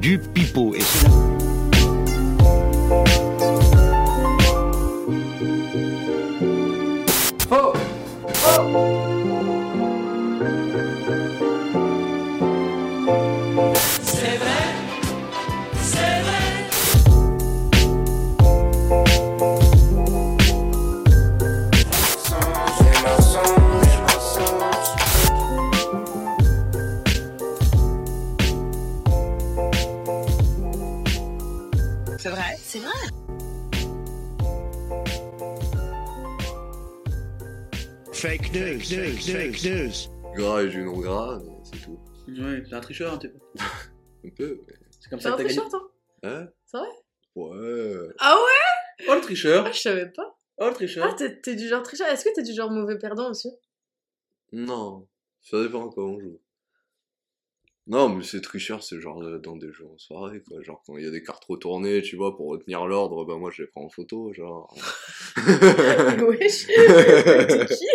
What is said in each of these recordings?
du pipeau. Et Fake news, fake news, fake news. Gras et jus non gras, c'est tout. Ouais, t'es un tricheur un petit peu. Un peu, mais... C'est comme T'es ça un que t'as gagné. tricheur, toi Hein C'est vrai Ouais... Ah ouais Oh le tricheur Ah, je savais pas. Oh le Ah, tricheur t'es t'es du genre tricheur. Est-ce que t'es du genre mauvais perdant aussi Non, ça dépend comment on joue. Non, mais c'est tricheur, c'est genre euh, dans des jeux en soirée, quoi. Genre quand il y a des cartes retournées, tu vois, pour retenir l'ordre, bah moi je les prends en photo, genre. Wesh T'es qui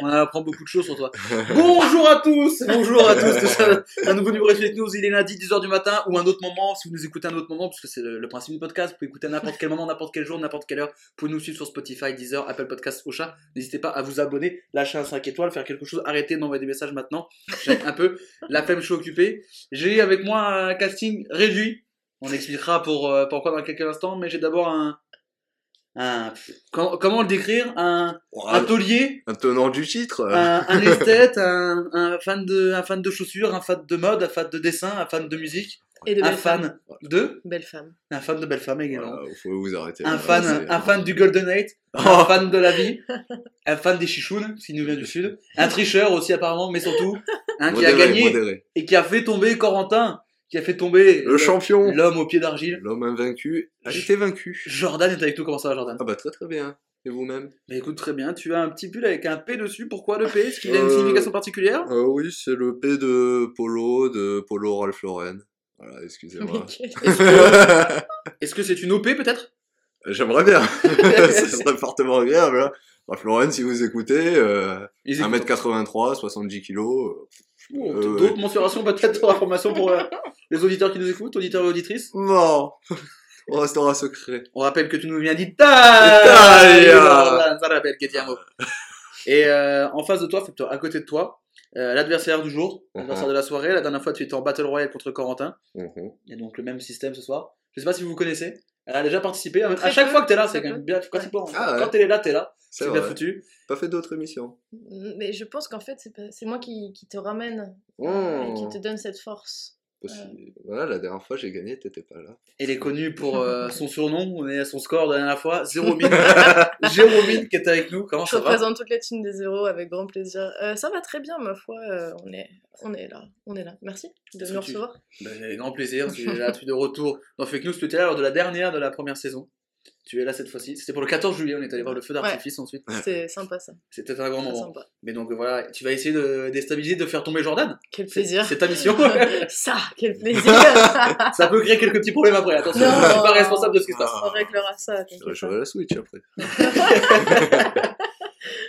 On apprend beaucoup de choses sur toi. Bonjour à tous Bonjour à tous C'est un nouveau numéro de News, il est lundi 10h du matin ou un autre moment, si vous nous écoutez à un autre moment, parce que c'est le, le principe du podcast, vous pouvez écouter à n'importe quel moment, n'importe quel jour, n'importe quelle heure. Vous pouvez nous suivre sur Spotify, Deezer, Apple Podcasts, Ocha. N'hésitez pas à vous abonner, lâcher un 5 étoiles, faire quelque chose, arrêtez d'envoyer des messages maintenant. J'ai un peu la flemme, je suis occupé. J'ai avec moi un casting réduit. On expliquera pour, euh, pourquoi dans quelques instants, mais j'ai d'abord un... un comment, comment le décrire? Un, un taulier Un tenant du titre. Un, un esthète, un, un fan de, un fan de chaussures, un fan de mode, un fan de dessin, un fan de musique, Et de un fan de, Belle femme. un fan de belles femmes également, Voilà, faut vous arrêter. un fan, un fan du Golden Age, un Oh, fan de la vie, un fan des chichounes, s'il nous vient du sud, un tricheur aussi apparemment, mais surtout un qui a gagné modéré. et qui a fait tomber Corentin, qui a fait tomber Le champion l'homme au pied d'argile. L'homme invaincu a été vaincu. Jordan est avec nous, comment ça va Jordan? Ah bah très très bien. Et vous-même? Bah écoute très bien, tu as un petit pull avec un P dessus, pourquoi le P? Est-ce qu'il a une Euh, signification particulière? Euh, Oui, c'est le P de Polo, de Polo Ralph Lauren. Voilà, excusez-moi. Est-ce que c'est une OP peut-être? J'aimerais bien. Ça serait fortement agréable. Hein. Lauren, si vous écoutez, euh, Ils écoutent. 1m83, 70 kg. Bon, Euh, D'autres mensurations peut-être pour information pour euh, les auditeurs qui nous écoutent, auditeurs et auditrices. Non On restera secret. On rappelle que tu nous viens Italia. Et euh, en face de toi, à côté de toi, euh, l'adversaire du jour, l'adversaire de la soirée. La dernière fois, tu étais en Battle Royale contre Corentin. Mhm. Et donc le même système ce soir. Je sais pas si vous vous connaissez. Elle a déjà participé. À Très chaque peu, fois que t'es là, c'est quand même bien. Ah ouais. Quand elle est là, t'es là. C'est bien foutu. Pas fait d'autres émissions. Mais je pense qu'en fait, c'est moi qui, qui te ramène et qui te donne cette force. Aussi. Voilà, la dernière fois j'ai gagné, t'étais pas là. Elle est connue pour euh, son surnom. On est à son score de la dernière fois. Zéro mine. Zéro mine qui est avec nous. Comment Je ça va représente toute la team des zéros avec grand plaisir. Euh, ça va très bien, ma foi. euh, on, est, on est là. On est là. Merci de nous recevoir. Ben, avec grand plaisir, tu es là, tu de retour dans Fake News, étais là lors de la dernière de la première saison. Tu es là cette fois-ci. C'était pour le 14 juillet, on est allé voir le feu d'artifice ensuite. C'était sympa ça. C'était un grand moment. sympa. Mais donc voilà, tu vas essayer de déstabiliser, de faire tomber Jordan. Quel C'est plaisir. c'est ta mission. ça, quel plaisir. Ça peut créer quelques petits problèmes après, attention, Non. je suis pas responsable de ce qui se passe. On réglera ça. Je à la Switch après.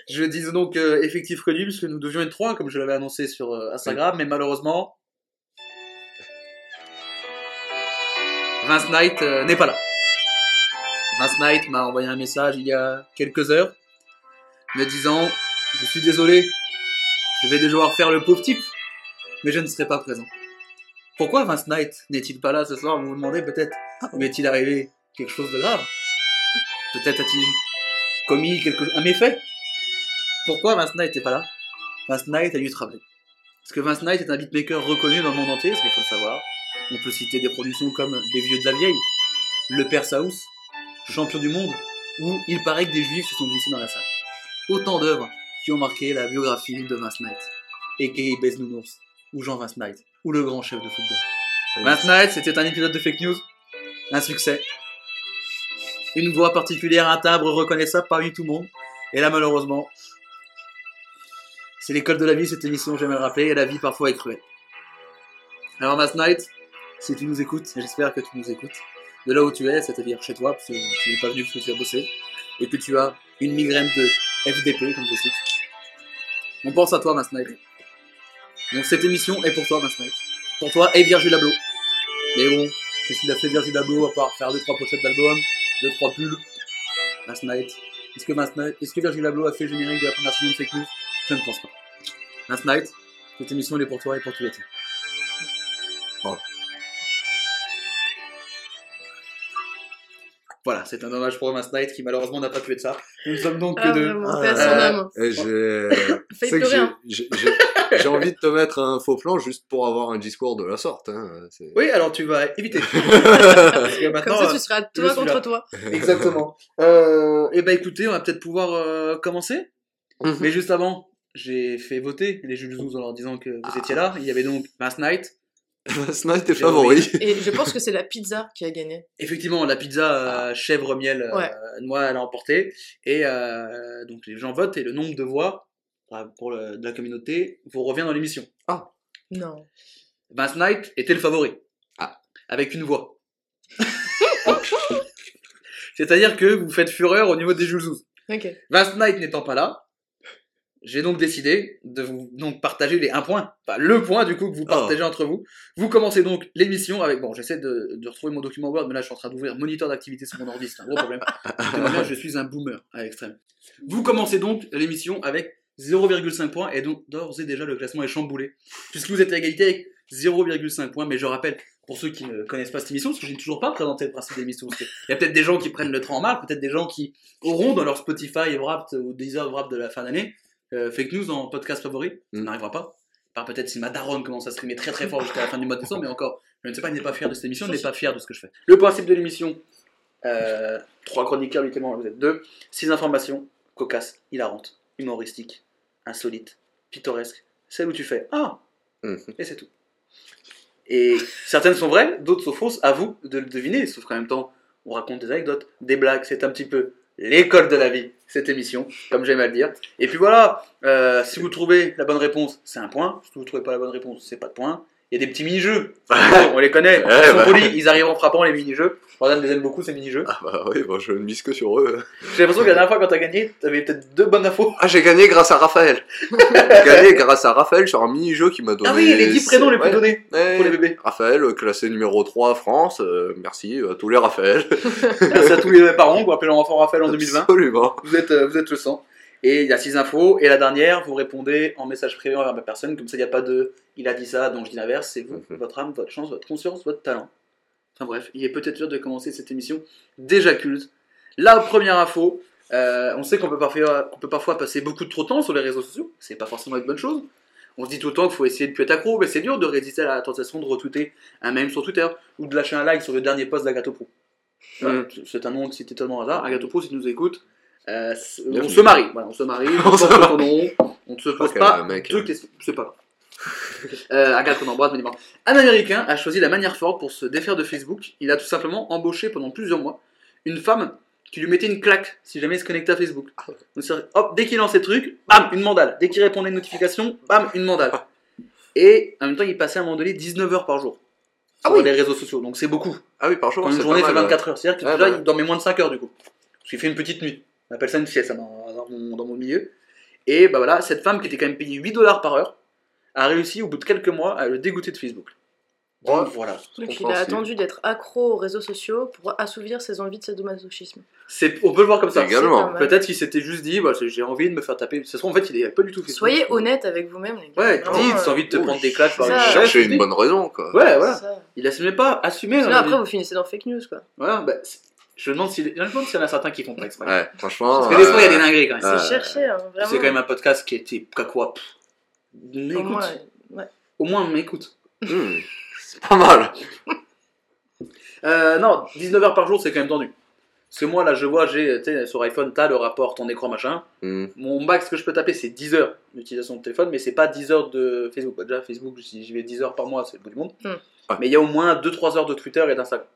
Je dis donc euh, effectif connu, puisque nous devions être trois, comme je l'avais annoncé sur euh, Instagram, mais malheureusement. Vince Knight euh, n'est pas là. Vince Knight m'a envoyé un message il y a quelques heures, me disant Je suis désolé, je vais devoir faire le pauvre type, mais je ne serai pas présent. Pourquoi Vince Knight n'est-il pas là ce soir? Vous vous demandez peut-être Lui est-il arrivé quelque chose de grave? Peut-être a-t-il commis quelque... un méfait? Pourquoi Vince Knight n'est pas là? Vince Knight a du travail. Parce que Vince Knight est un beatmaker reconnu dans le monde entier, parce qu'il faut le savoir. On peut citer des productions comme Les Vieux de la Vieille, Le Père Saus, Champion du Monde, où il paraît que des juifs se sont glissés dans la salle. Autant d'œuvres qui ont marqué la biographie de Vince Knight. Bez Nounours, ou Jean Vince Knight, ou le grand chef de football. Vince Knight, c'était un épisode de Fake News, un succès. Une voix particulière, un timbre reconnaissable parmi tout le monde. Et là, malheureusement, c'est l'école de la vie, cette émission, j'aime le rappeler, et la vie parfois est cruelle. Alors, Mass Knight, si tu nous écoutes, et j'espère que tu nous écoutes, de là où tu es, c'est-à-dire chez toi, parce que tu n'es pas venu parce que tu as bossé, et que tu as une migraine de FDP, comme je cite, on pense à toi, Mass Knight. Donc, cette émission est pour toi, Mass Knight. Pour toi et Virgile Abloh. Mais bon, qu'est-ce qu'il a fait Virgil Abloh à part faire 2-3 pochettes d'albums, 2-3 pulls? Last Night Est-ce que, est-ce que Virgil Abloh a fait le générique de la première saison de News Je ne pense pas. Last Night, cette émission elle est pour toi et pour tous les tiens. Voilà, c'est un hommage pour Last Night qui malheureusement n'a pas pu être ça. Nous ne sommes donc que Ah, deux. vraiment, Ah, euh, j'ai. Que envie de te mettre un faux plan juste pour avoir un discours de la sorte. Hein. Oui, alors tu vas éviter. Parce que Comme ça, euh, tu seras je toi contre là. toi. Exactement. Euh, et bah écoutez, on va peut-être pouvoir euh, commencer. Mhm. Mais juste avant, j'ai fait voter les Jules Zouz en leur disant que vous étiez là. Il y avait donc Last Night. Est J'ai favori. Et je pense que c'est la pizza qui a gagné. Effectivement, la pizza euh, chèvre miel euh, Ouais. noix, elle a emporté. Et euh, donc les gens votent et le nombre de voix euh, pour le- de la communauté vous revient dans l'émission. Non. Last Night était le favori. Ah. Avec une voix. C'est-à-dire que vous faites fureur au niveau des Jules Zouz. Ok. Last Night n'étant pas là, j'ai donc décidé de vous donc partager les un point, enfin le point du coup que vous partagez entre vous. Vous commencez donc l'émission avec bon, j'essaie de, de retrouver mon document Word, mais là je suis en train d'ouvrir moniteur d'activité sur mon ordi, c'est un gros problème. Bien, je suis un boomer à l'extrême. Vous commencez donc l'émission avec 0,5 points et donc d'ores et déjà le classement est chamboulé puisque vous êtes à égalité avec 0,5 points. Mais je rappelle pour ceux qui ne connaissent pas cette émission, parce que je n'ai toujours pas présenté le principe parce qu'il y a peut-être des gens qui prennent le train en marque, peut-être des gens qui auront dans leur Spotify Wrapped ou Deezer Wrapped de la fin d'année euh, fake news en podcast favori, ça Mm. n'arrivera pas. Par peut-être si ma daronne commence à streamer très très fort jusqu'à la fin du mois de décembre, mais encore, je ne sais pas, il n'est pas fier de cette émission, il n'est pas fier de ce que je fais. Le principe de l'émission, euh, trois chroniqueurs, littéralement, vous êtes deux, six informations, cocasses, hilarantes, humoristiques, insolites, pittoresques, celles où tu fais Ah Mhm. Et c'est tout. Et certaines sont vraies, d'autres sont fausses, à vous de le deviner, sauf qu'en même temps, on raconte des anecdotes, des blagues, c'est un petit peu l'école de la vie, cette émission, comme j'aime à le dire. Et puis voilà, euh, si vous trouvez la bonne réponse, c'est un point. Si vous trouvez pas la bonne réponse, c'est pas de point. Il y a des petits mini-jeux. on les connaît. Ouais, Ils sont bah. polis, ils arrivent en frappant les mini-jeux. Jordan les aime beaucoup ces mini-jeux. Ah bah oui, je ne mise que sur eux. J'ai l'impression que la dernière fois quand t'as gagné, t'avais peut-être deux bonnes infos. Ah, j'ai gagné grâce à Raphaël. j'ai gagné grâce à Raphaël sur un mini-jeu qui m'a donné. Ah oui, les 10 prénoms les plus Ouais. donnés Ouais. pour les bébés. Raphaël, classé numéro 3 France. euh, merci à tous les Raphaël. Merci à tous les parents qui ont appelé leur enfant Raphaël en 2020. Absolument. Vous êtes, euh, vous êtes le sang. Et il y a six infos. Et la dernière, vous répondez en message privé envers ma personne. Comme ça, il n'y a pas de il a dit ça, donc je dis l'inverse. C'est vous, Mhm. votre âme, votre chance, votre conscience, votre talent. Enfin bref, il est peut-être l'heure de commencer cette émission déjà culte. La première info. euh, on sait qu'on peut, parfois, qu'on peut parfois passer beaucoup de trop de temps sur les réseaux sociaux. C'est pas forcément une bonne chose. On se dit tout le temps qu'il faut essayer de plus être accro, mais c'est dur de résister à la tentation de retweeter un mème sur Twitter ou de lâcher un like sur le dernier post d'Agathe Pro. Voilà, C'est un nom cité tellement au hasard. Agathe Pro, si tu nous écoutes, euh, on se marie. Voilà, on se marie, on On se nom, on ne se pose pas un mec, de hein. questions. C'est pas grave. Euh, Agathe, qu'on embrasse, mais. Un Américain a choisi la manière forte pour se défaire de Facebook. Il a tout simplement embauché pendant plusieurs mois une femme qui lui mettait une claque si jamais il se connectait à Facebook. Donc, c'est- hop, dès qu'il lançait le truc, bam, une mandale. Dès qu'il répondait à une notification, bam, une mandale. Et en même temps, il passait à un moment donné 19 heures par jour sur Ah oui. les réseaux sociaux. Donc c'est beaucoup. Ah oui, par jour, Quand une journée fait mal, 24 heures. C'est-à-dire que Ouais, bah. dormait moins de 5 heures du coup. Parce qu'il fait une petite nuit. On appelle ça une sieste dans, dans mon, dans mon milieu. Et bah voilà, cette femme qui était quand même payée 8 dollars par heure a réussi au bout de quelques mois à le dégoûter de Facebook. Donc voilà. Donc il a attendu d'être accro aux réseaux sociaux pour assouvir ses envies de sadomasochisme. C'est, on peut le voir comme ça. Également. Peut-être qu'il s'était juste dit, bah, j'ai envie de me faire taper. Ça se trouve, en fait, il avait pas du tout Facebook. Soyez honnête avec vous-même, les gars. Ouais, dis, euh, envie de te Oh, prendre des claques par ça. une bonne raison, quoi. Ouais, voilà. ça. Il assumait pas, assumé. Sinon, la après, vous finissez dans fake news, quoi. Voilà, bah, c'est- je me demande s'il je me demande s'il y en a certains qui font pas exprès. Ouais, franchement. Parce que des fois, il y a des euh, dingueries quand même. Euh, C'est cherché, hein, vraiment. C'est quand même un podcast qui était qu'à quoi pff, mais Au écoute, moins, ouais. au moins, mais écoute. hmm, C'est pas mal. Euh, non, 19 heures par jour, c'est quand même tendu. Parce que moi, là, je vois, j'ai, sur iPhone, t'as le rapport, ton écran, machin. Hmm. Mon max que je peux taper, c'est 10 heures d'utilisation de téléphone, mais c'est pas 10 heures de Facebook. Bah, déjà, Facebook, si j'y vais 10 heures par mois, c'est le bout du monde. Hmm. Ouais. Mais il y a au moins 2-3 heures de Twitter et d'Instagram.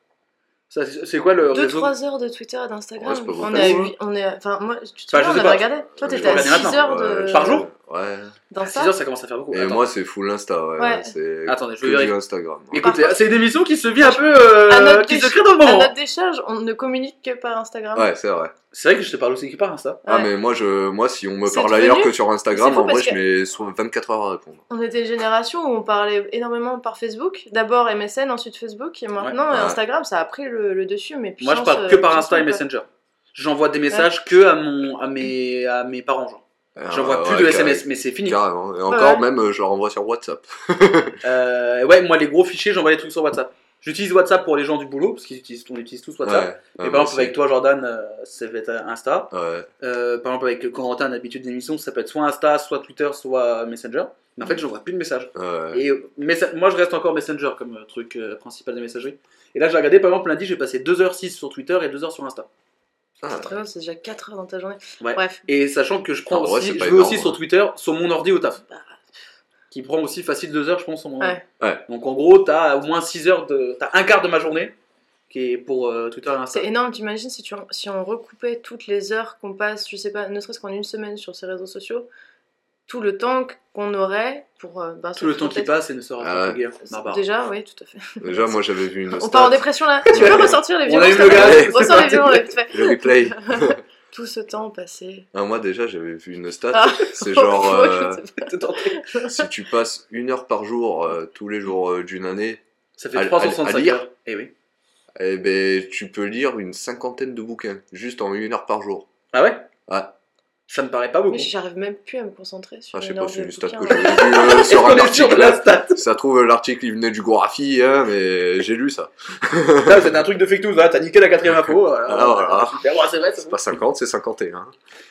Ça, c'est quoi le réseau 2-3 heures de Twitter et d'Instagram. Ouais, on est à Ouais. 8, on est à- Enfin, moi, tu te souviens, on avait regardé. Toi, t'étais à regarder 6 maintenant. heures de. Ouais, Par jour Ouais. Dans 6 ça heures, ça commence à faire beaucoup. Et Attends. moi, c'est full Insta, ouais. Ouais. C'est Attendez, je que vais du vérifier. Instagram. ouais. Écoutez, Par contre- c'est une émission qui se vit un peu. euh, à notre, qui se déch- crée dans le à moment. notre décharge, on ne communique que par Instagram. Ouais, c'est vrai. C'est vrai que je te parle aussi qui part Insta. Ah, Ouais. mais moi, je, moi, si on me C'est parle devenu- ailleurs que sur Instagram, fou en vrai, parce je mets soit 24 heures à répondre. On était une génération où on parlait énormément par Facebook. D'abord MSN, ensuite Facebook. Et maintenant, Ouais. Instagram, ça a pris le, le dessus. Mais Moi, je puissance, parle que euh, par puissance, Insta et quoi. Messenger. J'envoie des messages que à, mon, à, mes, à mes parents. genre. J'envoie Ah, plus ouais, de carré- SMS, mais c'est fini. Carrément. Et encore, Ouais. même, euh, je leur envoie sur WhatsApp. Euh, ouais, moi, les gros fichiers, j'envoie les trucs sur WhatsApp. J'utilise WhatsApp pour les gens du boulot, parce qu'ils utilisent, on utilise tous WhatsApp. Ouais. Et Ouais, par exemple, avec toi, Jordan, euh, ça va être Insta. Euh, par exemple, avec Corentin, d'habitude d'émission, ça peut être soit Insta, soit Twitter, soit Messenger. Mais en fait, j'envoie plus de messages. Ouais. Et euh, moi, je reste encore Messenger comme euh, truc euh, principal de messagerie. Et là, j'ai regardé, par exemple, lundi, j'ai passé 2h06 sur Twitter et 2h sur Insta. Ah, Très bien, c'est déjà 4 heures dans ta journée. Ouais. Bref. Et sachant que je prends En vrai, aussi, c'est je pas vais énorme, aussi sur hein. Twitter, sur mon ordi au taf. Bah. Qui prend aussi facile 2 heures, je pense, ordi. Ouais. Ouais. Donc en gros, t'as au moins 6 heures de. T'as un quart de ma journée qui est pour euh, Twitter et Insta. C'est énorme, t'imagines si, tu, si on recoupait toutes les heures qu'on passe, je sais pas, ne serait-ce qu'en une semaine sur ces réseaux sociaux, tout le temps qu'on aurait pour. euh, ben, Tout le temps qui passe et ne sera Ah pas. Déjà, oui, tout à fait. Déjà, moi, j'avais vu une On part en dépression là Tu peux ressortir les On violences allume le c'est Ressors les fait. Le replay. Tout ce temps passé. Ah, moi, déjà, j'avais vu une stat. Ah. C'est genre, euh, si tu passes une heure par jour, euh, tous les jours euh, d'une année, Ça fait À- 365 à lire. heures. Eh oui. eh ben, tu peux lire une cinquantaine de bouquins, juste en une heure par jour. Ah ouais? Ouais. Ça me paraît pas beaucoup. Mais j'arrive même plus à me concentrer sur Ah, je sais pas, c'est une stat que j'avais vu euh, Est-ce sur qu'on un article. la stat Ça trouve, l'article, il venait du Gorafi, hein, mais j'ai lu ça. Là, C'est un truc de fake news, là. T'as niqué la quatrième info. Voilà. Ah, voilà. Super. Ouais, c'est vrai, c'est C'est pas 50, c'est 51.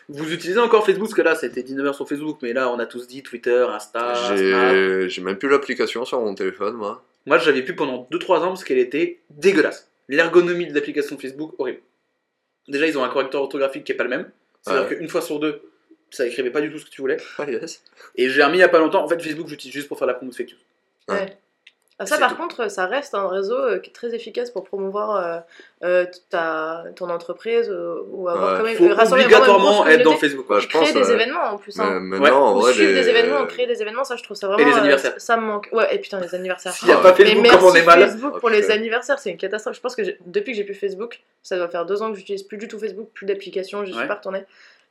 Vous utilisez encore Facebook Parce que là, c'était 19h sur Facebook, mais là, on a tous dit Twitter, Insta. J'ai même plus l'application sur mon téléphone, moi. Moi, je l'avais plus pendant 2-3 ans parce qu'elle était dégueulasse. L'ergonomie de l'application Facebook, horrible. Déjà, ils ont un correcteur orthographique qui est pas le même. C'est-à-dire Ouais. qu'une fois sur deux, ça écrivait pas du tout ce que tu voulais. Ah, yes. Et j'ai remis il y a pas longtemps. En fait, Facebook, j'utilise juste pour faire la promo de fake news. Ah, ça, par tout. contre, ça reste un réseau euh, qui est très efficace pour promouvoir euh, euh, ta, ton entreprise euh, ou avoir Ouais. quand même Il faut obligatoirement être dans. Facebook. Bah, Et je créer pense. des euh, événements en plus. mais Hein. maintenant, en Ou vrai, suivre les- des événements, créer des événements, ça je trouve ça vraiment. les euh, anniversaires. ça me manque. Ouais, et putain, les anniversaires. S'il n'y a pas Mais Facebook, comme on est mal. Facebook pour les anniversaires, c'est une catastrophe. Je pense que depuis que j'ai plus Facebook, ça doit faire deux ans que j'utilise plus du tout Facebook, plus d'applications, je suis Ouais. pas retournée.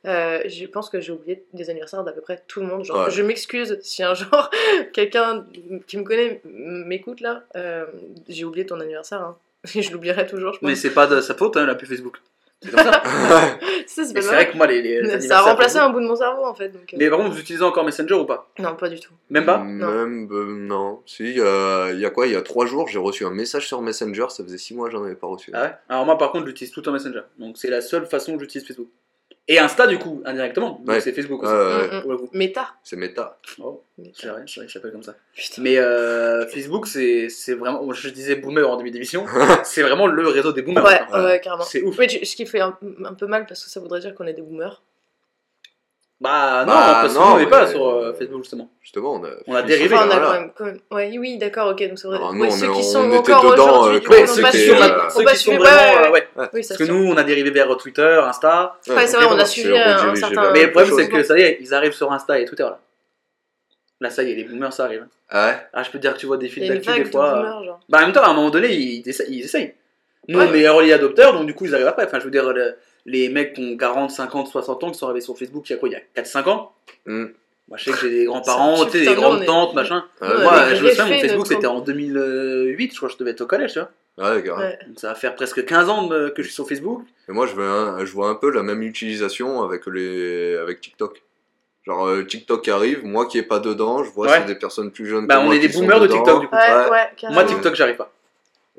Euh, je pense que j'ai oublié des anniversaires d'à peu près tout le monde. Genre, Ouais. Je m'excuse si un jour quelqu'un qui me connaît m'écoute là. euh, j'ai oublié ton anniversaire. Hein. je l'oublierai toujours, je pense. Mais c'est pas de sa faute, hein, la plus Facebook. C'est comme ça. C'est vrai que moi, les, les Ça a remplacé un bout de mon cerveau en fait. Donc, euh, Mais par contre, vous utilisez encore Messenger ou pas? Non, pas du tout. Même pas? Même, euh, non. Si, il y a, il y a quoi? Il y a trois jours, j'ai reçu un message sur Messenger, ça faisait six mois que j'en avais pas reçu. Ah ouais? Alors moi, par contre, j'utilise tout en Messenger. Donc c'est la seule façon que j'utilise Facebook. Et Insta, du coup, indirectement. Donc Ouais. c'est Facebook Ouais, aussi. ouais, ouais. Mm, mm. Pour le coup. Méta. C'est méta. Oh, c'est vrai, c'est vrai que ça s'appelle comme ça. Putain. Mais euh, Facebook, c'est c'est vraiment. Je disais boomer en début d'émission. c'est vraiment le réseau des boomers. Ouais, ouais, carrément. C'est ouf. Tu- ce qui fait un, un peu mal parce que ça voudrait dire qu'on est des boomers. Bah non, Bah, parce que non, nous, on n'est pas sur euh, Facebook justement. Justement, on a. On a dérivé, ça, Enfin, on a voilà. quand même. quand même- Ouais, oui, d'accord, ok. Donc c'est vrai. Nous, Ouais, on ceux qui on sont était encore dedans, euh, coup, Ouais, ceux qui suivi. sont, euh, ceux qui vraiment. ouais, ouais, euh, ouais. Oui, ça Parce que nous, on a dérivé vers Twitter, Insta. Ouais, c'est vrai, on a suivi un, certain. Mais le problème, c'est que ça y est, ils arrivent sur Insta et Twitter là. Là, ça y est, les boomers, ça arrive. Ah ouais? Ah, je peux te dire que tu vois des Il fils d'actu des de fois. euh. Bah, en même temps, à un moment donné, ils, essa- ils essayent. Nous, on est early adopteurs, donc du coup, ils arrivent après. Enfin, je veux dire, les mecs qui ont 40, 50, 60 ans qui sont arrivés sur Facebook il y a quoi Il y a 4-5 ans Hmm. Moi, je sais que j'ai des grands-parents, tu sais, des grandes est- tantes, machin. Ouais, ouais, Moi, je me souviens, mon Facebook, c'était en 2008, je crois que je devais être au collège, tu vois. Ouais, carrément. Ouais. Donc, ça va faire presque 15 ans de- que je suis sur Facebook. Et moi, je vois, un, je vois un peu la même utilisation avec, les, avec TikTok. Genre, euh, TikTok arrive, moi qui est pas dedans, je vois Ouais. c'est des personnes plus jeunes Bah, que on moi est des boomers de. TikTok, du coup. Ouais, Ouais. ouais, carrément. Moi, TikTok, j'arrive pas.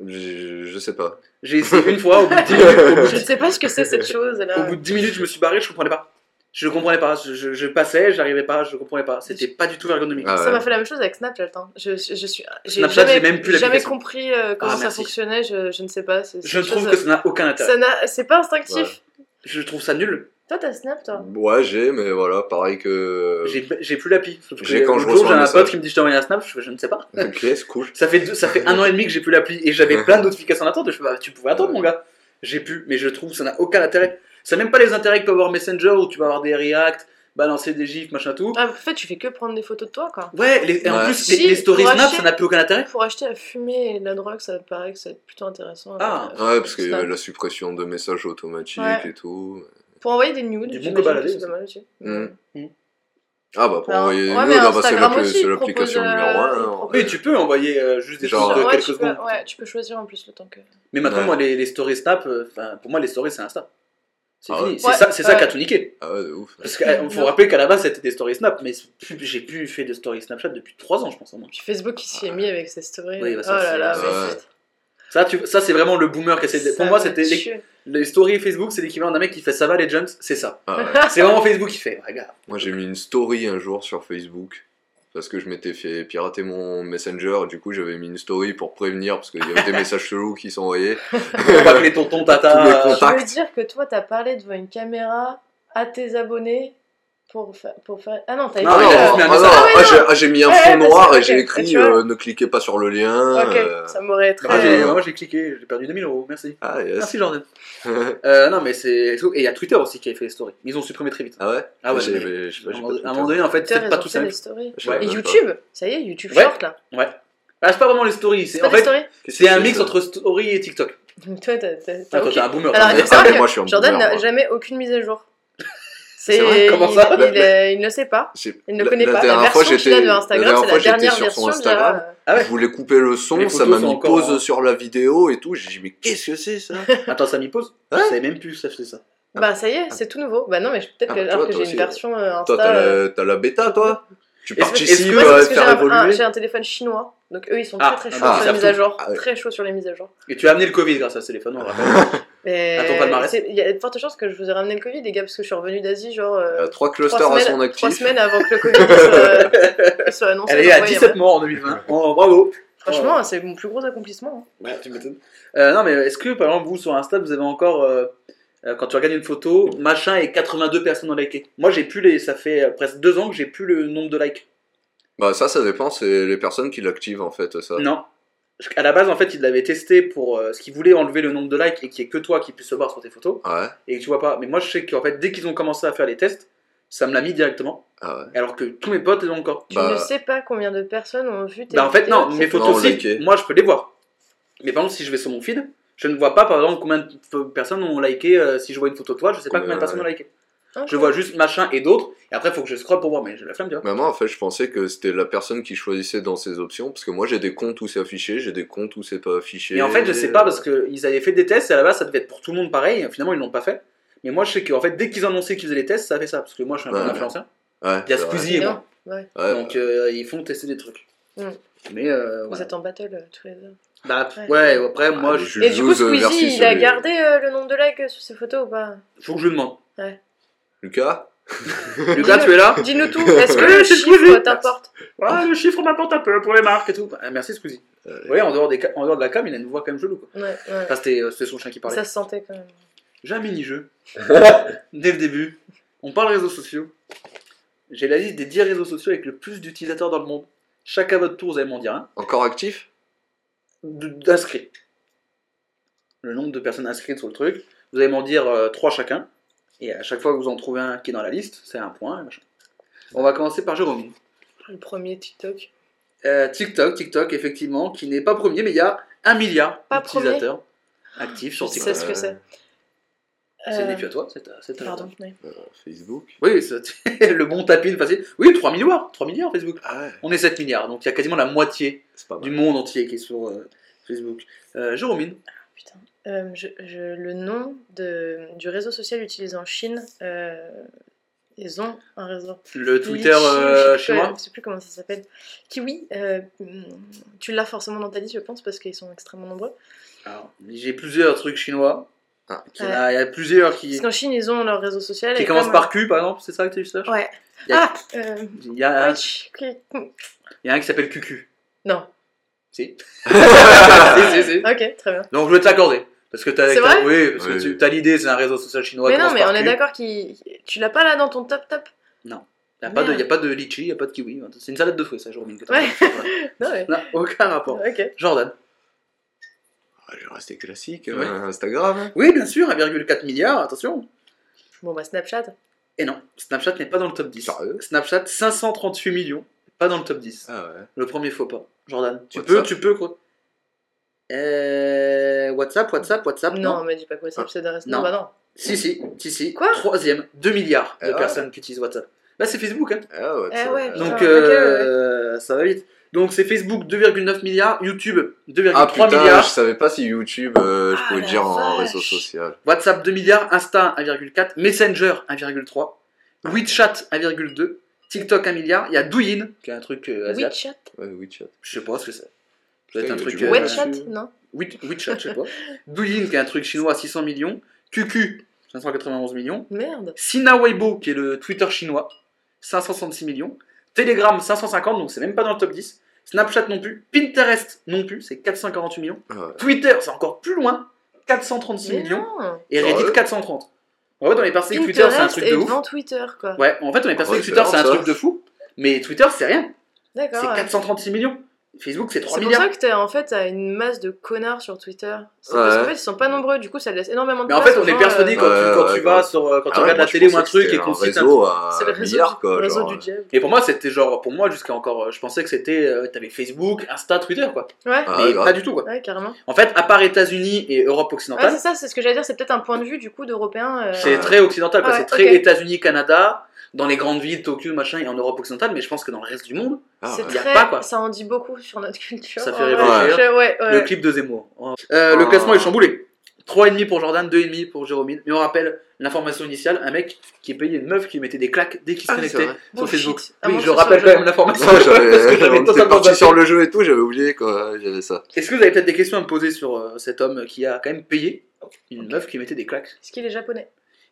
Je, je sais pas. J'ai essayé une fois, au bout de 10 minutes, Je ne sais pas ce que c'est cette chose Au bout de 10 minutes, je me suis barré, je comprenais pas. Je comprenais pas. Je, passais, j'arrivais pas, je comprenais pas. C'était pas du tout ergonomique. Ah Ça ouais. m'a fait la même chose avec Snapchat. hein. Je, je, je suis, j'ai Snapchat, jamais, j'ai même plus jamais l'application. compris euh, comment Ah, ça merci. fonctionnait. Je, je ne sais pas. c'est- Je trouve chose- que ça n'a aucun intérêt. ça n'a- c'est pas instinctif. Ouais. Je trouve ça nul. Toi, t'as Snap, toi Ouais, j'ai, mais voilà, pareil que. J'ai j'ai plus l'appli. Que J'ai quand je jour, j'ai un pote qui me dit je t'ai envoyé un snap, je, fais, je ne sais pas. Ok, c'est cool. Ça fait, deux- ça fait un an et demi que j'ai plus l'appli et j'avais plein de notifications en attente. Je bah, tu pouvais attendre, mon gars. J'ai plus, mais je trouve que ça n'a aucun intérêt. Ça n'a même pas les intérêts que peut avoir Messenger où tu vas avoir des reacts, balancer des gifs, machin tout. Ah, en fait, tu fais que prendre des photos de toi, quoi. Ouais, les- et en Ouais. plus, Si, les, les stories Snap, acheter- ça n'a plus aucun intérêt. Pour acheter à fumer et de la drogue, ça me paraît que ça va être plutôt intéressant. Ah. euh, Ouais, parce qu'il y Snap. avait la suppression de messages automatiques Ouais. et tout. Pour envoyer des nudes, Du bon j'imagine balader que c'est aussi. pas mal aussi. Mm. Mm. Ah bah pour Alors, envoyer ouais, mais là, bah, c'est l'application propose, numéro euh, 1. il hein. propose- Oui, tu peux envoyer euh, juste des Genre, choses de Ouais, quelques tu peux, secondes. ouais, tu peux choisir en plus le temps que. Mais maintenant, Ouais. moi, les, les stories Snap, euh, pour moi, les stories, c'est Insta. C'est Ah fini. ouais. C'est Ouais, ça, c'est ça qui a tout niqué. Ah ouais, de ouf. Parce qu'il faut rappeler qu'à la base, c'était des stories Snap, mais j'ai plus fait de stories Snapchat depuis 3 ans, je pense. au moins. Puis Facebook qui s'y est mis avec ses stories. Oui, bah, oh là là, Ça, tu- ça c'est vraiment le boomer qui essaie de. Pour moi, c'était les, stories Facebook, c'est l'équivalent d'un mec qui fait ça va les jumps, c'est ça. Ah ouais. C'est vraiment Facebook qui fait. Regarde. Moi j'ai mis une story un jour sur Facebook parce que je m'étais fait pirater mon Messenger et du coup j'avais mis une story pour prévenir parce qu'il y avait des messages chelous qui. Pour pas que les tontons tata. Ça veut dire que toi, t'as parlé devant une caméra à tes abonnés pour faire. Pour faire... Ah non, t'avais Non, Ah pas il non, ah non. Ah ah, j'ai- ah, j'ai mis un fond noir et j'ai écrit euh, ne cliquez pas sur le lien. Ok, euh, ça m'aurait très. Moi, j'ai Ouais. moi, j'ai cliqué, j'ai perdu 2000 euros, merci. Ah yes. Merci Jordan. Euh, non, mais c'est. Et il y a Twitter aussi qui avait fait les stories. Ils ont supprimé très vite. ah ouais? Ah ouais, J'ai- mais- j'ai- je sais pas, À un moment- donné, en fait, Twitter, c'est pas tout simple. Et. YouTube, ça y est, YouTube. Short là. Ouais. Ah, c'est pas vraiment les stories. C'est en fait, c'est un mix entre story et TikTok. Toi, t'as- t'as t'as Ah, t'es un boomer. Alors, Ah, Jordan n'a jamais aucune mise à jour. C'est vrai Comment il, ça il, euh, il ne sait pas. Il ne la- connaît la pas. La dernière fois, j'étais- de la Instagram, dernière c'est fois, la j'étais dernière sur son version. Instagram. Ah ouais. Je voulais couper le son, ça m'a mis pause en- sur la vidéo et tout. J'ai dit mais qu'est-ce que c'est ça? Attends, ça m'y pose Je savais même plus que ça faisait ça. Bah ça y est, c'est tout nouveau. Bah non, mais peut-être Ah, que, bah, alors que toi j'ai une version euh, Toi, Insta. t'as euh, la, t'as la bêta, toi? Tu participes c'est à faire évoluer? j'ai un téléphone chinois, donc eux ils sont Ah, très très ah chauds bah, sur les mises à jour. Ah ouais. Très chauds sur les mises à jour. Et tu as amené le Covid grâce à ce téléphone, on rappelle. Mais À ton palmarès. c'est- il y a de fortes chances que je vous ai ramené le Covid, les gars, parce que je suis revenu d'Asie genre. euh, Il y a trois trois clusters à son semaines, trois actif. semaines avant que le Covid soit, soit annoncé. Elle est à ouais, 17 ouais. morts en 2020. Oh, bravo. Franchement, c'est mon plus gros accomplissement. hein. Ouais, tu m'étonnes. Euh, non, mais est-ce que par exemple, vous sur Insta, vous avez encore. euh, euh, quand tu regardes une photo, machin et 82 personnes ont liké. Moi, j'ai plus les. Ça fait euh, presque deux ans que j'ai plus le nombre de likes. Bah ça, ça dépend, c'est les personnes qui l'activent en fait, ça. Non. À la base, en fait, il l'avait testé pour euh, ce qu'il voulait enlever le nombre de likes et qu'il n'y ait que toi qui puisse se voir sur tes photos Ouais, et que tu vois pas. Mais moi, je sais qu'en fait, dès qu'ils ont commencé à faire les tests, ça me l'a mis directement. ah ouais. Alors que tous mes potes les ont encore. Tu Bah- ne sais pas combien de personnes ont vu tes Bah, en fait, non, mes photos Non, aussi, liké. moi, je peux les voir. Mais par exemple, si je vais sur mon feed, je ne vois pas, par exemple, combien de personnes ont liké. euh, si je vois une photo de toi, je sais pas Combien, combien de personnes ont liké. Je vois juste machin et d'autres. Et après, il faut que je scrolle pour voir. Mais j'ai la flemme, tu vois. Mais moi, en fait, je pensais que c'était la personne qui choisissait dans ses options, parce que moi, j'ai des comptes où c'est affiché, j'ai des comptes où c'est pas affiché. Et en fait, je sais pas parce qu'ils avaient fait des tests et à la base, ça devait être pour tout le monde pareil. Finalement, ils l'ont pas fait. Mais moi, je sais qu'en fait, dès qu'ils ont annoncé qu'ils faisaient les tests, ça a fait ça. Parce que moi, je suis un peu Ouais. influenceur. Ouais, Il y a. Squeezie et moi. ouais. Ouais, Donc, euh, ils font tester des trucs. Mm. Mais, euh, Vous voilà. êtes en battle euh, tous les deux. Bah, Ouais. ouais, après, Ah, moi, les je... Jules Et du coup, euh, Squeezie, il a gardé euh, le nombre de likes sur ses photos ou pas? Faut que je lui demande. Lucas Lucas, tu es là Dis-nous tout, est-ce que le chiffre t'importe Ah, le chiffre m'apporte un peu pour les marques et tout. Ah, merci, Squeezie. Euh, Vous voyez, en dehors, des ca- en dehors de la cam, il a une voix quand même chelou. Quoi. Ouais, ouais. Enfin, c'était euh, c'était son chien qui parlait. Ça se sentait quand même. J'ai un mini-jeu. Dès le début. On parle réseaux sociaux. J'ai la liste des 10 réseaux sociaux avec le plus d'utilisateurs dans le monde. Chaque à votre tour, vous allez m'en dire un. Encore actif? D- D'inscrits. Le nombre de personnes inscrites sur le truc. Vous allez m'en dire 3 chacun. Et à chaque fois que vous en trouvez un qui est dans la liste, c'est un point. machin. On va commencer par Jérôme. Le premier TikTok. Euh, TikTok, TikTok, effectivement, qui n'est pas premier, mais il y a un milliard d'utilisateurs actifs sur Je TikTok. sais ce que c'est. C'est Euh, n'est plus à toi, c'est à, c'est à Pardon, oui. Euh, Facebook Oui, c'est le bon tapis facile. Oui, 3 milliards, 3 milliards Facebook. Ah ouais, On est 7 milliards, donc il y a quasiment la moitié c'est du monde entier qui est sur euh, Facebook. Euh, Jérôme, Putain. Euh, je, je- le nom de, du réseau social utilisé en Chine, euh, ils ont un réseau. le Twitter euh, chinois. Je sais plus comment ça s'appelle. Kiwi, euh, tu l'as forcément dans ta liste, je pense, parce qu'ils sont extrêmement nombreux. Alors, J'ai plusieurs trucs chinois. Ah. Il y, en a, il y a plusieurs qui, Parce qu'en Chine, ils ont leur réseau social. qui et commencent comme- par Q, par exemple, c'est ça que tu sais Ouais. Il y a- Ah euh, Il y, a un, Wesh, ok. il y a un qui s'appelle QQ. Non. Si. si, si, si. Ok, très bien. Donc je vais te l'accorder. Parce que t'as C'est t'as- vrai oui, parce que Oui. tu as l'idée, c'est un réseau social chinois. mais non, mais on est d'accord qu'il. Tu l'as pas là dans ton top top Il n'y a, pas de- Merde. y a pas de litchi, il n'y a pas de kiwi. C'est une salade de fruits, ça, t'as Ouais. Non, mais. Non, aucun rapport. Jordan. Ah, je vais rester classique, Ouais. euh, Instagram. Oui, bien sûr, 1,4 milliard, attention. Bon, bah, Snapchat. Et non, Snapchat n'est pas dans le top 10. Sérieux Snapchat, 538 millions, pas dans le top 10. Ah ouais. Le premier faux pas. Jordan, tu peux, tu peux quoi euh, WhatsApp, WhatsApp, WhatsApp, Non, non. mais dis pas quoi, c'est Ah. c'est de reste. Non. Non, bah non. Si, si, si, si. Quoi? Troisième, 2 milliards de Ah ouais. personnes qui utilisent WhatsApp. Bah, c'est Facebook, hein. Ah ouais. Eh ça- ouais, Donc, euh, ça va vite. Donc, c'est Facebook, 2,9 milliards. YouTube, 2,3 Ah putain, milliards. je savais pas si YouTube, euh, je Ah, pouvais le dire en réseau social. WhatsApp 2 milliards, Insta 1,4, Messenger 1,3, WeChat 1,2, TikTok 1 milliard, il y a Douyin, qui est un truc euh, asiatique. WeChat? Ouais, WeChat. Je sais pas ce que c'est. Peut-être un truc. euh, WeChat. Non. We- WeChat, je sais pas. Douyin, qui est un truc chinois, 600 millions. QQ, 591 millions. Merde. Sina Weibo, qui est le Twitter chinois, 566 millions. Telegram, 550, donc c'est même pas dans le top 10. Snapchat non plus. Pinterest non plus, c'est 448 millions. Ah ouais. Twitter, c'est encore plus loin, 436 Mais millions. non. Et Reddit, Sérieux 430. En fait, on est persuadé que Twitter, c'est un truc de ouf. Twitter, quoi. Ouais, en fait, on est persuadé que Twitter, c'est un truc de fou. Mais Twitter, c'est rien. D'accord. C'est ouais. 436 millions. Facebook, c'est 3 C'est pour milliards. ça que t'as en fait t'as une masse de connards sur Twitter. C'est Ouais. parce qu'en fait ils sont pas nombreux, du coup ça laisse énormément de Mais en fait, on est persuadé euh, quand, tu, quand ouais, tu ouais. vas sur, euh, quand tu Ah regardes la télé ou un truc et qu'on un cite un réseau à C'est le un réseau, milliard, du, quoi. réseau genre, du diable. Et pour moi, c'était genre, pour moi, jusqu'à encore, je pensais que c'était, euh, t'avais Facebook, Insta, Twitter, quoi. Ouais, Ah, mais pas du tout, quoi. ouais, carrément. En fait, à part États-Unis et Europe occidentale, c'est ça, c'est ce que j'allais dire, c'est peut-être un point de vue du coup d'Européens. euh, c'est très occidental, quoi. C'est très. États-Unis, Canada, dans les grandes villes, Tokyo, machin, et en Europe occidentale, mais je pense que dans le reste du monde, Ah c'est ouais. y a très, pas, quoi. ça en dit beaucoup sur notre culture. Ça fait réfléchir. Je- ouais, ouais. le clip de Zemmour. Euh, Le Oh. classement est chamboulé. 3,5 pour Jordan, 2,5 pour Jérôme. Mais on rappelle l'information initiale un mec qui payait une meuf qui mettait des claques dès qu'il se Ah, connectait sur. Facebook. Oui, moins je rappelle quand même le l'information. Non, parce que j'avais, totalement parti sur le jeu et tout, j'avais oublié quoi, j'avais ça. Est-ce que vous avez peut-être des questions à me poser sur euh, cet homme qui a quand même payé une meuf qui mettait des claques? Est-ce qu'il est japonais?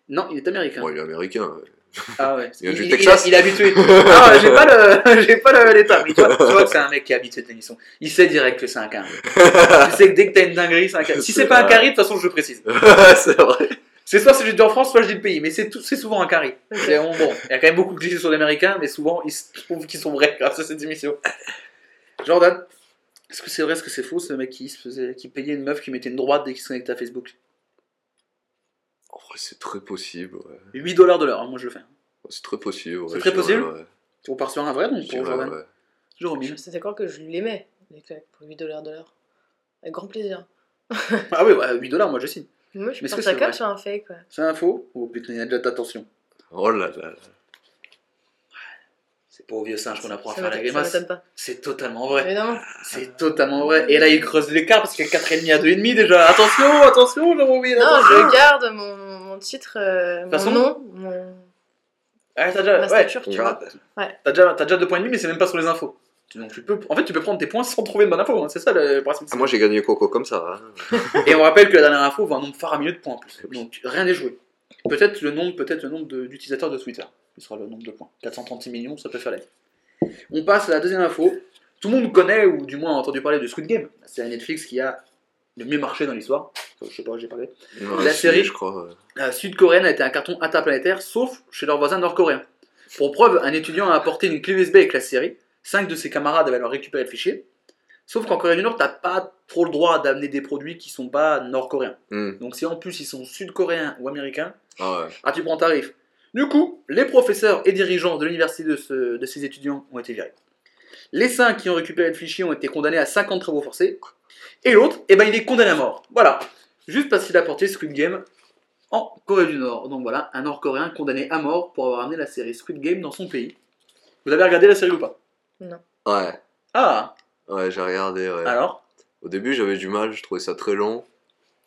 Non, il est américain. Bon, il est américain. ouais. Ah ouais. Il il, il est habitué. Ah, j'ai pas le, j'ai pas l'état. Mais tu vois, tu vois que c'est un mec qui est habitué de l'émission. Il sait direct que c'est un carré. tu sais que dès que t'as une dinguerie, c'est un carré. Si c'est pas un carré, de toute façon, je le précise. c'est vrai. C'est soit si je dis en France, soit je dis le pays. Mais c'est c'est souvent un carré. Bon, il y a quand même beaucoup de clichés sur les Américains, mais souvent, ils se trouvent qu'ils sont vrais grâce à cette émission. Jordan, est-ce que c'est vrai, est-ce que c'est faux, ce mec qui, se faisait, qui payait une meuf qui mettait une droite dès qu'il se connectait à Facebook? En vrai, c'est très possible, ouais. 8 dollars de l'heure, hein, moi je le fais. C'est très possible, ouais. C'est très possible ouais. On part sur un vrai, donc Je pour Jordan. ouais. Jérôme. Je suis d'accord que je l'aimais, les claques, pour 8 dollars de l'heure. Avec grand plaisir. Ah oui, ouais, 8 dollars, moi je signe. Moi je suis Mais vrai sur un fake, quoi. C'est un faux Oh putain, il y a déjà de l'attention. Oh là là. là. C'est pas au vieux singe qu'on apprend à faire la grimace. C'est totalement vrai. Évidemment. C'est totalement vrai. Et là, il creuse l'écart parce qu'il y a 4,5 à 2,5 déjà. Attention, attention, Jérôme. Non, attention. je garde mon titre, euh, mon façon- nom, mon... Ah, t'as déjà, ma ouais, stature, tu on vois. t'as déjà, t'as déjà 2 points et demi, mais c'est même pas sur les infos. Donc tu peux, en fait, tu peux prendre tes points sans trouver de bonne info. hein. C'est ça le principe. Ah, moi j'ai gagné Coco comme ça. hein. Et on rappelle que la dernière info vaut un nombre faramineux de points en plus. Donc rien n'est joué. Peut-être le nombre, peut-être le nombre de- d'utilisateurs de Twitter. Ce sera le nombre de points. 436 millions, ça peut faire la vie. On passe à la deuxième info. Tout le monde connaît, ou du moins a entendu parler de Squid Game. C'est la Netflix qui a le mieux marché dans l'histoire. Enfin, Je sais pas, j'ai parlé. Ouais, La série- je crois. ouais. La sud-coréenne a été un carton interplanétaire, sauf chez leurs voisins nord-coréens. Pour preuve, un étudiant a apporté une clé USB avec la série. Cinq de ses camarades avaient alors récupéré le fichier. Sauf qu'en Corée du Nord, t'as pas trop le droit d'amener des produits qui sont pas nord-coréens. Hmm. Donc si en plus ils sont sud-coréens ou américains, Ah ouais. ah tu prends tarif. Du coup, les professeurs et dirigeants de l'université de, ce- de ces étudiants ont été virés. Les cinq qui ont récupéré le fichier ont été condamnés à 50 travaux forcés. Et l'autre, eh ben, il est condamné à mort. Voilà. Juste parce qu'il a porté Squid Game en Corée du Nord. Donc voilà, un Nord-Coréen condamné à mort pour avoir amené la série Squid Game dans son pays. Vous avez regardé la série ou pas? Ouais. Ah, Ouais, j'ai regardé, ouais. alors? Au début, j'avais du mal, je trouvais ça très long.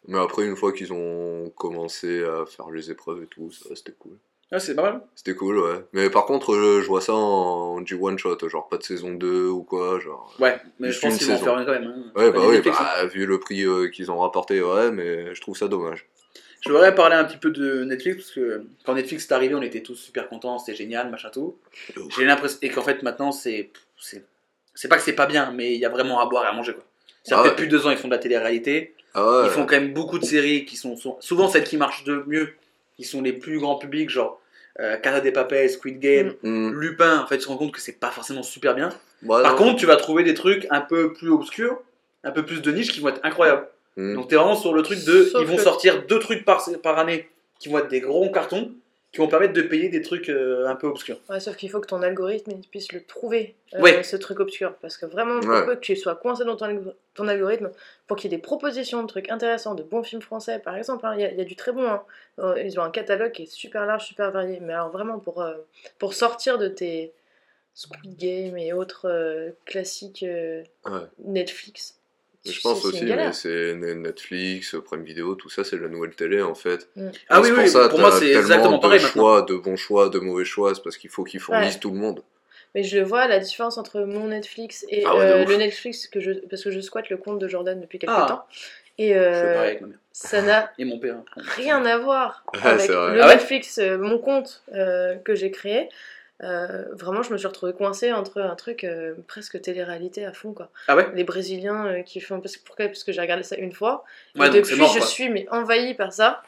Mais après, une fois qu'ils ont commencé à faire les épreuves et tout, ça, c'était cool. Ah, C'est pas mal. C'était cool, ouais. Mais par contre, euh, je vois ça en du one shot, genre pas de saison 2 ou quoi, genre. Ouais, mais je pense qu'ils vont en faire une quand même. hein. Ouais, bah Pas oui, Netflix, bah, vu le prix euh, qu'ils ont rapporté, ouais, mais je trouve ça dommage. Je voudrais parler un petit peu de Netflix parce que quand Netflix est arrivé, on était tous super contents, c'était génial, machin tout. Ouf. J'ai l'impression et qu'en fait maintenant c'est c'est c'est pas que c'est pas bien, mais il y a vraiment à boire et à manger quoi. Ça Ah fait ouais. plus de deux ans ils font de la télé-réalité. Ah ouais, Ils font quand même beaucoup de séries qui sont, sont- souvent celles qui marchent de mieux, qui sont les plus grands publics, genre euh, Casa des Papel, Squid Game, Hmm. Lupin. En fait, tu te rends compte que c'est pas forcément super bien. Bah, Par non. contre, tu vas trouver des trucs un peu plus obscurs, un peu plus de niche qui vont être incroyables. Hmm. Donc t'es vraiment sur le truc de, Sauf ils vont que- sortir deux trucs par, par année qui vont être des gros cartons, qui vont permettre de payer des trucs euh, un peu obscurs. Ouais, sauf qu'il faut que ton algorithme il puisse le trouver, euh, Ouais. ce truc obscur. Parce que vraiment, pour Ouais. peu que tu sois coincé dans ton, alg- ton algorithme, pour qu'il y ait des propositions de trucs intéressants, de bons films français, par exemple, hein, il y, a- il y a du très bon. hein. Euh, Ils ont un catalogue qui est super large, super varié. Mais alors vraiment, pour, euh, pour sortir de tes Squid Game et autres euh, classiques euh, Ouais. Netflix. Mais Je pense aussi, mais c'est Netflix, Prime Video, tout ça, c'est la nouvelle télé en fait. Mm. Ah oui, oui, pour ça, pour moi, c'est tellement exactement de pareil maintenant. choix, de bons choix, de mauvais choix, c'est parce qu'il faut qu'ils fournissent Ouais. tout le monde. Mais je le vois, la différence entre mon Netflix et Ah ouais, euh, le Netflix, que je, parce que je squatte le compte de Jordan depuis quelques Ah. temps. Et Je fais euh, pareil avec ma mère. ça n'a Et mon père. rien à voir avec le Ah ouais Netflix, euh, mon compte euh, que j'ai créé. Euh, vraiment, je me suis retrouvée coincée entre un truc euh, presque télé-réalité à fond. Quoi. Ah ouais? Les Brésiliens euh, qui font. Parce, pourquoi? Parce que j'ai regardé ça une fois. Et Ouais, donc c'est depuis, mort, je suis mais, envahie par ça.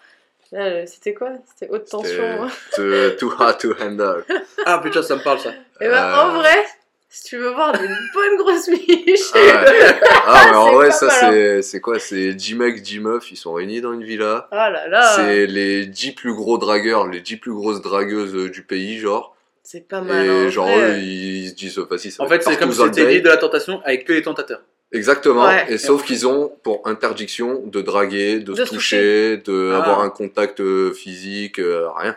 Euh, C'était quoi? C'était haute tension. hein. C'était too hard to handle. Ah, putain, ça me parle ça. Et ben, Euh. en vrai, si tu veux voir des bonnes grosses miches. Ah, ouais. Ah, mais en vrai, ça, hein. c'est c'est quoi? C'est 10 mecs, 10 meufs, ils sont réunis dans une villa. Ah là là, C'est les 10 plus gros dragueurs, les 10 plus grosses dragueuses du pays, genre. C'est pas mal. Et hein, genre, vrai. eux, ils se disent, vas-y, ça En fait, c'est comme si le c'était l'île de la tentation avec que les tentateurs. Exactement. Ouais. Et sauf qu'ils ont pour interdiction de draguer, de, De se toucher, de Ah. avoir un contact euh, physique, euh, rien.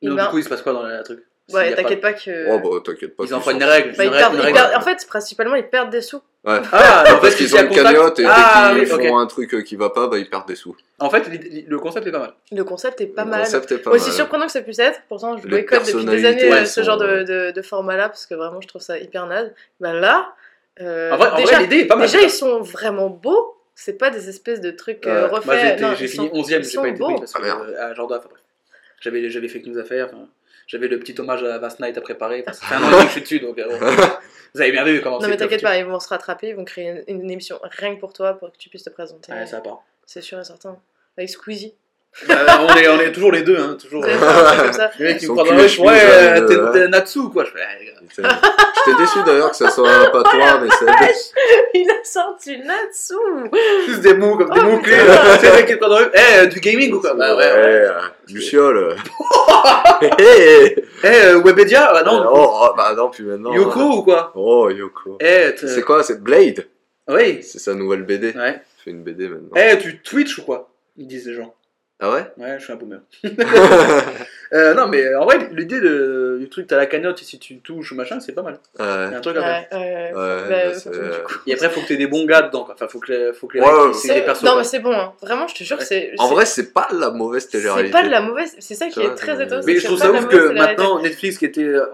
Et Donc ben, du coup, il se passe quoi dans le truc? Ouais, a pas- t'inquiète pas que. Oh bah t'inquiète pas. Ils en une règle. Bah, une ils règle, perdent- une ils règle. perdent- en fait, principalement, ils perdent des sous. Ouais. Ah, en fait, y ont a une contact- cagnotte et Ah, dès qu'ils font un truc euh, qui va pas, bah ils perdent des sous. En fait, le concept est pas mal. Le concept est pas Le mal. concept est pas Aussi mal. surprenant que ça puisse être, pourtant je boycotte depuis des années euh, ce sont, genre de, euh, de, de format-là parce que vraiment je trouve ça hyper naze. Bah là, euh, En vrai, en déjà, vrai, l'idée est pas mal. déjà ils sont vraiment beaux, c'est pas des espèces de trucs euh, refaits. Moi, j'ai été- non, j'ai ils fini sont- 11ème, ils j'ai pas été beaux. pris parce que Ah. J'avais j'avais news à faire. enfin, J'avais le petit hommage à Vast Night à préparer. Enfin, ça fait un an et demi que je suis dessus, donc euh, bon. vous avez bien vu comment Non c'est mais t'inquiète pas, ils vont se rattraper, ils vont créer une, une émission rien que pour toi, pour que tu puisses te présenter. Ouais, ça part. C'est sûr et certain. Avec Squeezie. Euh, on, est, on est toujours les deux, hein, toujours. Euh, comme ça. Qui me dans le ouais, euh, euh, t'es ouais. t'es Natsu, quoi. Je fais, les gars. J'étais déçu d'ailleurs que ça soit pas toi, mais c'est. Il a sorti Natsu Juste des mots comme des Oh, mots clés. putain. C'est vrai qui me croient dans le Eh, euh, du gaming ou quoi? Bah ouais, ouais. euh, Luciole. Hé Eh, euh, Webedia? Ah non. Oh, oh, bah non, plus maintenant. Yoko ou quoi? Oh, Yoko. Eh, C'est quoi C'est Blade? Oui. C'est sa nouvelle BD. Ouais. Il fait une BD maintenant. Eh, tu Twitch ou quoi? Ils disent les gens. Ah ouais? Ouais, je suis un boomer. Euh, non, mais en vrai, l'idée de- du truc, t'as la cagnotte et si tu touches ou machin, c'est pas mal. Il y a Ouais. un truc à faire. Ouais, ouais, Ouais, bah, bah, c'est- Et après, faut que t'aies des bons gars dedans. Quoi. Enfin, faut que les, faut que les Ouais, mecs, ouais, c'est C'est- des persos. non, mais c'est bon, hein. vraiment, je te jure que c'est. En c'est- vrai, c'est pas la mauvaise c'est télé-réalité. pas de la mauvaise. C'est ça qui est vois, très euh, étonnant. Mais c'est je trouve ça ouf que maintenant Netflix, qui était, euh,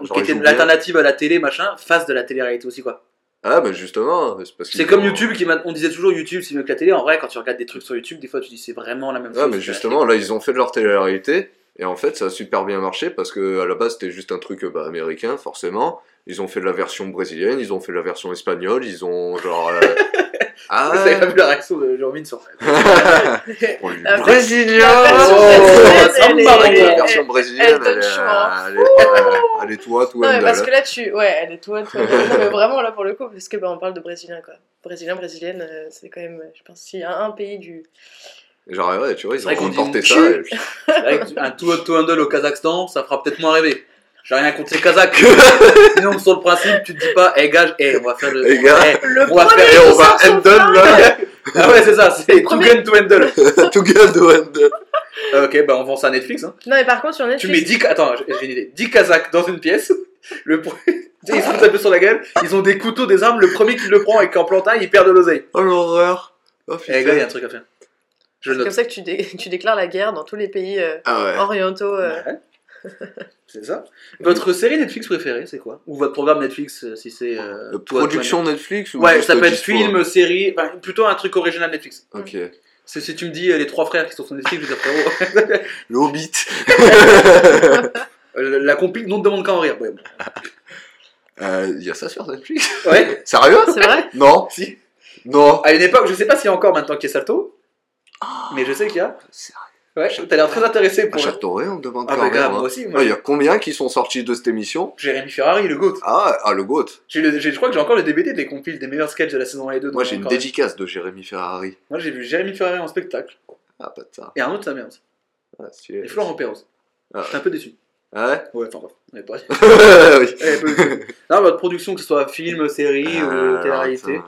l'alternative à la télé, machin, fasse de la télé-réalité aussi, quoi. Ah bah justement, c'est parce qu'ils C'est comme YouTube, qui m'a- on disait toujours YouTube c'est mieux que la télé. En vrai, quand tu regardes des trucs sur YouTube, des fois tu dis c'est vraiment la même Ouais, chose. mais Tu justement, là, ils ont fait de leur télé-réalité, et en fait, ça a super bien marché, parce que à la base, c'était juste un truc euh, bah, américain, forcément. Ils ont fait de la version brésilienne, ils ont fait de la version espagnole, ils ont genre... euh, Ah Vous avez vu la réaction de Jean-Min sur Oh, les La version Oh, brésilienne, ça me elle parle est- elle- version elle brésilienne, donne elle est, chaud, hein. elle est, ouais, elle est toi, tout Non, mais parce que là, tu. Ouais, elle est toi, toi. non, mais vraiment, là, pour le coup, parce que bah, on parle de Brésilien, quoi. Brésilien, Brésilienne, euh, c'est quand même. Je pense s'il y a un pays du. Genre, ouais, tu vois, ils ont remporté ça. et- que un tout tout handle au Kazakhstan, ça fera peut-être moins rêver. J'ai rien contre les Kazakhs. Sinon, sur le principe, tu te dis pas, eh gars, eh, on va faire le. Eh, gars. eh, Le on va faire. Et on va handle, là Ah ouais, c'est ça, c'est premier- gun to handle. Tout gueule de handle. Euh, ok, bah on vend ça à Netflix. Hein. Non, mais par contre, sur Tu Netflix. mets 10. Attends, j'ai une idée. 10 Kazakhs dans une pièce. Le Tu ils se foutent un peu sur la gueule. Ils ont des couteaux, des armes. Le premier qui le prend et qui en plante un, il perd de l'oseille. Oh l'horreur. Oh Eh les gars, il y a un truc à faire. Je C'est comme ça que tu, dé- tu déclares la guerre dans tous les pays euh, Ah ouais. orientaux. euh. Ouais. C'est ça. Votre série Netflix préférée, c'est quoi? Ou votre programme Netflix, euh, si c'est. euh, toi, Production Netflix ou Ouais, ça peut être film, série, enfin, plutôt un truc original Netflix. Ok. C'est si tu me dis euh, les trois frères qui sont sur Netflix, je vais dire frérot. Le Hobbit. La compil, non te demande qu'à en rire. Ouais. Euh, y a ça sur Netflix? Ouais. Sérieux? C'est vrai? Non. Si. Non. À une époque, je sais pas s'il y a encore maintenant qu'il y a Mais je sais qu'il y a. Sérieux Ouais, t'as l'air très intéressé À pour. Châteauray, on me demande Ah quand bah même. hein. moi aussi. Ah, Moi, y a combien qui sont sortis de cette émission? Jérémy Ferrari, le GOAT. ah, ah, le GOAT. Le- je crois que j'ai encore le DVD des compiles des meilleurs sketchs de la saison 1 et 2. Moi, j'ai une dédicace de Jérémy Ferrari. Moi, j'ai vu Jérémy Ferrari en spectacle Ah, pas de ça. et un autre, ça merde. Ah. Et Florent Perros. J'étais un peu déçu. Ah ouais? Ouais, enfin bref, on est pas. Oui. Eh. Non, votre production, que ce soit film, série Ah, ou alors, télé-réalité.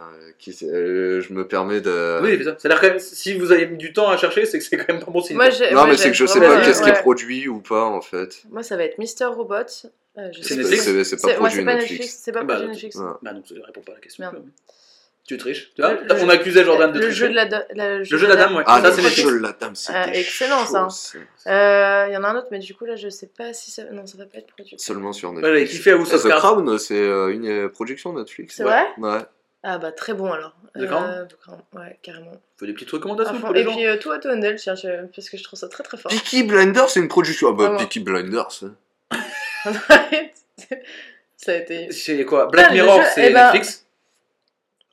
Euh, qui Euh, je me permets de. Oui, c'est ça. Ça a l'air quand même. Si vous avez mis du temps à chercher, c'est que c'est quand même pas bon signe. Moi, j'ai- Non, moi, mais c'est que je sais pas qu'est-ce qui ouais. est produit ou pas en fait. Moi, ça va être Mister Robot. Euh, je C'est sais Netflix pas. C'est c'est pas C'est- ouais, produit c'est pas Netflix. Netflix. C'est pas Bah, produit donc- Netflix. Ouais. Bah non, ça répond pas à la question. Merde. Tu triches. Tu vois Le- On jeu- accusait Jordan de Le tricher. jeu de la, la- Le jeu de la dame, ouais. Ah, Ça, le c'est jeu Netflix. de la dame, c'était Ah, excellent, chaud, ça. ça. Euh, Il y en a un autre, mais du coup, là, je sais pas si ça. Non, ça va pas être produit. Seulement sur Netflix. kiffé House Ah, of The Cards. Crown, c'est euh, une euh, production Netflix. C'est ouais. vrai Ouais. Ah, bah, très bon alors. D'accord. Euh, Ouais, carrément. Fais des petites recommandations fond. pour les Et gens. puis, euh, tout à Handel, tiens, je- parce que je trouve ça très très fort. Peaky Blinders, c'est une production. Ah bah, Vraiment. Peaky Blinders. hein. ça a été. C'est quoi Black Ah, Mirror, c'est eh ben- Netflix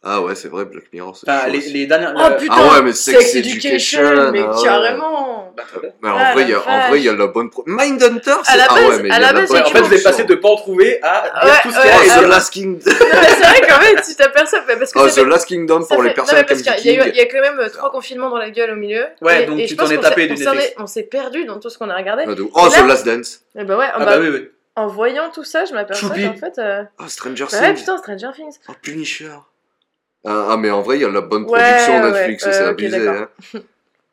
Ah ouais, c'est vrai, Black Mirror, c'est Enfin, les, les dernières. Oh le- putain Ah ouais, mais Sex Sex Education, Education, mais ah ouais. Bah, en Ah, vrai, la il y a- en vrai, il y a la bonne pro... Mindhunter, c'est ah base- ouais, mais il y à a la la base, bonne en fait, vous êtes passé de pas en trouver à dire Ouais, tout ce qu'il y ouais, a. Oh, et The Last Kingdom. C'est vrai qu'en fait, tu t'aperçois parce que Oh, ça The Last Kingdom pour les personnes non, mais parce comme qu'il y, a eu- il y a quand même euh, trois confinements dans la gueule au milieu. Ouais, et, donc et tu t'en es tapé du Netflix. On s'est perdu dans tout ce qu'on a regardé. Ah, Oh, The Last Dance. Et bah ouais, Ah bah, oui, oui. en voyant tout ça, je m'aperçois qu'en fait. euh, Oh, Stranger ouais, Things. putain, Stranger Things. Oh, Punisher. Ah, ah, mais en vrai, il y a la bonne production ouais, Netflix, ouais, c'est ok, abusé. Hein.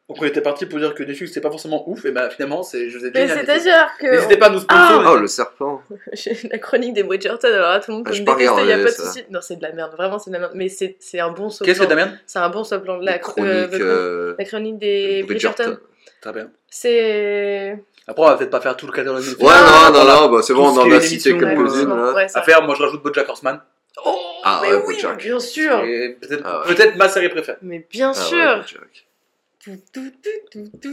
Donc on était parti pour dire que Netflix c'était pas forcément ouf, et bah finalement c'est je vous ai Mais dit. c'est-à-dire que. N'hésitez pas à nous sponsoriser. Oh, le serpent. J'ai la chronique des Bridgerton, alors là, tout le monde Ah, peut j'ai me pas détester, y a regardé, pas de soucis. Non, c'est de la merde, vraiment, c'est de la merde. Mais c'est c'est un bon soplan. Qu'est-ce que t'as merde C'est un bon soplan. La, La chronique. euh, euh, la chronique des Bridgerton. Bridgerton. Très bien. C'est. Après on va peut-être pas faire tout le catalogue. Ouais, non, non, non, bah c'est bon, on en a cité quelques-unes ça. À faire, moi je rajoute BoJack Horseman. Oh, Ah mais ouais, oui, Bojack. bien sûr. Peut-être Ah peut-être ma série préférée. Mais bien Ah sûr.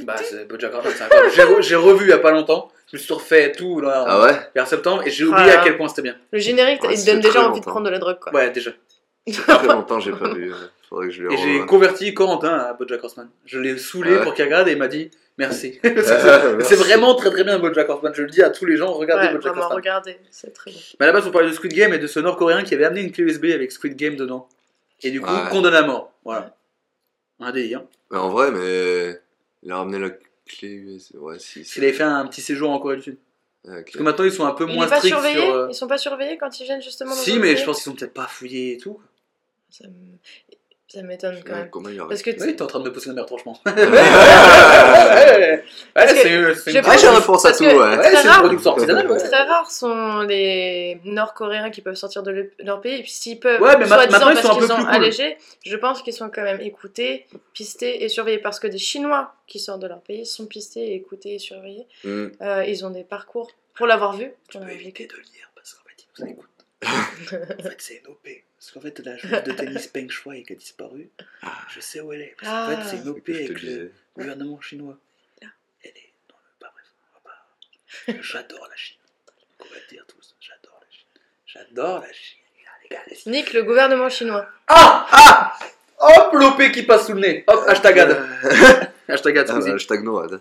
Bah tout. c'est BoJack Horseman, c'est incroyable. J'ai re- J'ai revu il y a pas longtemps. Je me suis refait tout là, Ah ouais? vers septembre et j'ai Ah oublié à quel point c'était bien. Le générique, Ouais, il ça te donne fait déjà très envie de longtemps. prendre de la drogue, quoi. Ouais déjà. Ça fait longtemps que j'ai pas vu. euh, Faudrait que je le Et j'ai revoie. converti Corentin à BoJack Horseman. Je l'ai saoulé Ah ouais. pour qu'il regarde et il m'a dit merci. c'est vraiment très très bien BoJack Horseman. Je le dis à tous les gens, regardez Ouais, BoJack vraiment, Horseman. regardez, c'est très bon. Mais à la base, on parlait de Squid Game et de ce Nord-Coréen qui avait amené une clé USB avec Squid Game dedans. Et du coup, Ouais. condamné à mort. Voilà. Un délire. Mais en vrai, mais. Il a ramené la clé USB. Ouais, si. S'il avait fait un petit séjour en Corée du Sud. Ah. Parce que maintenant, ils sont un peu Il moins est pas stricts surveillé sur. euh, Ils sont pas surveillés quand ils viennent justement dans Si, mais pays je pense qu'ils sont peut-être pas fouillés et tout. Ça me- ça m'étonne quand même. Comment il a Parce que Oui, t'es en train de me pousser la merde, franchement. Ouais, ouais, c'est une- j'ai pense- réponse à tout, ouais. C'est une production artisanale. ouais. Très rares sont les Nord-Coréens qui peuvent sortir de le- leur pays. Et puis s'ils peuvent, Ouais, mais maintenant, ils parce qu'ils sont allégés, je pense qu'ils sont quand même écoutés, pistés et surveillés. Parce que des Chinois qui sortent de leur pays sont pistés, écoutés et surveillés. Hmm. Euh, ils ont des parcours, pour l'avoir vu, Tu on peux éviter de le dire parce qu'en fait, ils nous écoutent. en fait, c'est une OP. Parce qu'en fait, la joueuse de tennis Peng Shuai qui a disparu, je sais où elle est. Parce qu'en Ah. fait, c'est une OP Je te avec le gouvernement chinois. Elle est dans le. Pas bref, pas. J'adore la Chine. On va le dire tous. J'adore la Chine. J'adore la Chine. Les gars, les gars, les- Nique le gouvernement chinois. Ah Ah Hop, l'OP qui passe sous le nez. Hop, hashtag ad. Hashtag ad, Ah, hashtag Noad.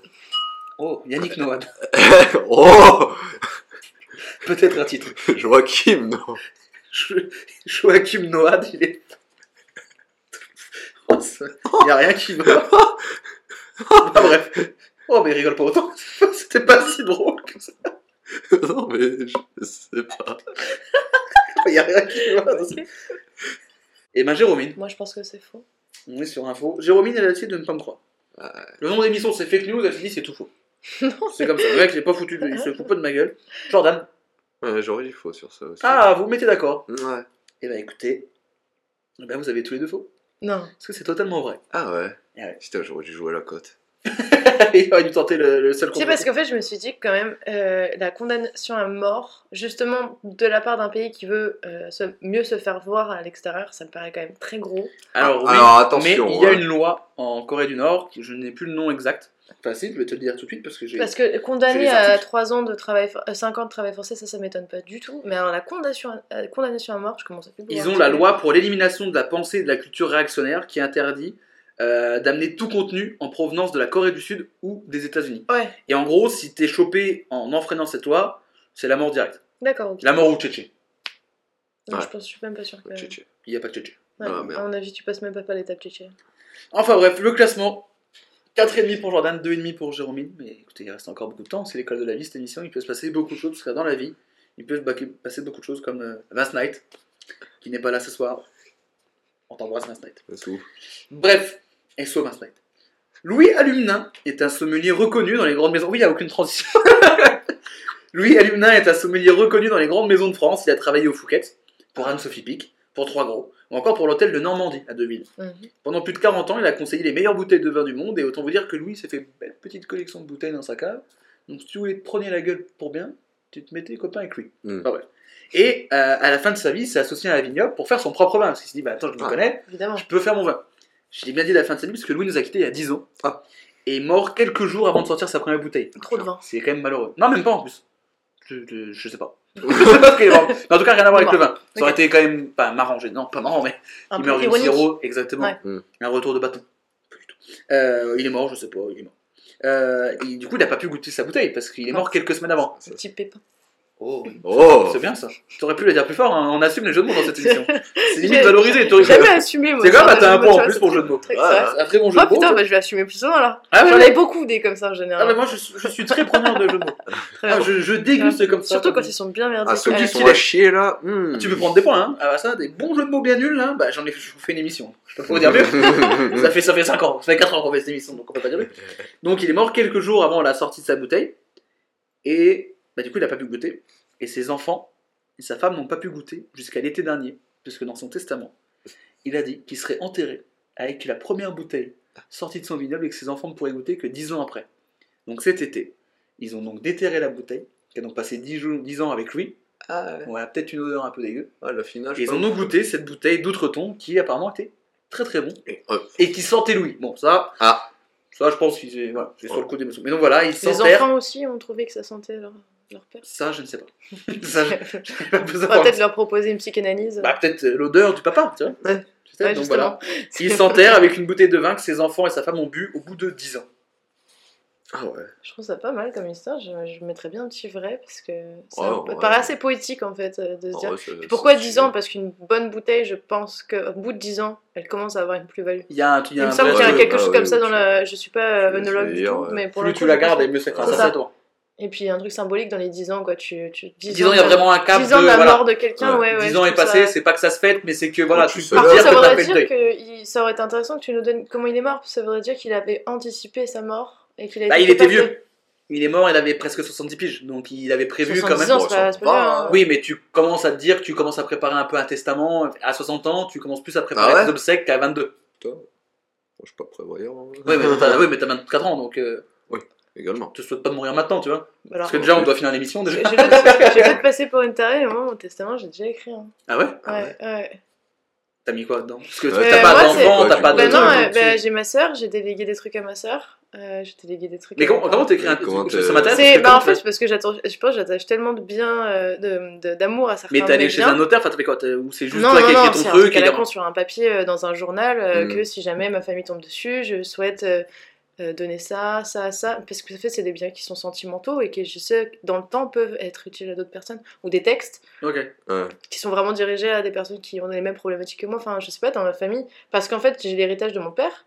Oh, Yannick Noad. oh Peut-être un titre. Joachim, non. Jo- Joachim Noad, il est. Oh, Il n'y a rien qui va. Ah, bref. Oh, mais il rigole pas autant. C'était pas si drôle que ça. non, mais je sais pas. Il n'y a rien qui va. Et ben, Jérôme, Moi je pense que c'est faux. on est sur info. Jérôme, elle a décidé de ne pas me croire. Ouais. Le nom d'émission, c'est fake news. Elle s'est dit, c'est tout faux. C'est comme ça. Le mec, il est pas foutu. de- Il se fout pas de ma gueule. Jordan. Ouais, j'aurais dit faux sur ça aussi. Ah, vous mettez d'accord. Ouais. Eh ben, écoutez. Eh ben, vous avez tous les deux faux. Non. Parce que c'est totalement vrai. Ah ouais. Ah ouais. Putain, j'aurais dû jouer à la cote. il aurait dû tenter le, le seul contre- parce qu'en fait, je me suis dit que quand même, euh, la condamnation à mort, justement de la part d'un pays qui veut euh, se- mieux se faire voir à l'extérieur, ça me paraît quand même très gros. Alors, oui, Alors, attention, mais il y a hein. une loi en Corée du Nord, je n'ai plus le nom exact. Facile, je vais te le dire tout de suite parce que j'ai. Parce que les à articles. 3 ans de travail, for- euh, 5 ans de travail forcé, ça, ça m'étonne pas du tout. Mais alors, la condamnation à, euh, condamnation à mort, je commence à plus Ils ont la loi pour l'élimination de la pensée et de la culture réactionnaire qui interdit euh, d'amener tout contenu en provenance de la Corée du Sud ou des États-Unis. Ouais, Et en gros, si t'es chopé en enfreignant cette loi, c'est la mort directe. d'accord. ok. La mort ou tchétché. Non, Ouais. je, pense, je suis même pas sûre que. Tché-tché. Il n'y a pas de tchétché. Ouais, Ah, à mon avis, tu passes même pas par l'étape tchétché. Enfin bref, le classement. 4,5 pour Jordan, 2,5 pour Jérôme. Mais écoutez, il reste encore beaucoup de temps. C'est l'école de la vie, cette émission. Il peut se passer beaucoup de choses. Parce que dans la vie, il peut se passer beaucoup de choses comme euh, Vince Knight, qui n'est pas là ce soir. On t'embrasse, Vince Knight. Bref, et soit Vince Knight. Louis Alumnin est un sommelier reconnu dans les grandes maisons. Oui, il n'y a aucune transition. Louis Alumnin est un sommelier reconnu dans les grandes maisons de France. Il a travaillé au Fouquet, pour Anne-Sophie Pic, pour Trois Gros, ou encore pour l'hôtel de Normandie à Deville. Mhm. Pendant plus de 40 ans, il a conseillé les meilleures bouteilles de vin du monde, et autant vous dire que Louis s'est fait une belle petite collection de bouteilles dans sa cave. Donc si tu voulais te prendre la gueule pour bien, tu te mettais copain avec lui. Mm. Enfin, bref. Et euh, à la fin de sa vie, il s'est associé à la vignoble pour faire son propre vin. Parce qu'il s'est dit, bah attends, je me Ah. connais, Évidemment. je peux faire mon vin. Je l'ai bien dit à la fin de sa vie, parce que Louis nous a quittés il y a 10 ans. Ah. Et est mort quelques jours avant de sortir sa première bouteille. Trop de vin. C'est quand même malheureux. Non, même pas en plus. Je, sais pas. je sais pas ce qu'il est mort. Mais en tout cas, rien à voir avec le vin. Ça aurait été quand même pas marrant. j'ai- Non, pas marrant, mais Un il meurt ironique. sirop, exactement. Ouais. Mm. Un retour de bâton. Pas du tout. Euh, il est mort, je sais pas, il est mort. Euh, et du coup, il n'a pas pu goûter sa bouteille parce qu'il est mort quelques semaines avant. Petit pépin. Oh, Oh c'est bien ça. Tu aurais pu le dire plus fort, hein. on assume les jeux de mots dans cette émission. C'est limite valorisé. t'aurais- J'ai jamais assumé, moi. C'est bah, t'as un point en plus pour vois, jeu de mots. C'est un très bon jeu Ah de mots. putain, ça. bah, je vais assumer plus souvent alors. Ah, J'en ai beaucoup des comme ça en Ah, général. bah, moi, je, suis- je suis très preneur de jeux de mots. Ah, je, je déguste comme ça. Surtout comme- quand ils sont bien merdiques. Ah, ceux qui tu sont à chier là. hmm. Tu peux prendre des points, hein. Ah, bah, ça, des bons jeux de mots bien nuls, là. Bah, j'en ai, fais une émission. Je peux pas vous dire mieux. ça fait, ça fait 5 ans, ça fait 4 ans qu'on fait cette émission, donc on peut pas dire mieux. Donc il est mort quelques jours avant la sortie de sa bouteille. Et bah, du coup, il a pas pu goûter. Et ses enfants et sa femme n'ont pas pu goûter jusqu'à l'été dernier, puisque dans son testament, il a dit qu'il serait enterré avec la première bouteille sortie de son vignoble et que ses enfants ne pourraient goûter que 10 ans après. Donc cet été, ils ont donc déterré la bouteille, qui a donc passé 10, jours, 10 ans avec lui. Ah, ouais. On a peut-être une odeur un peu dégueu. Ah, la finale. Et ils ont goûté cette bouteille d'outre-ton qui apparemment était très très bon Et, euh, et qui sentait Louis. Bon, ça, Ah. ça je pense qu'ils voilà, c'est sur le coup d'émotion. Mais donc voilà, ils Les enfants aussi ont trouvé que ça sentait leur, leur. Ça, je ne sais pas. ça, je- j'ai pas besoin On va peut-être leur proposer une psychanalyse. Bah, peut-être euh, l'odeur du papa, tu vois. Ouais. Ouais, donc voilà. Avec une bouteille de vin que ses enfants et sa femme ont bu au bout de 10 ans. Ah ouais. Je trouve ça pas mal comme histoire. Je, je mettrais bien un petit vrai parce que ça ouais. paraît assez poétique en fait euh, de se Ah dire. ouais, Pourquoi c'est 10 stylé. ans Parce qu'une bonne bouteille, je pense qu'au bout de 10 ans, elle commence à avoir une plus-value. Il y a un, il y Il me semble qu'il y a ouais, truc. quelque bah chose comme ça dans la. Je suis pas œnologue du tout, mais pour Plus le tu la gardes et mieux c'est grâce à toi. Et puis un truc symbolique dans les 10 ans, quoi. Tu, tu, 10, 10 ans, il y a vraiment un cap 10 ans de de. la Voilà. mort de quelqu'un, ouais, ouais. 10 je ans est passé, ça- c'est pas que ça se fête, mais c'est que voilà, tu tu peux Par dire contre, que ça t'as fait le dire que il- ça aurait été intéressant que tu nous donnes comment il est mort. Ça voudrait dire qu'il avait anticipé sa mort et qu'il a Bah, été il était de- vieux. Il est mort, il avait presque 70 piges, donc il avait prévu quand 70 même. ans, c'est pas, pas ça hein. Oui, mais tu commences à te dire que tu commences à préparer un peu un testament. À 60 ans, tu commences plus à préparer Ah ouais tes obsèques qu'à 22. Putain. Je suis pas prévoyant. hein. Oui, mais t'as oui, mais t'as 24 ans, donc euh, Également. je te souhaite pas de mourir maintenant, tu vois. Alors, Parce que déjà, on doit finir l'émission déjà. j'ai peut-être passé pour une tarée, mais moi, mon testament, j'ai déjà écrit. hein. Ah ouais? Ah Ouais, ouais. T'as mis quoi dedans? Parce que Ouais. t'as Euh, pas d'enfant, t'as pas de Bah non, truc, euh, bah, j'ai ma soeur, j'ai délégué des trucs à ma soeur. Euh, j'ai délégué des trucs Mais comment t'écris un Comment truc Ça m'intéresse. C'est parce que bah en fait parce que j'attache je pense que j'attache tellement de bien euh, de de- d'amour à certains Mais t'es allé de chez un notaire, enfin t'as fait quoi? Ou c'est juste non, toi non, qui non, écris c'est ton un truc truc à et la t'as- con sur un papier euh, dans un journal euh, Mm. que si jamais ma famille tombe dessus, je souhaite euh, euh, donner ça, ça, ça, parce que en fait c'est des biens qui sont sentimentaux et qui je sais dans le temps peuvent être utiles à d'autres personnes ou des textes. Ouais. qui sont vraiment dirigés à des personnes qui ont les mêmes problématiques que moi. Enfin, je sais pas, dans ma famille. Parce qu'en fait, j'ai l'héritage de mon père,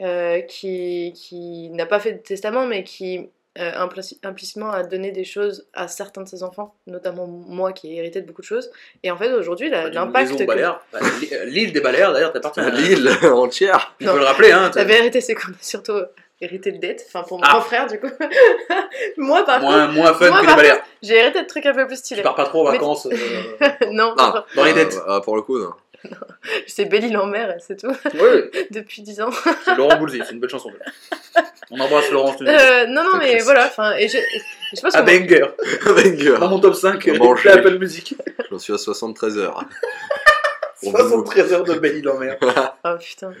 euh, qui, qui n'a pas fait de testament, mais qui euh, implici- implicitement a donné des choses à certains de ses enfants, notamment moi qui ai hérité de beaucoup de choses. Et en fait, aujourd'hui, l'impact. que-. Bah, euh, L'île des Baléares, d'ailleurs, t'appartiens à L'île entière. Tu Non. peux le rappeler, hein. La vérité, c'est qu'on a surtout hérité de dettes. Enfin, pour mon Ah. grand frère, du coup. moi, par contre, Moins, fun Moi, que les j'ai hérité de trucs un peu plus Tu stylés. pars pas trop en Mais- vacances. euh, non, Ah, Dans les ah, dettes. ah, pour le coup, non. c'est Belle-Île-en-Mer, c'est tout, Oui, depuis 10 ans. C'est Laurent Boulzy, c'est une bonne chanson. On embrasse Laurent. je te dis. Euh, non, non, mais voilà, enfin, et je, je Ah, que banger. Banger. Dans mon top 5, On mange, la oui. Apple Music. J'en suis à 73 heures. Pour 73 heures de Belle-Île en mer. Oh putain.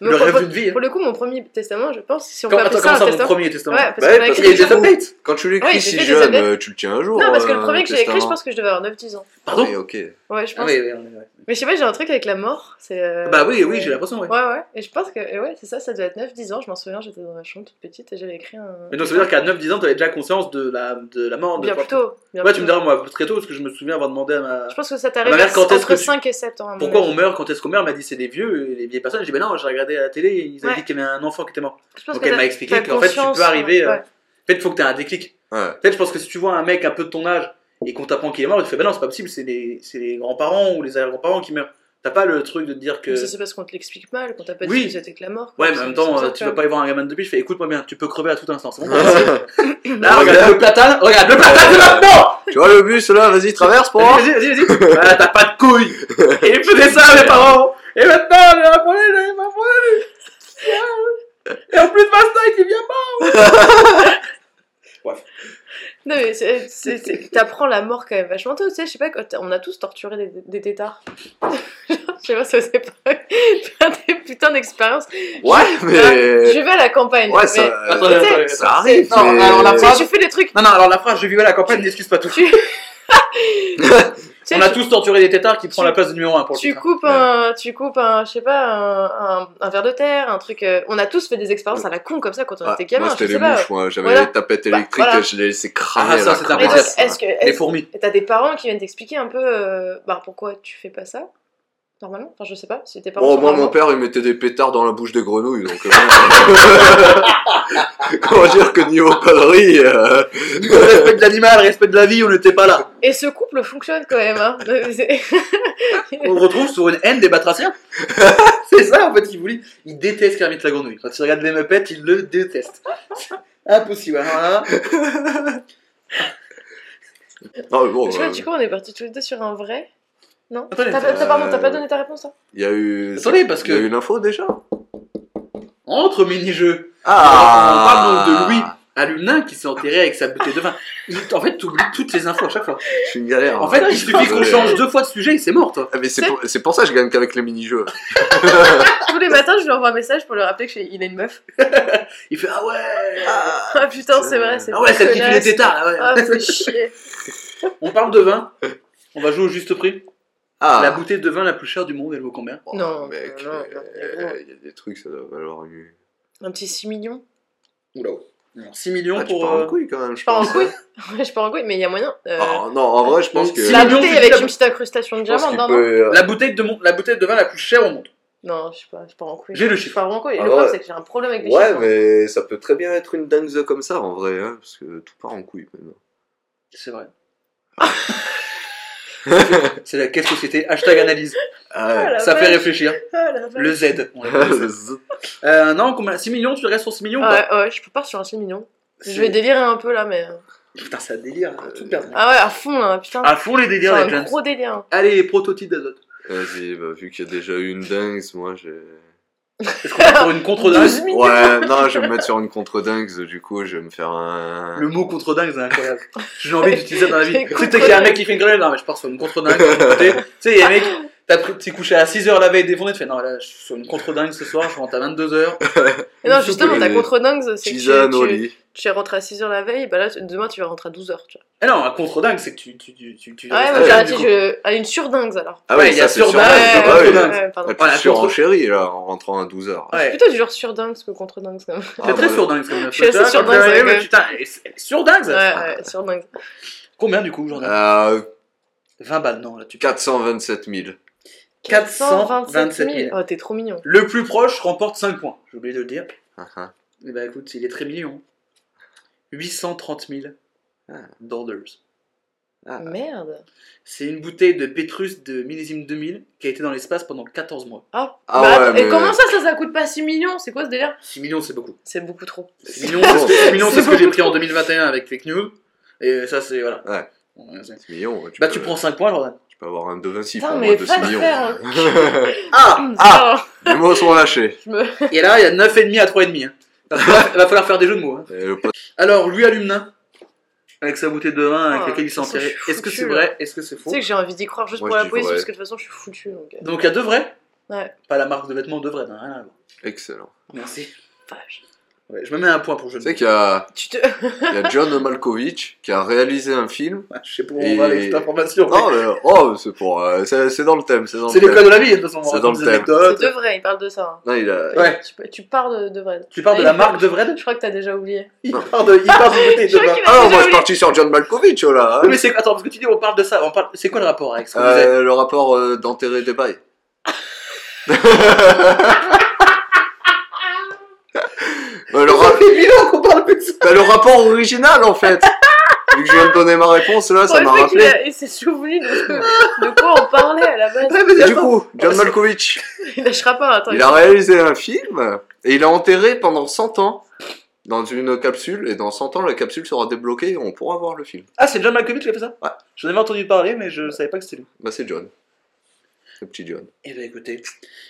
Le Mais rêve pour- d'une vie. hein. pour le coup, mon premier testament, je pense, si on Quand, peut attends, appeler ça un ça, mon testament. premier testament Ouais, parce Bah parce qu'il y a des updates. Quand tu l'écris Ouais, j'ai si jeune, tu le tiens un jour. Non, parce que le euh, premier que j'ai écrit, je pense que je devais avoir 9-10 ans. Pardon Oui, ok. Ouais, je Ah pense. oui, oui, oui, oui. Mais je sais pas, j'ai un truc avec la mort. C'est. euh, Bah oui, oui, j'ai l'impression, ouais. Ouais, ouais. Et je pense que, ouais, c'est ça, ça devait être 9-10 ans. Je m'en souviens, j'étais dans ma chambre toute petite et j'avais écrit un. Mais donc ça veut dire qu'à 9-10 ans, t'avais déjà conscience de la, de la mort de Bien plus tôt. bien Ouais, plus tu me diras, moi, très tôt, parce que je me souviens avoir demandé à ma. Je pense que ça Ma t'arrive mère, quand est-ce entre que tu- 5 et 7 ans. mon Pourquoi on meurt Quand est-ce qu'on meurt Elle m'a dit c'est des vieux, et les vieilles personnes. J'ai dit, ben non, j'ai regardé à la télé, ils avaient Ouais. dit qu'il y avait un enfant qui était mort. Je pense Donc elle m'a expliqué qu'en fait, tu peux arriver, euh. En fait, il faut que tu aies un déclic. Ouais. En fait, je pense que si tu vois un mec un peu de ton âge et qu'on t'apprend qu'il est mort, tu fais bah non, c'est pas possible, c'est les, c'est les grands-parents ou les arrière-grands-parents qui meurent. T'as pas le truc de te dire que. Mais ça, c'est parce qu'on te l'explique mal, qu'on t'a pas Oui. dit que c'était que la mort. quoi. Ouais, mais en même temps, euh, tu vas pas y voir un gamin de biche, fais écoute-moi bien, tu peux crever à tout instant. C'est bon Là, regarde le platane, regarde le platane, c'est maintenant Tu vois le bus là, vas-y, traverse pour. Vas-y, vas-y, vas-y. Ah, t'as pas de couilles Et ils faisaient ça, mes parents Et maintenant, j'ai un problème, j'ai de problème Et en plus, Night, il vient pas Non, mais c'est- c'est- c'est- t'apprends la mort quand même vachement tôt, tu sais, je sais pas, on a tous torturé des, des tétards. je sais pas, ça c'est pas des putains d'expériences. Ouais, mais. Je vais à la campagne. Ouais, mais ça. Attendez, euh. Ça arrive. Non, mais- alors la tu phrase- tu fais des trucs. Non, non, alors la phrase, je vivais à la campagne, n'excuse pas tout. Tu, tu On a tu- tous torturé des tétards qui prend la place de numéro 1 pour le tu titre. coupes un, tu coupes un, je sais pas, un, un, un verre de terre, un truc. euh, on a tous fait des expériences à la con comme ça quand on Ah, était gamin. moi, c'était sais les pas. mouches, moi. J'avais Voilà. les tapettes Bah, électriques voilà. et je les laissais cramer. Ah, ça, c'est un Les est-ce- fourmis. et t'as des parents qui viennent t'expliquer un peu, euh, bah pourquoi tu fais pas ça? Normalement Enfin, je sais pas. Si tes parents. Oh, moi, mon père, il mettait des pétards dans la bouche des grenouilles, donc. euh, Comment dire que niveau conneries. euh, respect de l'animal, respect de la vie, on n'était pas là. Et ce couple fonctionne quand même. Hein. On le retrouve sur une haine des batraciens. c'est ça en fait qu'il voulait. Il déteste Kermit la grenouille. Quand il regarde les Muppets, il le déteste. Impossible. Non, mais bon, Je sais pas, euh, du coup, on est partis tous les deux sur un vrai. Non Attendez, T'as pas- t'as- pardon, t'as pas euh, donné ta réponse, hein il y a eu. Attendez, parce Il y a eu que une info déjà entre mini-jeux, Ah on parle donc de Louis Alunin qui s'est enterré avec sa bouteille de vin. En fait, tu oublies toutes les infos à chaque fois. Je suis une galère. En fait, il suffit qu'on change deux fois de sujet et c'est mort, toi. Ah, mais c'est pour, c'est pour ça que je gagne qu'avec les mini-jeux. Tous les matins, je lui envoie un message pour lui rappeler qu'il a une meuf. Il fait Ah ouais Ah putain, c'est vrai, c'est Ah ouais, celle qui fait les connasse. tétards, là, ouais. Ah, fais chier. On parle de vin. On va jouer au juste prix. Ah La bouteille de vin la plus chère du monde, elle vaut combien? Oh, Non, mec, non, non, euh, non. il y a des trucs, ça doit valoir une. Un petit 6 millions. Oula. Alors, 6 millions Ah, tu pour. pars en euh, couille quand même, je Je pars en couille. Ouais, je pars en couille, mais il y a moyen. euh, Ah, non, en vrai, je pense que. La bouteille tu avec une petite incrustation de je diamant non peut- euh, La bouteille, de mon- la bouteille de vin la plus chère au monde. Non, je sais pas, je pars en couille. J'ai le Je chiffre. pars en couille. Ah le problème, ouais. c'est que j'ai un problème avec les Ouais, chiffres. mais ça peut très bien être une dingue comme ça en vrai, hein, parce que tout part en couille maintenant. C'est vrai. C'est la quelle société? Hashtag analyse. Ah la Ça fait réfléchir. Ah. Le Z. on l'appelle le Z. Euh, non, combien? 6 millions, tu restes sur 6 millions ou pas? Ah ouais, ouais, je peux pas sur un 6 millions. Je vais délirer un peu là, mais. euh, Putain, c'est un délire. tout perdre. Ah ouais, à fond là, putain. À fond les délires, les un gros délire. Allez, prototype d'azote. Vas-y, bah, vu qu'il y a déjà eu une dingue, moi j'ai. Est-ce qu'on va pour une contre-dingue 12 millions. Ouais, non, je vais me mettre sur une contre-dingue, du coup, je vais me faire un. Le mot contre-dingue, c'est incroyable. J'ai envie d'utiliser ça dans la vie. Tu sais qu'il y a un mec qui fait une grenade, non, mais je pars sur une contre-dingue. Tu sais, il y a un mec, t'as pris- t'es couché à 6h la veille défoncé, tu fais non, là, je suis sur une contre-dingue ce soir, je rentre à 22h. Et non, justement, ta contre-dingue, c'est que tu, tu, tu es rentré à 6h la veille, bah là, tu- demain, tu vas rentrer à 12h, tu vois. Eh non, un contre-dingue, c'est que tu. tu, tu, tu, tu Ouais, restes moi, j'ai arrêté du coup. je... à une surdingue alors. Ah Ouais, ouais, il y a ça c'est Ah c'est bah pas oui. sur dingue. ouais, pardon. Ah, tu Voilà, sur contre- en chérie là, en rentrant à 12h. Ouais. Plutôt du genre surdingue que contre-dingue, quand même. C'est Ah, très surdingue, ce Je suis assez Putain, surdingue, quand ça, même. Putain, elle est surdingue ça Ouais, ouais, surdingue. Combien du coup, Jordan Euh, 20 balles, non, là tu 427 000. 427 000. Oh, t'es trop mignon. Le plus proche remporte 5 points, j'ai oublié de le dire. Ah, ah. Eh ben écoute, il est très mignon. 830 000 Ah. dollars. Ah. Merde. C'est une bouteille de Pétrus de millésime 2000 qui a été dans l'espace pendant 14 mois. Ah, Ah bah, ouais, attends, mais- Et comment ça, ça, ça coûte pas 6 millions? C'est quoi ce délire? 6 millions, c'est beaucoup. C'est beaucoup trop. 6 millions, c'est ce que, 6 millions, c'est ce que j'ai pris en trop. 2021 avec Fake News. Et ça, c'est. Voilà. Ouais. Ouais, c'est- C'est mignon. Bah, peux- tu prends 5 points, Jordan. Tu peux avoir un De Vinci Putain, pour mais moins de va 6 le millions. faire, hein. Ah Ah Les mots sont lâchés. Je me... Et là, il y a 9,5 à 3,5. Hein. Il va falloir- il va falloir faire des jeux de mots. hein. Et le pote- Alors, Louis Alumnin, avec sa bouteille de vin avec Ah, laquelle il s'est de toute façon, enterré. je suis Est-ce que c'est vrai Est-ce que c'est Tu faux sais que j'ai envie d'y croire juste Moi, pour je la dis poésie, vrai. parce que de toute façon, je suis foutu. Donc... euh, Donc, il y a deux vrais Ouais. Pas la marque de vêtements de vrais, non, rien à voir. Excellent. Merci. Vache. Ouais, je me mets un point pour jeu Tu de sais mots. qu'il y a, Tu te... il y a John Malkovich qui a réalisé un film. Ouais, Je sais pas où Et- on va avec cette information. Non, mais, oh, c'est pour, euh, c'est dans le thème, c'est dans le C'est codes de la vie, de toute façon. on C'est dans le thème. C'est de vrai, il parle de ça. hein. Non, il a, Ouais. Tu, tu pars de, de vrai. Tu parles de la marque de Vred Je crois que t'as déjà oublié. Il part de, il part de Ah non, moi je suis parti sur John Malkovich oh là. Oui, mais c'est attends parce que tu dis on parle de ça, on parle c'est quoi le rapport avec ce qu'on disait Euh, le rapport euh, d'enterrer des bails. fait 1000 ans qu'on parle plus de ça. Bah, le rapport original en fait. Vu que je viens de donner ma réponse là, ça m'a le il, rappelé. a- il s'est souvenu de, de quoi on parlait à la base. Ouais, Du attends. coup, John Malkovich, Il lâchera pas, attends. il a réalisé un film et il a enterré pendant 100 ans dans une capsule et dans 100 ans la capsule sera débloquée et on pourra voir le film. Ah, c'est John Malkovich qui a fait ça Ouais. J'en avais entendu parler, mais je savais pas que c'était lui. Bah c'est John. Le petit John. Eh ben écoutez,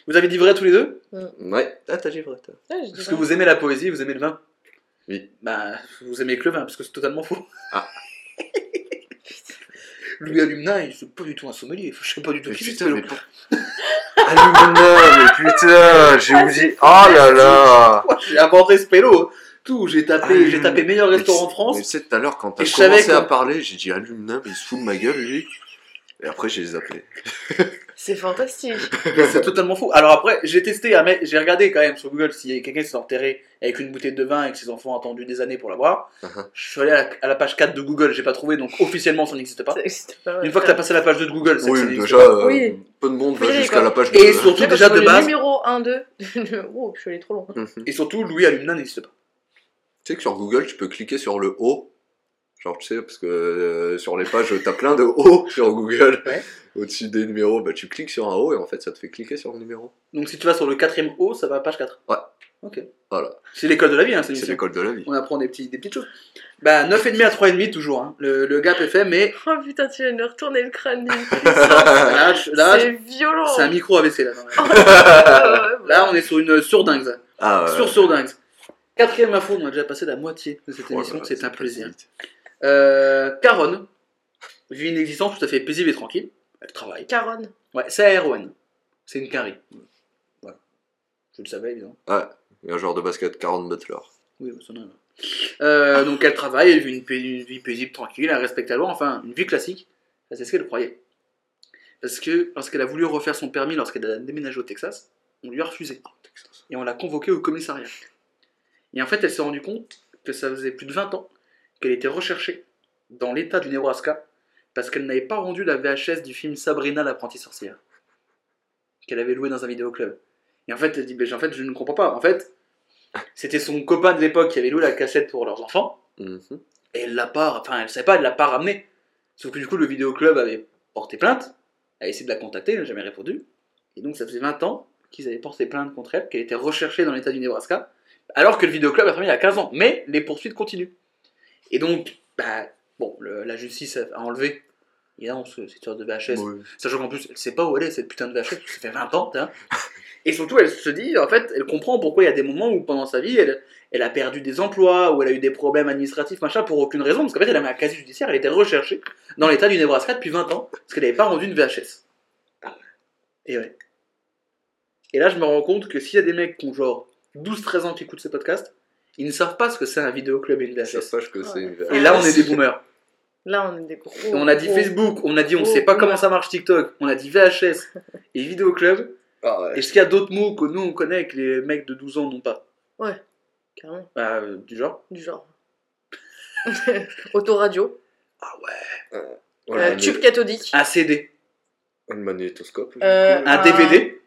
vous avez dit vrai tous les deux? Ouais. Ah t'as dit vrai toi. Ouais, je dis Parce que vous aimez la poésie, vous aimez le vin Oui. Bah, vous aimez que le vin, parce que c'est totalement faux. Ah. Louis Alumna, il c'est pas du tout un sommelier, je sais pas du tout Mais qui c'est. putain, mais pour... Alumna, mais putain, j'ai Ah, oublié. Oh là là Moi, J'ai inventé ce pélo. Tout, j'ai tapé, Alumna. j'ai tapé meilleur Mais restaurant tu- France. Mais tu sais, tout à l'heure, quand t'as Et je savais commencé à parler, j'ai dit Alumna, mais il se fout de ma gueule, lui. Et après, j'ai zappé. C'est fantastique. C'est totalement faux. Alors après, j'ai testé, j'ai regardé quand même sur Google s'il y avait quelqu'un qui s'est enterré avec une bouteille de vin et que ses enfants ont attendu des années pour la boire. Uh-huh. Je suis allé à la, à la page 4 de Google, j'ai pas trouvé, donc officiellement ça n'existe pas. Une fois que t'as passé la page 2 de Google, c'est que ça Oui, déjà, pas. euh, Oui. peu de monde va jusqu'à la page Et 2. surtout- Ouais, parce déjà de le base- numéro 1, 2. oh, je suis allé trop loin. Mhm. Et surtout, Louis Alumna n'existe pas. Tu sais que sur Google, tu peux cliquer sur le haut. Genre, tu sais, parce que euh, sur les pages, t'as plein de hauts sur Google. Ouais. Au-dessus des numéros, bah tu cliques sur un haut et en fait, ça te fait cliquer sur le numéro. Donc si tu vas sur le quatrième haut, ça va à page 4. Ouais. Ok. Voilà. C'est l'école de la vie, hein, c'est l'école de la vie. On apprend des, petits, des petites choses. Bah 9,5 à 3,5 toujours. Hein. Le, le gap est fait, mais Oh putain, tu viens de retourner le crâne là, C'est violent. c'est un micro AVC là. Oh, Là, on est sur une surdingue. Ah ouais. Sur surdingue. Quatrième info, on a déjà passé la moitié de cette Oh émission, c'est un plaisir. Euh, Caronne vit une existence tout à fait paisible et tranquille. Elle travaille. Caronne. Ouais, c'est ARON. C'est une carie. Voilà. Je le savais, évidemment. Il y a un joueur de basket, Caron Butler. Oui, ça n'a rien. Euh, donc elle travaille, elle vit une, vie paisible, tranquille, elle respecte la loi, enfin une vie classique. C'est ce qu'elle croyait. Parce que lorsqu'elle a voulu refaire son permis, lorsqu'elle a déménagé au Texas, on lui a refusé. Et on l'a convoquée au commissariat. Et en fait, elle s'est rendue compte que ça faisait plus de 20 ans qu'elle était recherchée dans l'état du Nebraska parce qu'elle n'avait pas rendu la VHS du film Sabrina l'apprentie sorcière qu'elle avait loué dans un vidéoclub. Et en fait, elle dit, en fait, je ne comprends pas. En fait, c'était son copain de l'époque qui avait loué la cassette pour leurs enfants, Mhm. et elle l'a pas, enfin, elle savait pas, elle l'a pas ramené. Sauf que du coup, le vidéoclub avait porté plainte, a essayé de la contacter, elle n'a jamais répondu. Et donc, ça faisait 20 ans qu'ils avaient porté plainte contre elle, qu'elle était recherchée dans l'état du Nebraska, alors que le vidéoclub a fermé il y a 15 ans. Mais les poursuites continuent. Et donc, bah, bon, le- la justice a enlevé, évidemment, ce- cette sorte de VHS, Oui. Sachant qu'en plus, elle sait pas où elle est, cette putain de VHS, parce que ça fait 20 ans, t'as. Et surtout, elle se dit, en fait, elle comprend pourquoi il y a des moments où, pendant sa vie, elle, elle a perdu des emplois, ou elle a eu des problèmes administratifs, machin, pour aucune raison, parce qu'en fait, elle avait un casier judiciaire, elle était recherchée dans l'état du Nebraska depuis 20 ans, parce qu'elle n'avait pas rendu une VHS. Et ouais. Et là, je me rends compte que s'il y a des mecs qui ont genre 12-13 ans qui écoutent ce podcast, ils ne savent pas ce que c'est un vidéoclub et une Ils savent VHS. pas que c'est une Et là, on est des boomers. Là, on est des gros. Et on a dit gros- Facebook, on a dit on gros sait pas comment ça marche TikTok, on a dit VHS et vidéoclub. Ah ouais. Est-ce qu'il y a d'autres mots que nous on connaît et que les mecs de 12 ans n'ont pas? Carrément, Bah, euh, Du genre du genre. Autoradio. Ah ouais. Voilà, Euh, un- tube cathodique. Un CD, Un magnétoscope. Euh, un Un- DVD,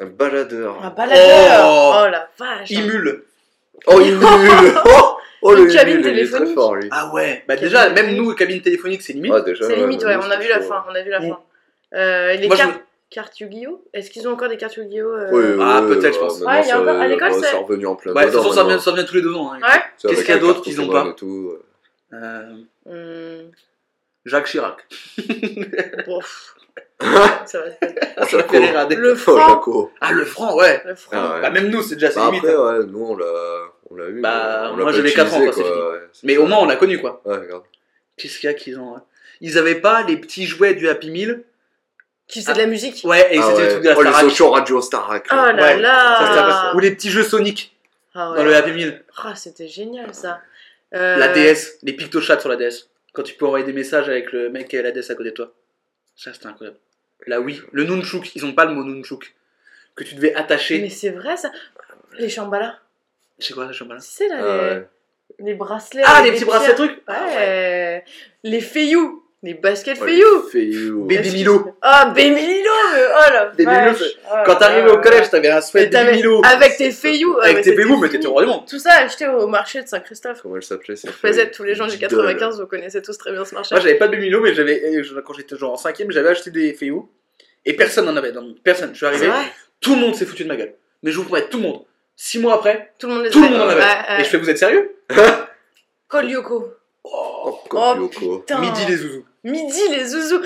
Un baladeur. Un baladeur. Oh. Oh, la vache. Imule. Oh, nul Oh, oh Une le cabine téléphonique. fort, lui. Ah ouais. Bah déjà, même nous, cabine téléphonique, c'est limite. Ah, C'est limite, ouais, nous, on a vu la fin. On a vu la Mm. fin. Euh, les Moi, je cartes, cartes Yu-Gi-Oh Est-ce qu'ils ont encore des cartes Yu-Gi-Oh euh, Oui, oui, Ah, oui, peut-être, je bah, pense. Ouais, il y a ça- encore- à l'école, bah, c'est- c'est revenu en plein Ouais, de toute façon, ça revient, ça tous les deux ans. hein. Ouais. Qu'est-ce qu'il y a d'autre qu'ils ont Pokémon pas et tout. Euh, Hmm, Jacques Chirac. bon, pff. ça va. Ah, Ça me Jaco. fait rire à des- Le Oh, franc. Jaco. Ah, le franc, ouais. Le franc. Ah ouais. Bah, même nous, c'est déjà assez Bah, limite. après, hein. ouais, nous, on l'a on l'a eu. Bah, on moi, j'avais quatre ans quoi, ouais, c'est Mais ça. au moins, on l'a connu, quoi. Ouais, regarde. Qu'est-ce qu'il y a qu'ils ont. hein Ils avaient pas les petits jouets du Happy Meal Qui faisait de la musique Ouais, et Ah c'était ouais. le truc de la Oh, les Starac. sociaux radio Starac. Oh là. là Ou les petits jeux Sonic Ah dans le Happy Meal. Ah, c'était génial ça. Euh, La DS, les pictochats sur la DS. Quand tu peux envoyer des messages avec le mec qui a la DS à côté de toi. Ça, c'était incroyable. Là, oui. Le Nunchuk, ils ont pas le mot Nunchuk. Que tu devais attacher. Mais c'est vrai ça. Les chambalas. Sais quoi, pas là. Tu sais là, Ah les, les bracelets. Ah, les petits bracelets trucs Ouais. Les feious. Les baskets Fayou Fayou. Baby Milo. Ah, Baby Milo mais Oh la Baby vache Oh Quand t'arrivais au collège, t'avais un sweat Baby Milo. Avec tes Fayou ah, Avec tes Fayou, mais t'étais roi du monde. Tout ça acheté au marché de Saint-Christophe. Comment elle s'appelait cette tous les gens du Idole. 95, vous connaissez tous très bien ce marché. Moi, j'avais pas de Baby Milo, mais j'avais, quand j'étais genre en cinquième, j'avais acheté des Fayou. Et personne n'en avait. Donc, personne. Je suis arrivé. Tout le monde s'est foutu de ma gueule. Mais je vous promets, tout le monde. Six mois après, Tout le monde tout le monde en avait. Et je fais, vous êtes sérieux Col Lyoko. Oh, Oh, Yoko. Putain. Midi les zouzous. Midi, les zouzous.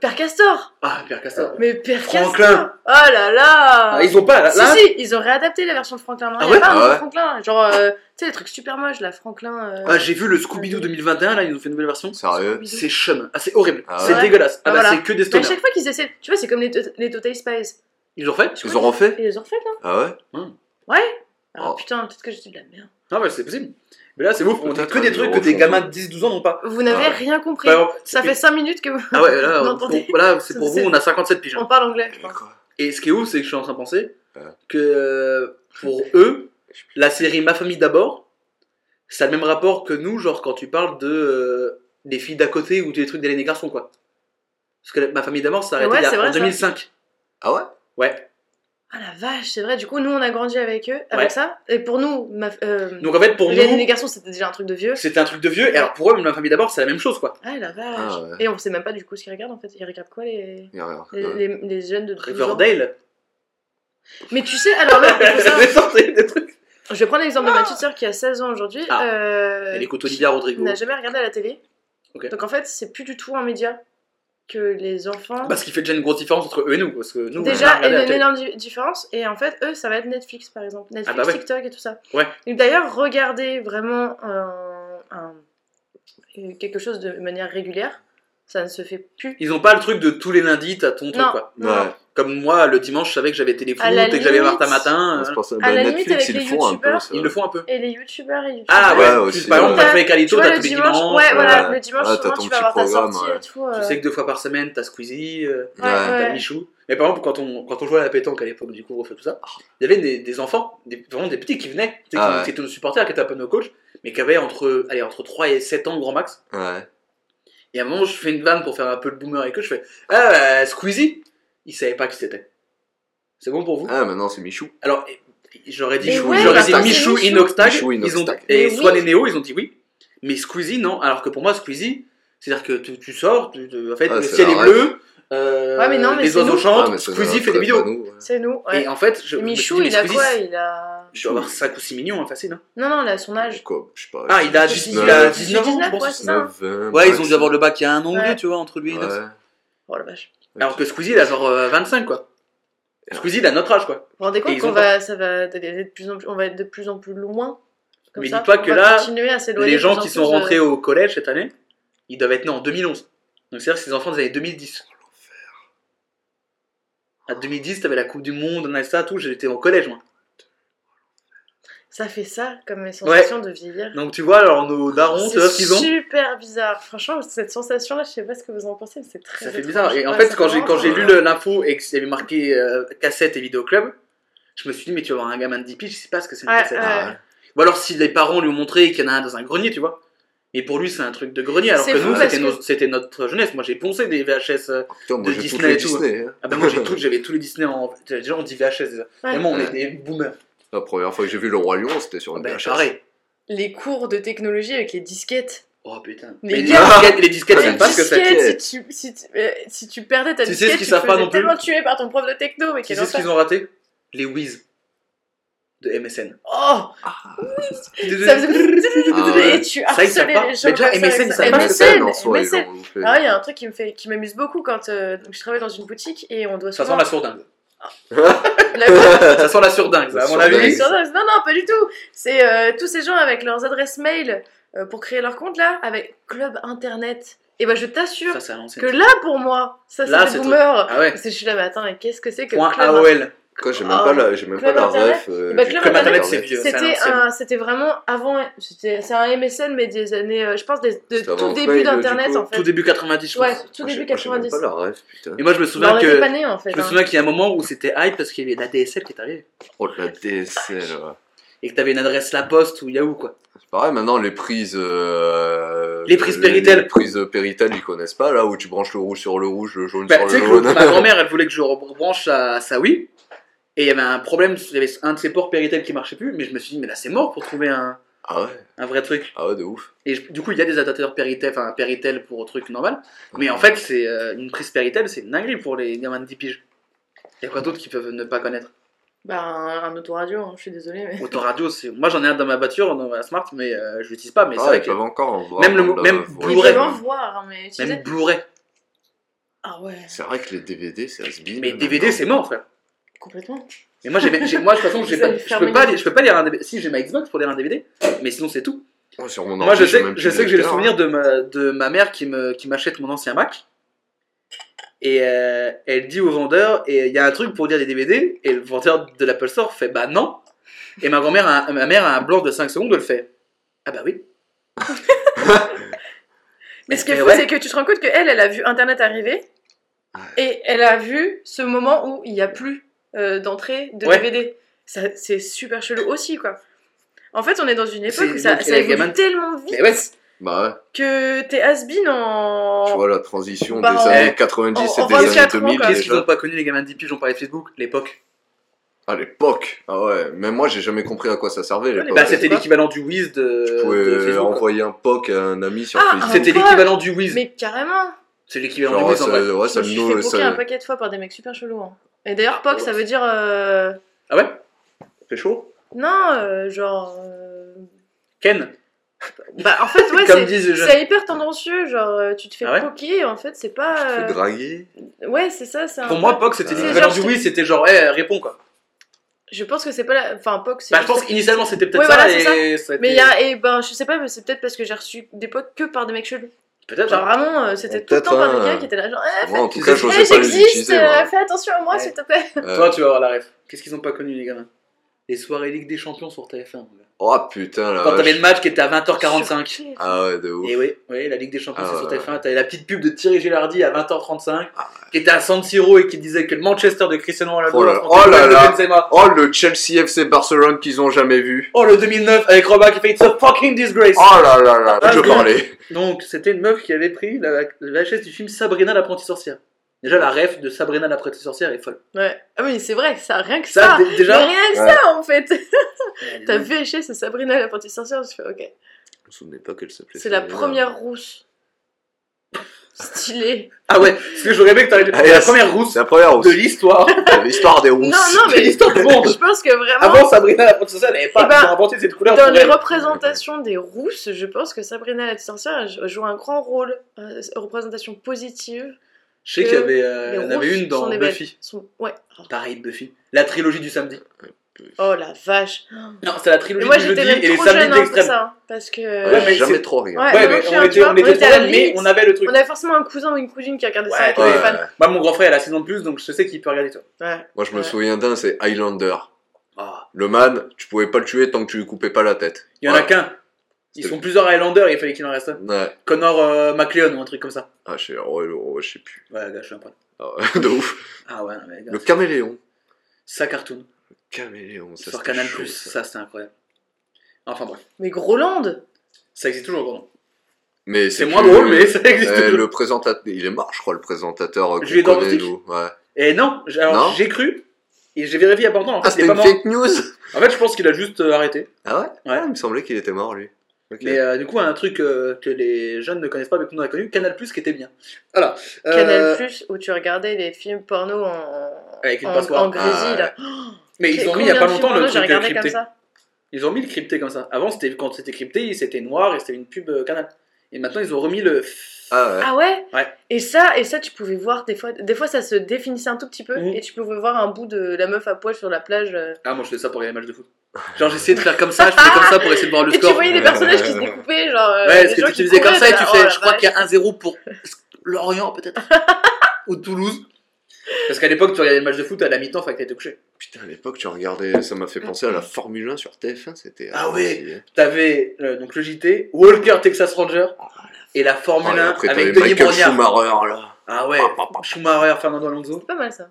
Père Castor. Ah, Pierre Castor. Mais Père Franklin. Castor. Oh là là. Ah, ils ont pas, là. Si, là, si, ils ont réadapté la version de Franklin. Non, Ah il y ouais a pas Ah ouais Franklin. Genre, euh, tu sais, les trucs super moches, là, Franklin. euh, Ah, j'ai vu le Scooby-Doo 2021, là, ils ont fait une nouvelle version. Sérieux C'est chum. Ah, c'est horrible. Ah c'est ouais dégueulasse. Ah, Ah, bah, voilà. c'est que des Mais à chaque fois qu'ils essaient, tu vois, c'est comme les, les Total Spies. Ils l'ont fait Ils ont refait Ils les ont refait, là Ah ouais Ouais. Alors Oh. putain, peut-être que je dis de la merde. Ah, ouais, c'est possible. Mais là, c'est ouf. On dit que des trucs que des gamins de 10-12 ans n'ont pas. Vous n'avez Ah. rien compris. Bah, alors, Ça fait 5 minutes que vous. Ah ouais, là, Vous on- entendez on- là, c'est pour vous, on a 57 piges. hein. On parle anglais, Mais Et ce qui est ouf, c'est que je suis en train de penser Ouais. que euh, pour eux, la série Ma famille d'abord, ça a le même rapport que nous, genre quand tu parles de euh, des filles d'à côté ou des trucs d'Hélène et Garçons, quoi. Parce que Ma famille d'abord, ça a arrêté Ouais, il y a- c'est vrai, en ça. 2005. Ah ouais? Ouais. Ah la vache, c'est vrai. Du coup, nous, on a grandi avec eux, avec Ouais. ça. Et pour nous, ma, euh, Donc en fait, pour les, nous, les garçons, c'était déjà un truc de vieux. c'était un truc de vieux. Et alors pour eux, Ma famille d'abord, c'est la même chose, quoi. Ah la vache. Ah ouais. Et on sait même pas du coup ce qu'ils regardent en fait. Ils regardent quoi les, les, Ouais. les, les jeunes de 12 ans Riverdale. Mais tu sais, alors là, des trucs. je vais prendre l'exemple de ma petite sœur qui a 16 ans aujourd'hui. Ah. euh, Elle écoute Olivia Rodrigo. n'a jamais regardé à la télé. Donc en fait, c'est plus du tout un média que les enfants. Parce qu'il fait déjà une grosse différence entre eux et nous. Parce que nous, on a Déjà, il y a une énorme di- différence. Et en fait, eux, ça va être Netflix par exemple. Netflix, Ah bah ouais. TikTok et tout ça. Ouais. D'ailleurs, regardez vraiment un, un- quelque chose de manière régulière. Ça ne se fait plus. Ils ont pas le truc de tous les lundis, t'as ton truc, Non. quoi. Non, Ouais. Comme moi, le dimanche, je savais que j'avais téléfoot et que j'avais Martin Matin. C'est euh, pour ça. À Bah, la limite, Netflix, avec ils les le font un peu. ça. Ils le font un peu. Et les youtubeurs et youtubeurs. Ah ouais, aussi, par exemple, t'as fait Calito, t'as le tous les dimanche, dimanches. ouais, voilà, ouais. le dimanche, souvent, ton tu vas petit avoir ta programme, sortie ouais. et tout. Tu euh, sais que deux fois par semaine, t'as Squeezie, euh, ouais, t'as ouais. Michou. Mais par exemple, quand on, quand on jouait à la pétanque à l'époque du couvre-feu, tout ça, il y avait des, des enfants, des, vraiment des petits qui venaient, tu sais, Ah qui, ouais. qui étaient nos supporters, qui étaient un peu nos coachs, mais qui avaient entre, allez, entre 3 et 7 ans grand max. Ouais. Et à un moment, je fais une vanne pour faire un peu le boomer avec eux, je fais Ah, bah, Squeezie Ils savaient pas qui c'était. C'est bon pour vous? Ah, maintenant c'est Michou. Alors, j'aurais dit, Chou- ouais, j'aurais dit Michou, Michou. Inoxtag, Michou, ils ont, et Mais Swan oui. et Néo, ils ont dit oui. Mais Squeezie, non. Alors que pour moi, Squeezie, c'est-à-dire que tu, tu sors, tu- tu- en fait, Ah, le ciel est bleu, euh, Ouais, mais non, mais les oiseaux nous. chantent, Ah, Squeezie fait des vidéos. pas nous, ouais. C'est nous. ouais. Et en fait, je Et Michou, il a Squeezie, quoi Il a. Je dois avoir 5 ou 6 millions, hein, facile. Hein. Non, non, il a son âge. Quoi, je sais pas. Ah, il a, 19, il a 19, 19 ans, je pense. ouais, c'est ça. 19, 20. Ouais, ils ont dû avoir le bac il y a un an ou deux, tu vois, entre lui et Inox. Oh la vache. Alors que Squeezie, il a genre euh, 25, quoi. Squeezie, il a notre âge, quoi. Vous vous rendez compte qu'on va, ça va aller de plus en plus, on va être de plus en plus loin. Comme Mais ça, dis-toi on que va là, Les gens qui sont de- rentrés au collège cette année, ils doivent être nés en 2011. Donc c'est-à-dire que c'est des enfants des années 2010. À 2010, t'avais la Coupe du Monde, on a ça, tout, j'étais au collège, moi. Ça fait ça comme sensation de vieillir. Donc tu vois, alors nos darons, C'est qu'ils ont super bizarre. Franchement, cette sensation-là, je sais pas ce que vous en pensez, mais c'est très. Ça fait bizarre. Et en Ouais, fait, quand j'ai quand j'ai vraiment lu l'info et qu'il y avait marqué euh, cassette et vidéoclub, je me suis dit, mais tu vas avoir un gamin de 10 piges, je sais pas ce que c'est une Ouais, cassette. ouais. Ah, ouais. Ou alors si les parents lui ont montré qu'il y en a un dans un grenier, tu vois. Et pour lui, c'est un truc de grenier, alors que nous, c'était que- notre jeunesse. Moi, j'ai poncé des VHS. euh, Putain, moi de Disney et tout. Disney. hein. Ah bah moi, j'ai tout, j'avais tous les Disney en. Déjà, on dit VHS déjà. Ouais. Vraiment, on est Ouais. des boomers. La première fois que j'ai vu Le Roi Lion, c'était sur Ah une bah, VHS. pareil. Les cours de technologie avec les disquettes. Oh putain. Mais Mais les disquettes, les disquettes, Ah, c'est pas ce que c'est. disquettes. si tu, si, tu, euh, si tu perdais ta Tu sais ce disquette, qu'ils tu savent te pas faisais non plus tellement tuer par ton prof de techno, mais Tu sais ce qu'ils ont raté? Les Wiz de MSN. Oh Désolé. Ça faisait... Ah ouais. Et tu Ça, harcelais pas. les gens Mais déjà, comme ça MSN, ça. MSN soi. Ah il y a un truc qui me fait, qui m'amuse beaucoup quand euh, donc je travaille dans une boutique et on doit Ça souvent... sent la sourdingue. Ça sent la sourdingue, ça, à mon La avis. Non, non, pas du tout. C'est euh, tous ces gens avec leurs adresses mail euh, pour créer leur compte là, avec Club Internet. Et ben je t'assure que là pour moi, ça c'est boomers. Ah ouais. Parce que je suis là, mais attends, mais qu'est-ce que c'est que Point Club AOL. Quoi, j'ai Oh. même pas la, j'ai même pas la Internet. ref. euh, Bah, Club Club Internet, Internet. c'est vieux. C'était à un- c'était vraiment avant, c'était c'est un MSN mais des années, euh, je pense des, de tout début d'internet en fait. Tout début 90, je Ouais, pense. tout Moi, j'ai- début moi, j'ai même 90. pas la ref, putain. Et moi, je me souviens que. était pas nés en fait. Je me hein. souviens qu'il y a un moment où c'était hype parce qu'il y avait la DSL qui est arrivée. Oh, la DSL, ouais. et que t'avais une adresse La Poste ou Yahoo quoi. C'est pareil, maintenant les prises. euh, Les prises Péritel. Les prises Péritel, ils connaissent pas, là où tu branches le rouge sur le rouge, le jaune Bah, sur tu sais le que jaune. ma grand-mère elle voulait que je rebranche sa, sa Wii et il y avait un problème, il y avait un de ses ports Péritel qui marchait plus, mais je me suis dit mais là c'est mort pour trouver un, Ah ouais, un vrai truc. ah ouais, de ouf. Et je- du coup il y a des adaptateurs Péritel, enfin Péritel pour truc normal, mais en fait c'est euh, une prise Péritel c'est une dinguerie pour les gamins de 10 piges. Il y a quoi d'autre qu'ils peuvent ne pas connaître? Bah, un, un autoradio, hein, je suis désolée, mais. Autoradio, c'est moi j'en ai un dans ma voiture, dans ma Smart, mais euh, je l'utilise pas, mais c'est Ah, vrai ils que peuvent encore en voir. Même le- la même Blu-ray. peuvent en voir, mais utiliser. même Blu-ray. Ah ouais, C'est vrai que les DVD, c'est has Mais DVD c'est mort frère. Complètement. Et moi, j'ai, j'ai- moi de toute façon, j'ai pas, je peux pas, je peux pas lire un DVD. Si j'ai ma Xbox pour lire un DVD, mais sinon c'est tout. Oh, sur mon Moi, je sais, même je sais que j'ai le souvenir hein. de ma, de ma mère qui me, qui m'achète mon ancien Mac. Et euh, elle dit au vendeur, et il y a un truc pour lire des DVD, et le vendeur de l'Apple Store fait bah non. Et ma grand-mère, a un- ma mère a un blanc de 5 secondes, elle fait ah bah oui. Mais ce qui est Mais fou, ouais. c'est que tu te rends compte qu'elle, elle a vu Internet arriver et elle a vu ce moment où il n'y a plus euh, d'entrée de Ouais. DVD. Ça- C'est super chelou aussi, quoi. En fait, on est dans une époque C'est- où ça, ça et évolue tellement vite ouais, Bah que t'es has-been en. tu vois la transition Bah, des en- années 90 en- et en des années 24 ans, 2000 quoi. qu'est-ce qu'ils déjà. ont pas connu les gamins de 10 piges, on parlait de Facebook, l'époque? À l'époque, ah ouais, même moi j'ai jamais compris à quoi ça servait l'époque. Bah c'était l'équivalent du Wiz de, Tu de pouvais quoi. envoyer un POC à un ami sur Ah, Facebook. C'était l'équivalent du Wiz. Mais carrément C'est l'équivalent Genre, du Wiz en ça, vrai. ouais, Je ça me suis fait un paquet de fois par des mecs super chelous. hein. Et d'ailleurs, POC, ça veut dire. euh, Ah ouais? C'est chaud? Non, euh, genre. euh, Ken? Bah, en fait, ouais, Comme c'est. disent les jeunes. C'est hyper tendancieux, genre euh, tu te fais Ah ouais? en fait c'est pas. Tu euh, fais draguer. Ouais, c'est ça, c'est un Pour peu- moi, POC c'était C'est l'équivalent genre, du je- Wiz, c'était genre, eh, réponds quoi. Je pense que c'est pas la. Enfin, POC, c'est. Bah, je pense qu'initialement c'était peut-être Ouais, ça, voilà, c'est et ça a Mais il été- y a. Et ben, je sais pas, mais c'est peut-être parce que j'ai reçu des POC que par des mecs chelous. Peut-être. Genre hein. vraiment, euh, c'était tout le temps des hein. gars qui étaient là, genre, eh, Moi en tout cas, j'existe, euh, fais attention à moi, Ouais. s'il te plaît. Euh, Toi, tu vas avoir la ref. Qu'est-ce qu'ils ont pas connu, les gamins? Les soirées Ligue des Champions sur TF1. mon gars. Oh putain la Quand t'avais le match qui était à 20h45. Sur- Ah ouais, de ouf. Et oui, oui, la Ligue des Champions Ah c'est sur ouais. TF1. T'avais la petite pub de Thierry Gilardi à 20h35, Ah qui était à San Siro et qui disait que le Manchester de Cristiano Ronaldo Oh là- affrontait oh là le là. Benzema. Oh le Chelsea FC Barcelone qu'ils ont jamais vu. Oh le 2009 avec Roba qui fait It's a fucking disgrace. Oh là là là, Ah, je parlais. Donc c'était une meuf qui avait pris la, la VHS du film Sabrina l'apprentie sorcière. Déjà la ref de Sabrina l'apprentie sorcière est folle. Ouais. Ah oui, c'est vrai, ça, rien que Ça, ça. dé- déjà. Mais rien que Ouais. ça, en fait. T'as dingue. VHS, c'est Sabrina la petite sorcière, je fais ok. Je me souvenais pas qu'elle s'appelait. C'est la première rousse. Stylée. Ah ouais, parce que j'aurais aimé que t'arrives. Ah, C'est la yes. première rousse C'est la première de rousse. l'histoire. L'histoire des rousses. Non, non, C'est mais l'histoire du monde. je pense que vraiment. Avant Sabrina l'apprentie sorcière, elle n'avait pas Eh ben, inventé cette couleur Dans les elle. représentations des rousses, je pense que Sabrina la sorcière joue un grand rôle. euh, représentation positive. Je sais qu'il y avait, euh, Les en avait une dans. Buffy. Sont- Ouais. Pareil, Buffy. La trilogie du samedi. Oh la vache. Non, c'est la trilogie moi du jeudi et les samedis jeune de hein, ça. Parce que. Ouais, mais j'ai jamais trop regardé. Ouais, Ouais, moi mais aussi, on était, vois, on était on était trop mais on avait le truc. On avait forcément un cousin ou une cousine qui regardait ça Ouais, et qui Ouais, était ouais. fan. Moi, mon grand frère, il a 6 ans de plus, donc je sais qu'il peut regarder toi. Ouais. Moi je me Ouais. souviens d'un, c'est Highlander. Ah. Le man, tu pouvais pas le tuer tant que tu lui coupais pas la tête. Il y en a qu'un. Ils sont plusieurs Highlanders il fallait qu'il en reste un. Ouais. Connor euh, McLeon ou un truc comme ça. Ah, je sais, ouais, ouais, je sais plus. Ouais, gars, je suis un peu. Ah ouais, de ouf. Ah ouais, non, mais gars. Le caméléon. Ça cartoon. Caméléon, ça Sur Canal chaud, Plus, ça. ça c'était incroyable. Enfin bref. Mais Groland Ça existe toujours, pardon. Mais C'est moins drôle, mais ça existe Euh, toujours. le présentateur, il est mort, je crois, le présentateur euh, Je le stick. nous. Ouais. Et non, j'ai- alors Non j'ai cru. Et j'ai vérifié il y a pas longtemps. En fait, Ah, c'était pas une mort. fake news En fait, je pense qu'il a juste euh, arrêté. Ah ouais, Ouais. Ah, Il me semblait qu'il était mort, lui. Ok. Mais euh, du coup, un truc euh, que les jeunes ne connaissent pas, mais que nous on a connu, Canal Plus qui était bien. Voilà. Euh, Canal Plus où tu regardais les films porno en, Avec une en, en grésil. Ah, là. Mais ils ont mis il y a pas longtemps le porno truc crypté. comme ça Ils ont mis le crypté comme ça. Avant, c'était quand c'était crypté, c'était noir et c'était une pub Canal. Et maintenant, ils ont remis le. Ah ouais. Ah ouais, Ouais. Et ça, et ça, tu pouvais voir des fois, des fois ça se définissait un tout petit peu Mhm. et tu pouvais voir un bout de la meuf à poil sur la plage. Ah, moi je fais ça pour regarder les matchs de foot. Genre, j'essayais de faire comme ça, je faisais comme ça pour essayer de voir le Et tu score. voyais les personnages qui se découpaient, genre. euh, Ouais, parce que tu faisais comme ça et tu fais, oh la je crois qu'il y a 1-0 pour Lorient peut-être. Ou Toulouse. Parce qu'à l'époque, tu regardais le match de foot à la mi-temps, fallait que t'étais couché. Putain, à l'époque, tu regardais, ça m'a fait penser à la Formule 1 sur TF1, c'était. Ah ouais. stylé. T'avais euh, donc le JT, Walker Texas Ranger et la Oh, Formule et 1 après, avec Denis Michael Brognard. Schumacher, là. Ah ouais, Schumacher, Fernando Alonso. C'est pas mal ça.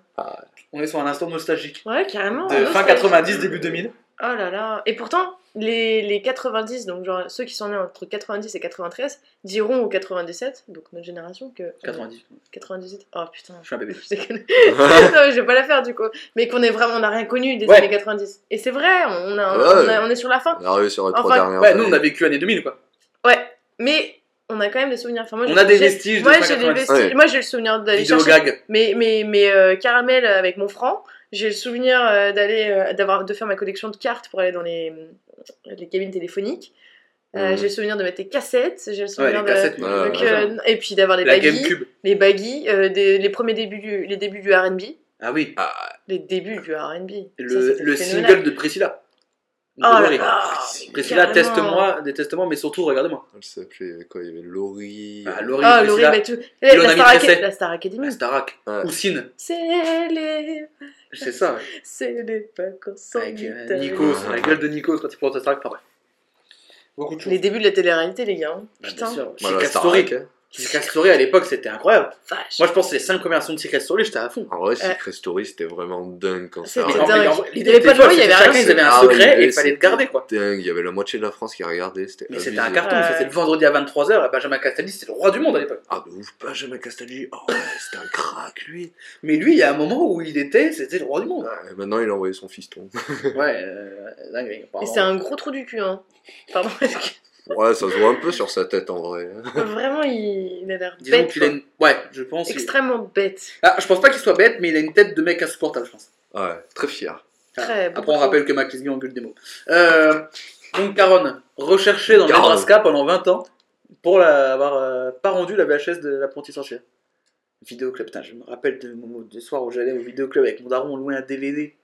On est sur un instant nostalgique. Ouais, carrément. De fin nostalgie. 90, début 2000. Oh là là. Et pourtant, les, les 90, donc genre ceux qui sont nés entre 90 et 93, diront au 97, donc notre génération, que. 90. 98. Oh putain. Je suis un bébé. Je déconne. non, mais je vais pas la faire du coup. Mais qu'on est vraiment, on n'a rien connu des Ouais. années 90. Et c'est vrai, on, a, Ouais. on, a- on est sur la fin. On est arrivé sur les trois dernières Ouais, nous on années. a vécu l'année 2000 quoi. Ouais. Mais on a quand même des souvenirs. Enfin, moi, On a des vestiges de Moi, j'ai des 90. vestiges. Ouais. Moi, j'ai le souvenir d'aller chercher gag. mes, mes, mes euh, caramels avec mon franc. J'ai le souvenir euh, d'aller, euh, d'avoir, de faire ma collection de cartes pour aller dans les, les cabines téléphoniques. Euh, Mhm. J'ai le souvenir de mettre des cassettes. J'ai le Ouais, souvenir les de. cassettes. Ouais, donc, ouais. euh, et puis d'avoir La baggies, les baggies, euh, des- les premiers débuts du, les débuts du R&B, Ah oui. les débuts du R&B. Le, le single de Priscilla. Oh Laurie. là, Priscilla, teste-moi, déteste-moi, mais surtout regarde-moi. Elle s'appelait quoi Il y avait Laurie. Ah, Laurie, Ah, Laurie, mais tout. Eh, La Star, Mitressé. Acad- la Star Academy. la Starac, Ouais. Oussine, C'est les. c'est ça. C'est les vacances sans Avec euh. Nikos, la gueule de Nikos quand il porte la Starac, pas vrai. Beaucoup de choses. Les débuts de la télé-réalité, les gars. hein. Bah, Putain. bien sûr. Secret Story. à l'époque c'était incroyable. Vache. Moi je pense que les 5 premières versions de Secret Story j'étais à fond. En vrai, Secret Story, c'était vraiment dingue quand ça L'idée avait pas de était folle, il y c'était avait chacun ils avaient un Ah, secret et il fallait le garder quoi. Dingue, il y avait la moitié de la France qui regardait, c'était Mais c'était un carton, Ouais. c'était le vendredi à 23h et Benjamin Castaldi c'était le roi du monde à l'époque. Ah, de ouf, Benjamin Castaldi. Oh, ouais, c'était un crack, lui. Mais lui il y a un moment où il était, c'était le roi du monde. Ouais, maintenant, il a envoyé son fiston. Ouais, euh, dingue. Et c'est un gros trou du cul, hein. Pardon. Ouais, ça se voit un peu sur sa tête, en vrai. Vraiment, il, il a l'air Disons bête. qu'il a une... Ouais, je pense. qu'il- Extrêmement bête. Ah, je pense pas qu'il soit bête, mais il a une tête de mec insupportable, je pense. Ouais, très fier. Très, Après, beaucoup on rappelle que Mac Lesguy engueule des mots. Euh, donc, Caron, recherché dans le Caron. Nebraska pendant 20 ans pour la- avoir euh, pas rendu la VHS de l'apprenti sorcière. Vidéoclub, putain, je me rappelle de mon des soirs où j'allais au vidéoclub avec mon daron, on louait un DVD.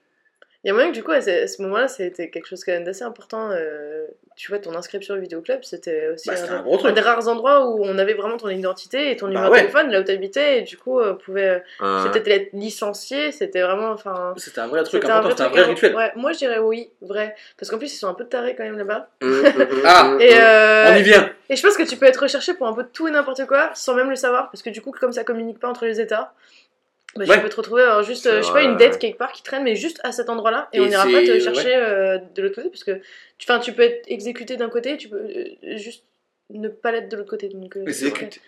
Il y a moyen que du coup, à ce, moment-là, c'était quelque chose quand même d'assez important. euh, tu vois, ton inscription au vidéoclub, c'était aussi Bah, un, un gros truc. des rares endroits où on avait vraiment ton identité et ton numéro ouais. de téléphone, là où t'habitais, et du coup, euh, on pouvait Euh, peut-être être licencié, c'était vraiment. Enfin, C'était un vrai truc important, c'était un vrai rituel. Ouais, moi je dirais oui, vrai. Parce qu'en plus, ils sont un peu tarés quand même là-bas. hum, hum, hum, Ah, Et, euh, On y vient. et je pense que tu peux être recherché pour un peu tout et n'importe quoi sans même le savoir. Parce que du coup, comme ça communique pas entre les États, bah, Ouais. tu peux te retrouver alors, juste, euh, je sais pas, une dette ouais. quelque part qui traîne, mais juste à cet endroit-là. Et, Et on n'ira pas te ouais. chercher euh, de l'autre côté. Parce que tu, tu peux être exécuté d'un côté, tu peux euh, juste ne pas l'être de l'autre côté. Donc, euh, écouté.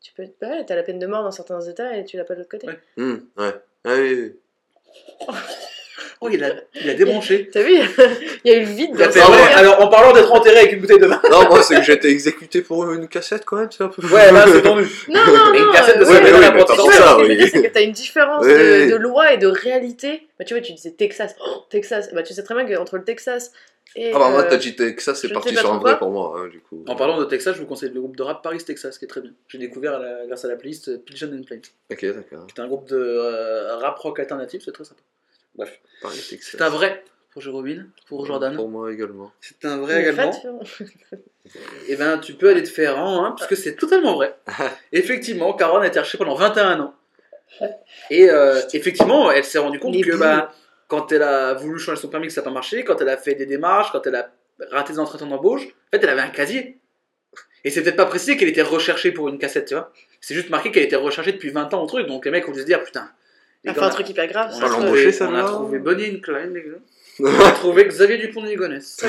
Tu peux être pas, t'as la peine de mort dans certains États et tu l'as pas de l'autre côté. Ouais. Hum, ouais. Ah oui, oui. Oh, il a, il a débranché. T'as vu Il y a eu le vide dans son ouais, alors, en parlant d'être enterré avec une bouteille de vin. Non, moi, c'est que j'étais exécuté pour une cassette quand même, c'est un peu. Ouais, là, c'est tendu. Non, non, Et une non. cassette de euh, Ouais, mais oui, mais ça, oui. c'est que t'as une différence Oui, de, loi et de réalité. Bah, tu vois, tu disais Texas. Oh, Texas. Bah, tu sais très bien qu'entre le Texas et. Ah bah moi, euh, t'as dit que ça, c'est parti sur un vrai pour moi, hein, du coup. En parlant de Texas, je vous conseille le groupe de rap Paris Texas, qui est très bien. J'ai découvert à la- grâce à la playlist euh, Pigeon and Plains. Ok, d'accord. C'est un groupe de euh, rap rock alternatif, c'est très sympa. Bref, c'est un vrai pour Jérôme, pour Jordan. Pour moi également. C'est un vrai mais également. Et ben, tu peux aller te faire en, hein, puisque c'est totalement vrai. Effectivement, Caron a été recherchée pendant 21 ans. Et euh, effectivement, elle s'est rendue compte Les que bah, quand elle a voulu changer son permis, que ça n'a pas marché, quand elle a fait des démarches, quand elle a raté des entretiens d'embauche, en fait, elle avait un casier. Et c'est peut-être pas précisé qu'elle était recherchée pour une cassette, tu vois. C'est juste marqué qu'elle était recherchée depuis 20 ans au truc. Donc les mecs ont dû se dire, putain. Elle fait un truc hyper grave. on Pas ça- on a trouvé Bonnie and Clyde, les gars. On a trouvé Xavier Dupont de Ligonnès.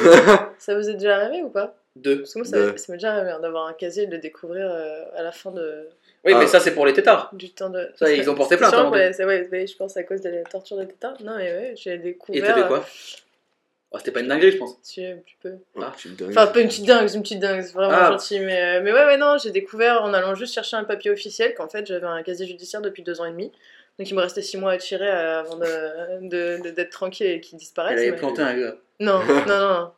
Ça vous est déjà arrivé ou pas Deux. Parce que moi, ça, m'est déjà arrivé hein, d'avoir un casier et de le découvrir euh, à la fin de, Oui, Ah. mais ça, c'est pour les tétards. du temps de. Ça, ils ont porté plainte, sûr, hein, ouais, c'est- ouais, ouais, je pense à cause de la torture des tétards. Non, mais ouais, j'ai Et découvert. t'avais euh, quoi Oh, C'était pas une dinguerie, je pense. Tu, tu peux. Ouais, tu me donnes- Enfin, pas une petite dingue, c'est une petite dingue, c'est vraiment Ah. gentil. Mais, euh, mais ouais, ouais, non, j'ai découvert en allant juste chercher un papier officiel qu'en fait j'avais un casier judiciaire depuis deux ans et demi. Donc il me restait six mois à tirer euh, avant de- de- de- d'être tranquille et qu'il disparaisse. Elle avait mais- planté un gars. Non, non, non.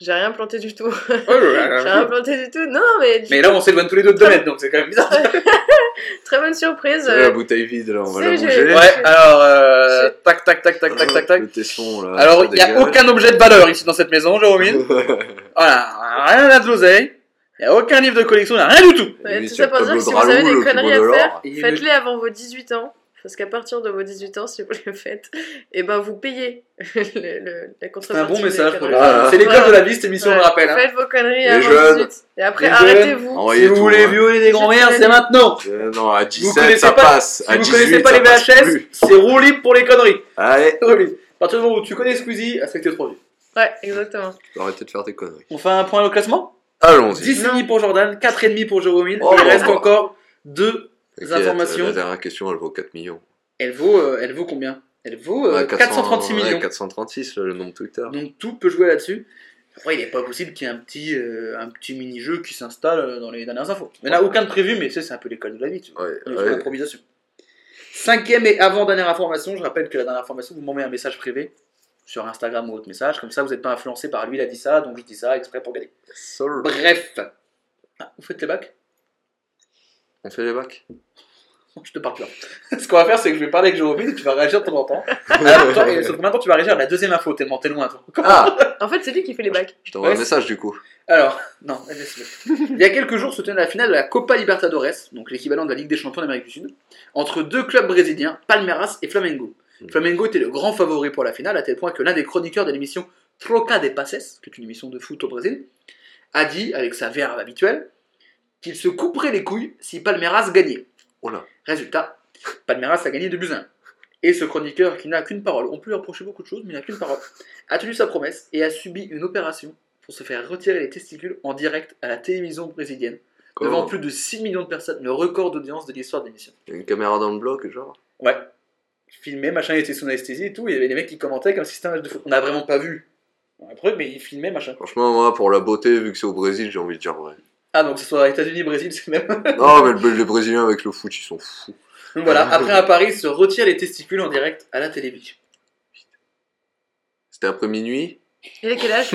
J'ai rien planté du tout. Oh J'ai rien planté du tout. Non, mais. du Mais là, on s'éloigne tous les deux de 2 mètres, donc c'est quand même bizarre. Très bonne surprise. C'est euh, la bouteille vide, là, on va la bouger. Ouais, alors, euh, tac, tac, tac, tac, tac, tac, tac. Le tesson, là. Alors, il n'y a aucun objet de valeur ici dans cette maison, Jérôme. Voilà, rien à de l'oseille. Il n'y a aucun livre de collection, il n'y a rien du tout. Ouais, tout ça pour dire que si vous avez des conneries à faire, faites-les avant vos 18 ans. Parce qu'à partir de vos 18 ans, si vous le faites, et eh ben vous payez le, la contrepartie. C'est un bon message. Ah. C'est l'école voilà. de la vie, cette émission, on le rappelle. Hein. Faites vos conneries les avant 18. Et après, arrêtez-vous. Si vous voulez hein. violer des grands-mères, c'est maintenant. Euh, non, à 17, ça passe. Si à vous 18, connaissez pas les VHS, c'est roue pour les conneries. Allez. À partir du moment où tu connais Squeezie, acceptez trop vite. Ouais, exactement. Arrêtez de faire des conneries. On fait un point au classement? Allons-y. 10,5 pour Jordan, 4,5 pour Jérôme. Oh, Il reste encore 2 les informations. La, dernière question, elle vaut 4 millions. Elle vaut, euh, elle vaut combien? Elle vaut euh, ouais, 400, 436 millions. 436, le, nombre Twitter. Donc tout peut jouer là-dessus. Après, il n'est pas possible qu'il y ait un petit, euh, petit mini-jeu qui s'installe euh, dans les dernières infos. Il n'y en a aucun de prévu, mais c'est un peu l'école de la vie, tu vois. Ouais, ouais. l'improvisation. Cinquième et avant-dernière information, je rappelle que la dernière information, vous m'envoyez un message privé sur Instagram ou autre message, comme ça vous n'êtes pas influencé par lui, il a dit ça, donc je dis ça exprès pour gagner. Bref, ah, vous faites les bacs? On fait les bacs Je te parle plus. là. Ce qu'on va faire, c'est que je vais parler avec Jérôme et tu vas réagir de temps en temps. Alors, toi, et sauf que maintenant, tu vas réagir à la deuxième info, tellement t'es loin. toi. Ah En fait, c'est lui qui fait les bacs. Je t'envoie Ouais, un message du coup. Alors, non, laisse-le. Il y a quelques jours se tenait la finale de la Copa Libertadores, donc l'équivalent de la Ligue des Champions d'Amérique du Sud, entre deux clubs brésiliens, Palmeiras et Flamengo. Mhm. Flamengo était le grand favori pour la finale, à tel point que l'un des chroniqueurs de l'émission Troca de Passes, qui est une émission de foot au Brésil, a dit, avec sa verve habituelle, qu'il se couperait les couilles si Palmeiras gagnait. Oh là. Résultat, Palmeiras a gagné 2 buts à 1. Et ce chroniqueur, qui n'a qu'une parole, on peut lui reprocher beaucoup de choses, mais il n'a qu'une parole, a tenu sa promesse et a subi une opération pour se faire retirer les testicules en direct à la télévision brésilienne, devant Comment plus de 6 millions de personnes, le record d'audience de l'histoire de l'émission. Il y a Une caméra dans le bloc, genre Ouais. Filmé, machin, il était sous anesthésie et tout, il y avait des mecs qui commentaient comme si c'était un match de foot. On n'a vraiment pas vu un truc, mais il filmait, machin. Franchement, moi, pour la beauté, vu que c'est au Brésil, j'ai envie de dire vrai. Ah, donc que ce soit États-Unis, Brésil, c'est même. non, mais le- les Brésiliens avec le foot, ils sont fous. Donc voilà, après un pari, il se retire les testicules en direct à la télévision. C'était après minuit Il a quel âge?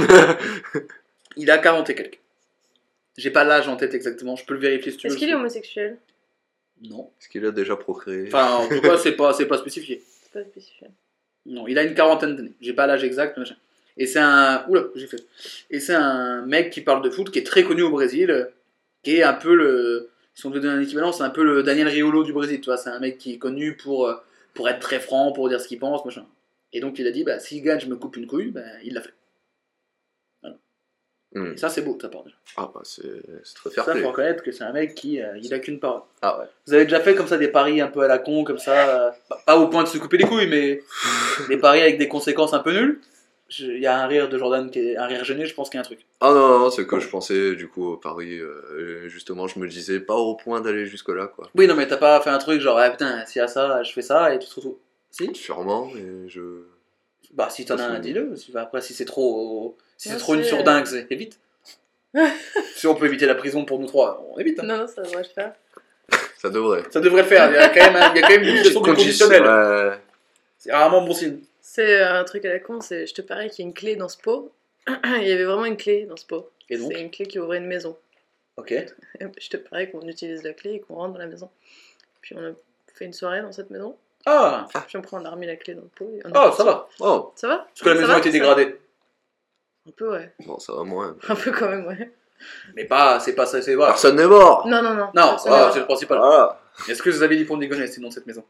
Il a 40 et quelques. J'ai pas l'âge en tête exactement, je peux le vérifier si tu veux. Est-ce qu'il est homosexuel? Non. Est-ce qu'il a déjà procréé? Enfin, en tout cas, c'est pas, c'est pas spécifié. C'est pas spécifié. Non, il a une quarantaine d'années. J'ai pas l'âge exact, machin. Et c'est un. Oula, j'ai fait. Et c'est un mec qui parle de foot, qui est très connu au Brésil, qui est un peu le. Si on devait donner un équivalent, c'est un peu le Daniel Riolo du Brésil, tu vois. C'est un mec qui est connu pour, euh, pour être très franc, pour dire ce qu'il pense, machin. Et donc il a dit, bah, s'il gagne, je me coupe une couille, bah, il l'a fait. Hmm. Et ça, c'est beau de sa part déjà. Ah bah, c'est très fair Ça, play. faut reconnaître que c'est un mec qui, euh, il a qu'une parole. Ah ouais. Vous avez déjà fait comme ça des paris un peu à la con, comme ça, euh, pas- au point de se couper les couilles, mais des paris avec des conséquences un peu nulles Il y a un rire de Jordan, qui est un rire gêné, je pense qu'il y a un truc. Ah non, non, c'est que je pensais du coup au Paris, euh, justement, je me disais pas au point d'aller jusque-là, quoi. Oui, non, mais t'as pas fait un truc genre, ah putain, s'il y a ça, je fais ça, et tu te retrouves. Si Sûrement, mais je. Bah, si t'en as un, dis-le. Si- Après, si c'est trop, si c'est trop une surdingue, c'est évite. si on peut éviter la prison pour nous trois, on évite. hein. Non, non, ça devrait le faire. Ça devrait. Ça devrait le faire. Il y a quand même, il y a quand même une situation de conditionnel. Ouais. C'est rarement bon signe. C'est euh, un truc à la con, c'est je te parie qu'il y a une clé dans ce pot. Il y avait vraiment une clé dans ce pot. Et donc C'est une clé qui ouvrait une maison. Ok. Je te parie qu'on utilise la clé et qu'on rentre dans la maison. Puis on a fait une soirée dans cette maison. Ah, Puis après on a remis la clé dans le pot. et on oh, ça va. Oh, Ça va Parce que la Ça maison va, a été dégradée. Un peu, ouais. bon, ça va moins. Un peu quand même, ouais. Mais pas, c'est pas ça, c'est voilà. Personne n'est mort Non, non, non. Non, ah, va. c'est le principal. Voilà. Est-ce que Xavier Dupont de Ligonnès est dans cette maison?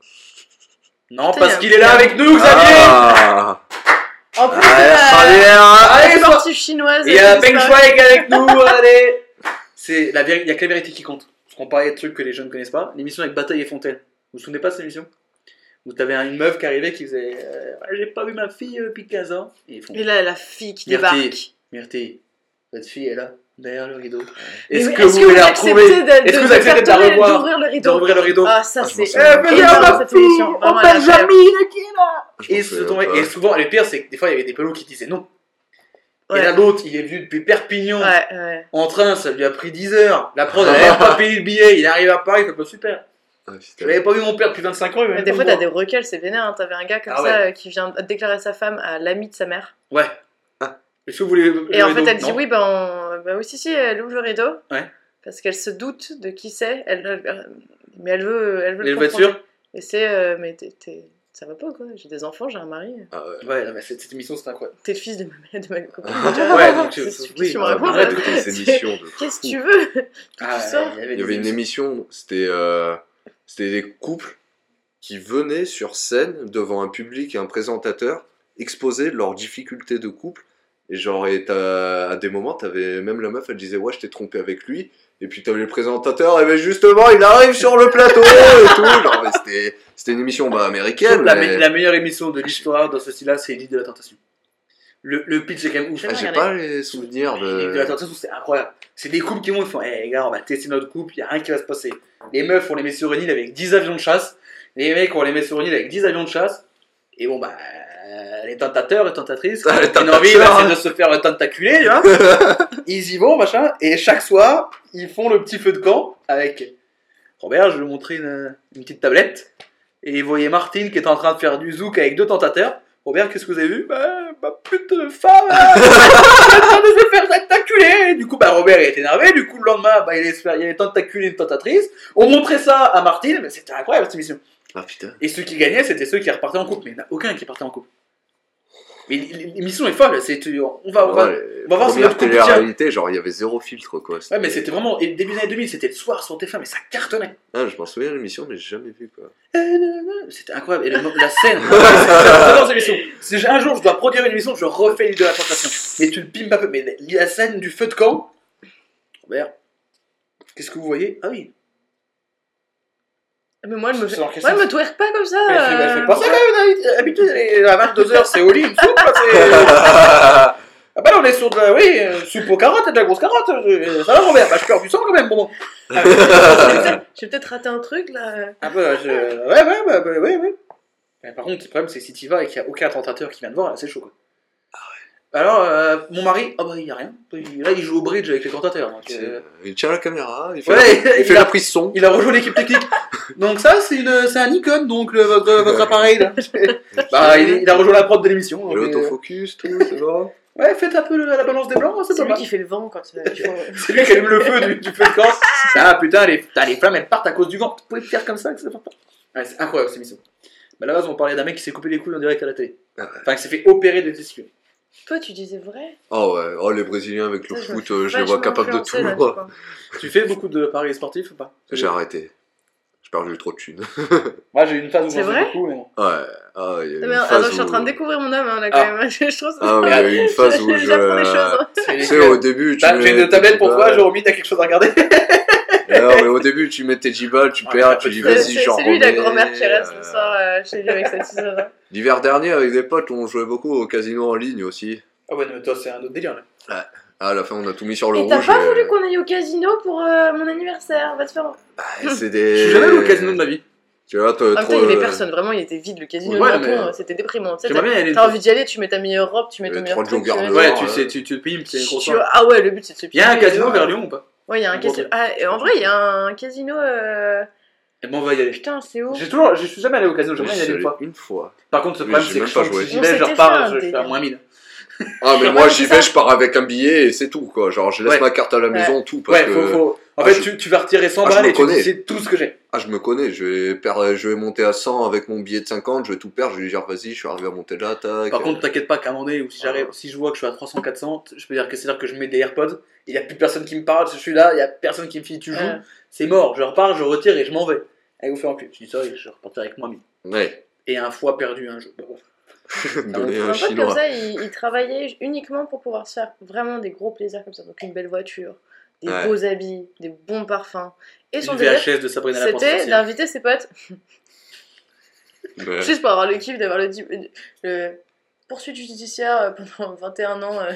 Non, Putain, parce y a- qu'il est là avec nous, Xavier Ah En plus, Allez, de Javier, la. Allez, la sportive chinoise. Il y a Peng. Shuai qui est avec nous, allez C'est la Il y a que la vérité qui compte. Parce qu'on parlait de trucs que les jeunes connaissent pas. L'émission avec Bataille et Fontaine. Vous vous souvenez pas de cette émission? Où t'avais une meuf qui arrivait qui faisait euh, Ouais, J'ai pas vu ma fille euh, depuis 15 ans. Et ils font Et là, la fille qui Myrtille. débarque. Myrtille, votre fille est là, derrière le rideau. Est-ce que vous la retrouvez acceptez de, Est-ce que vous acceptez de revoir d'ouvrir le De rideau le rideau Ah, ça, Ah, je c'est. Eh, viens, ma fille, on fait- qui est là et, se et souvent, le pire, c'est que des fois, il y avait des pelots qui disaient non. Ouais. Et là, l'autre, il est venu depuis Perpignan. Ouais, ouais. En train, ça lui a pris 10 heures. La prod, elle avait pas payé le billet. Il arrive à Paris, il fait pas super. Ah, Je pas vu mon père depuis 25 ans. Mais des fois, t'as des recels, c'est vénère. Hein. T'avais un gars comme Ah ça euh, qui vient déclarer sa femme à l'ami de sa mère. Ouais. Est-ce que vous voulez. Et en fait, elle dit oui, ben, on- bah oui, si, si, elle ouvre le rideau. Ouais. Parce qu'elle se doute de qui c'est. Elle, elle- mais elle veut, elle veut Elle le veut être confronter. sûre Et c'est, euh, mais t'es, t'es- ça va pas quoi J'ai des enfants, j'ai un mari. Ah ouais. Ouais, non, mais cette, cette émission, c'est incroyable. T'es le fils de ma, de ma copine. Ouais, donc, Qu'est-ce euh, que oui, tu me racontes, arrête là de des C'est- émissions de Qu'est-ce que tu veux? Ah, ça il y avait, une émission, c'était euh, c'était des couples qui venaient sur scène devant un public et un présentateur exposer leurs difficultés de couple. Et genre, et t'as- à des moments, t'avais même la meuf, elle disait Ouais, je t'ai trompé avec lui. Et puis t'avais le présentateur, et ben justement, il arrive sur le plateau et tout. Genre, c'était c'était une émission bah, américaine. La, mais- me- la meilleure émission de l'histoire dans ce style-là, c'est l'île de la tentation. Le, le pitch est quand même ouf. J'ai Ah, pas J'ai pas les souvenirs Et de. Attends, c'est incroyable. C'est des couples qui vont, ils font, hé les gars, on va tester notre couple, il a rien qui va se passer. Les meufs, on les met sur une île avec 10 avions de chasse. Les mecs, on les met sur une île avec 10 avions de chasse. Et bon, bah, euh, les tentateurs et tentatrices, Ah, les qui ont envie bah, de se faire tentaculer, tu vois. ils y vont, machin. Et chaque soir, ils font le petit feu de camp avec Robert, je vais vous montrer une, une petite tablette. Et vous voyez Martine qui est en train de faire du zouk avec deux tentateurs. Robert, qu'est-ce que vous avez vu? Bah, ma pute de femme elle est en train de se faire tentaculer Du coup, bah, Robert il est énervé. Du coup, le lendemain, bah, il, est, il est tentaculé une tentatrice. On montrait ça à Martine, mais c'était incroyable cette émission. Ah putain. Et ceux qui gagnaient, c'était ceux qui repartaient en couple. Mais il n'y en a aucun qui partait en couple. Mais l'émission est folle. C'est, on va, on va, Ouais, on va voir si notre couple télé-réalité, genre il y avait zéro filtre quoi. Ouais, mais c'était vraiment. et début des années 2000, c'était le soir sur TF1, mais ça cartonnait. Ah, je m'en souviens de l'émission, mais j'ai jamais vu quoi. C'était incroyable. Et le- la scène. J'adore cette émission. Si un jour je dois produire une émission, je refais l'île de la tentation. Mais tu le pimes un peu. Mais la scène du feu de camp. Robert, qu'est-ce que vous voyez? Ah oui. Mais moi, elle me fait. Ouais, elle me twerk pas comme ça. Mais elle fait, elle fait euh, pas ça quand même. D'habitude, à 22h, c'est au lit, une soupe. là, c'est- Ah bah là, on est sur de la. Oui, euh, soupe aux carottes et de la grosse carotte. euh, Ça va, Robert Bah, je perds du sang quand même. Bon, bon. Ah, J'ai peut-être raté un truc là. Ah bah, je... ouais, ouais, bah, bah, ouais, ouais. Mais par contre, le problème, c'est que si tu vas et qu'il n'y a aucun tentateur qui vient te voir, c'est chaud, quoi. Alors, euh, mon mari, ah bah, il n'y a rien. Il- Là, il joue au bridge avec les tentateurs. donc, euh, Il tient la caméra, il fait, Ouais, la, il il fait a- la prise son. Il a rejoint l'équipe technique. donc ça, c'est une- c'est un Nikon, donc le- votre, votre appareil, là. bah, il, il a rejoint la prod de l'émission. euh, L'autofocus, tout, c'est bon. Ouais, faites un peu le- la balance des blancs, c'est lui mal. qui fait le vent quand euh, il. C'est lui qui allume le feu du, du feu de camp. Ah putain, les, putain, les flammes elles partent à cause du vent. Tu pouvais le faire comme ça, que ça part pas. Ouais, c'est incroyable cette émission. Bah, à la base, on parlait d'un mec qui s'est coupé les couilles en direct à la télé. Ah ouais. Enfin, qui s'est fait opérer des testicules. Toi, tu disais vrai Oh ouais, oh les Brésiliens avec le je foot, euh, je les vois capables de tout. là, tu moi. vois. Tu fais beaucoup de paris sportifs ou pas? J'ai arrêté. J'ai perdu trop de thunes. Moi, j'ai eu une phase où j'en faisais beaucoup, mais. Ouais, ah, il y a eu Mais une phase je suis en train de découvrir mon âme hein, là quand Ah. même. Je trouve ça. Ah, mais il y a eu une phase où je. J'apprends des choses. hein. C'est Tu sais, au début, tu Bah, J'ai une tablette 10 pour toi. Jérôme, t'as quelque chose à regarder Non, mais au début, tu mets tes 10 balles, tu Ah, perds, ouais, tu dis vas-y, j'en c'est lui la grand-mère qui reste euh, ce soir euh, chez lui avec sa tisane. L'hiver dernier, avec des potes, on jouait beaucoup au casino en ligne aussi. Ah ouais, mais toi, c'est un autre délire là. Ah, à la fin, on a tout mis sur le Et rouge. t'as pas et- voulu qu'on aille au casino pour euh, mon anniversaire? Va te faire. Bah, c'est Je des. suis jamais allé au casino de ma vie. Tu vois, même trop. il y avait euh, personne. Vraiment, il était vide le casino. Ouais, mais- euh, C'était déprimant. Tu sais. T'as envie d'y aller, tu mets ta meilleure robe, tu mets ton meilleur truc. tu. Ouais, tu sais, tu, tu te payes, c'est une grosse. Ah ouais, le but c'est de se Il y a un casino euh, vers Lyon ou pas? Ouais, il y a un casino. Ah, en vrai, il y a un casino. euh, Eh ben, on va y aller. Putain, c'est où J'ai toujours, je suis jamais allé au casino, Je j'aimerais y suis aller une allé fois. une fois. Par contre, le problème, j'ai c'est que pas joué. j'y vais, je repars, je fais à moins 1000. Ah, mais moi, j'y vais, je pars avec un billet et c'est tout, quoi. Genre, je laisse Ouais. ma carte à la maison, tout, parce Ouais, que. faut, faut... En Ah, fait, je- tu, tu vas retirer 100 Ah, balles et tu connais. dis c'est tout ce que j'ai. Ah, je me connais, je vais, perdre, je vais monter à 100 avec mon billet de 50, je vais tout perdre, je vais lui dire, vas-y, je suis arrivé à monter là, tac. Par contre, t'inquiète pas qu'à un moment donné, ou si j'arrive, si je vois que je suis à 300, 400, je peux dire que c'est là que je mets des AirPods, il y a plus personne qui me parle, je suis là, il y a personne qui me file, tu joues, Ouais. c'est mort, je repars, je retire et je m'en vais. Et vous faites en plus. Je dis ça et je repartirai avec moi 1000. Ouais, Et un fois perdu un jeu. Donner Un pote comme ça, il, il travaillait uniquement pour pouvoir se faire vraiment des gros plaisirs comme ça. Donc une belle voiture, des Ouais. beaux habits, des bons parfums. Et son délire, VHS de Sabrina la c'était d'inviter ses potes, juste pour avoir le kiff d'avoir le poursuite judiciaire euh, pendant 21 ans. euh.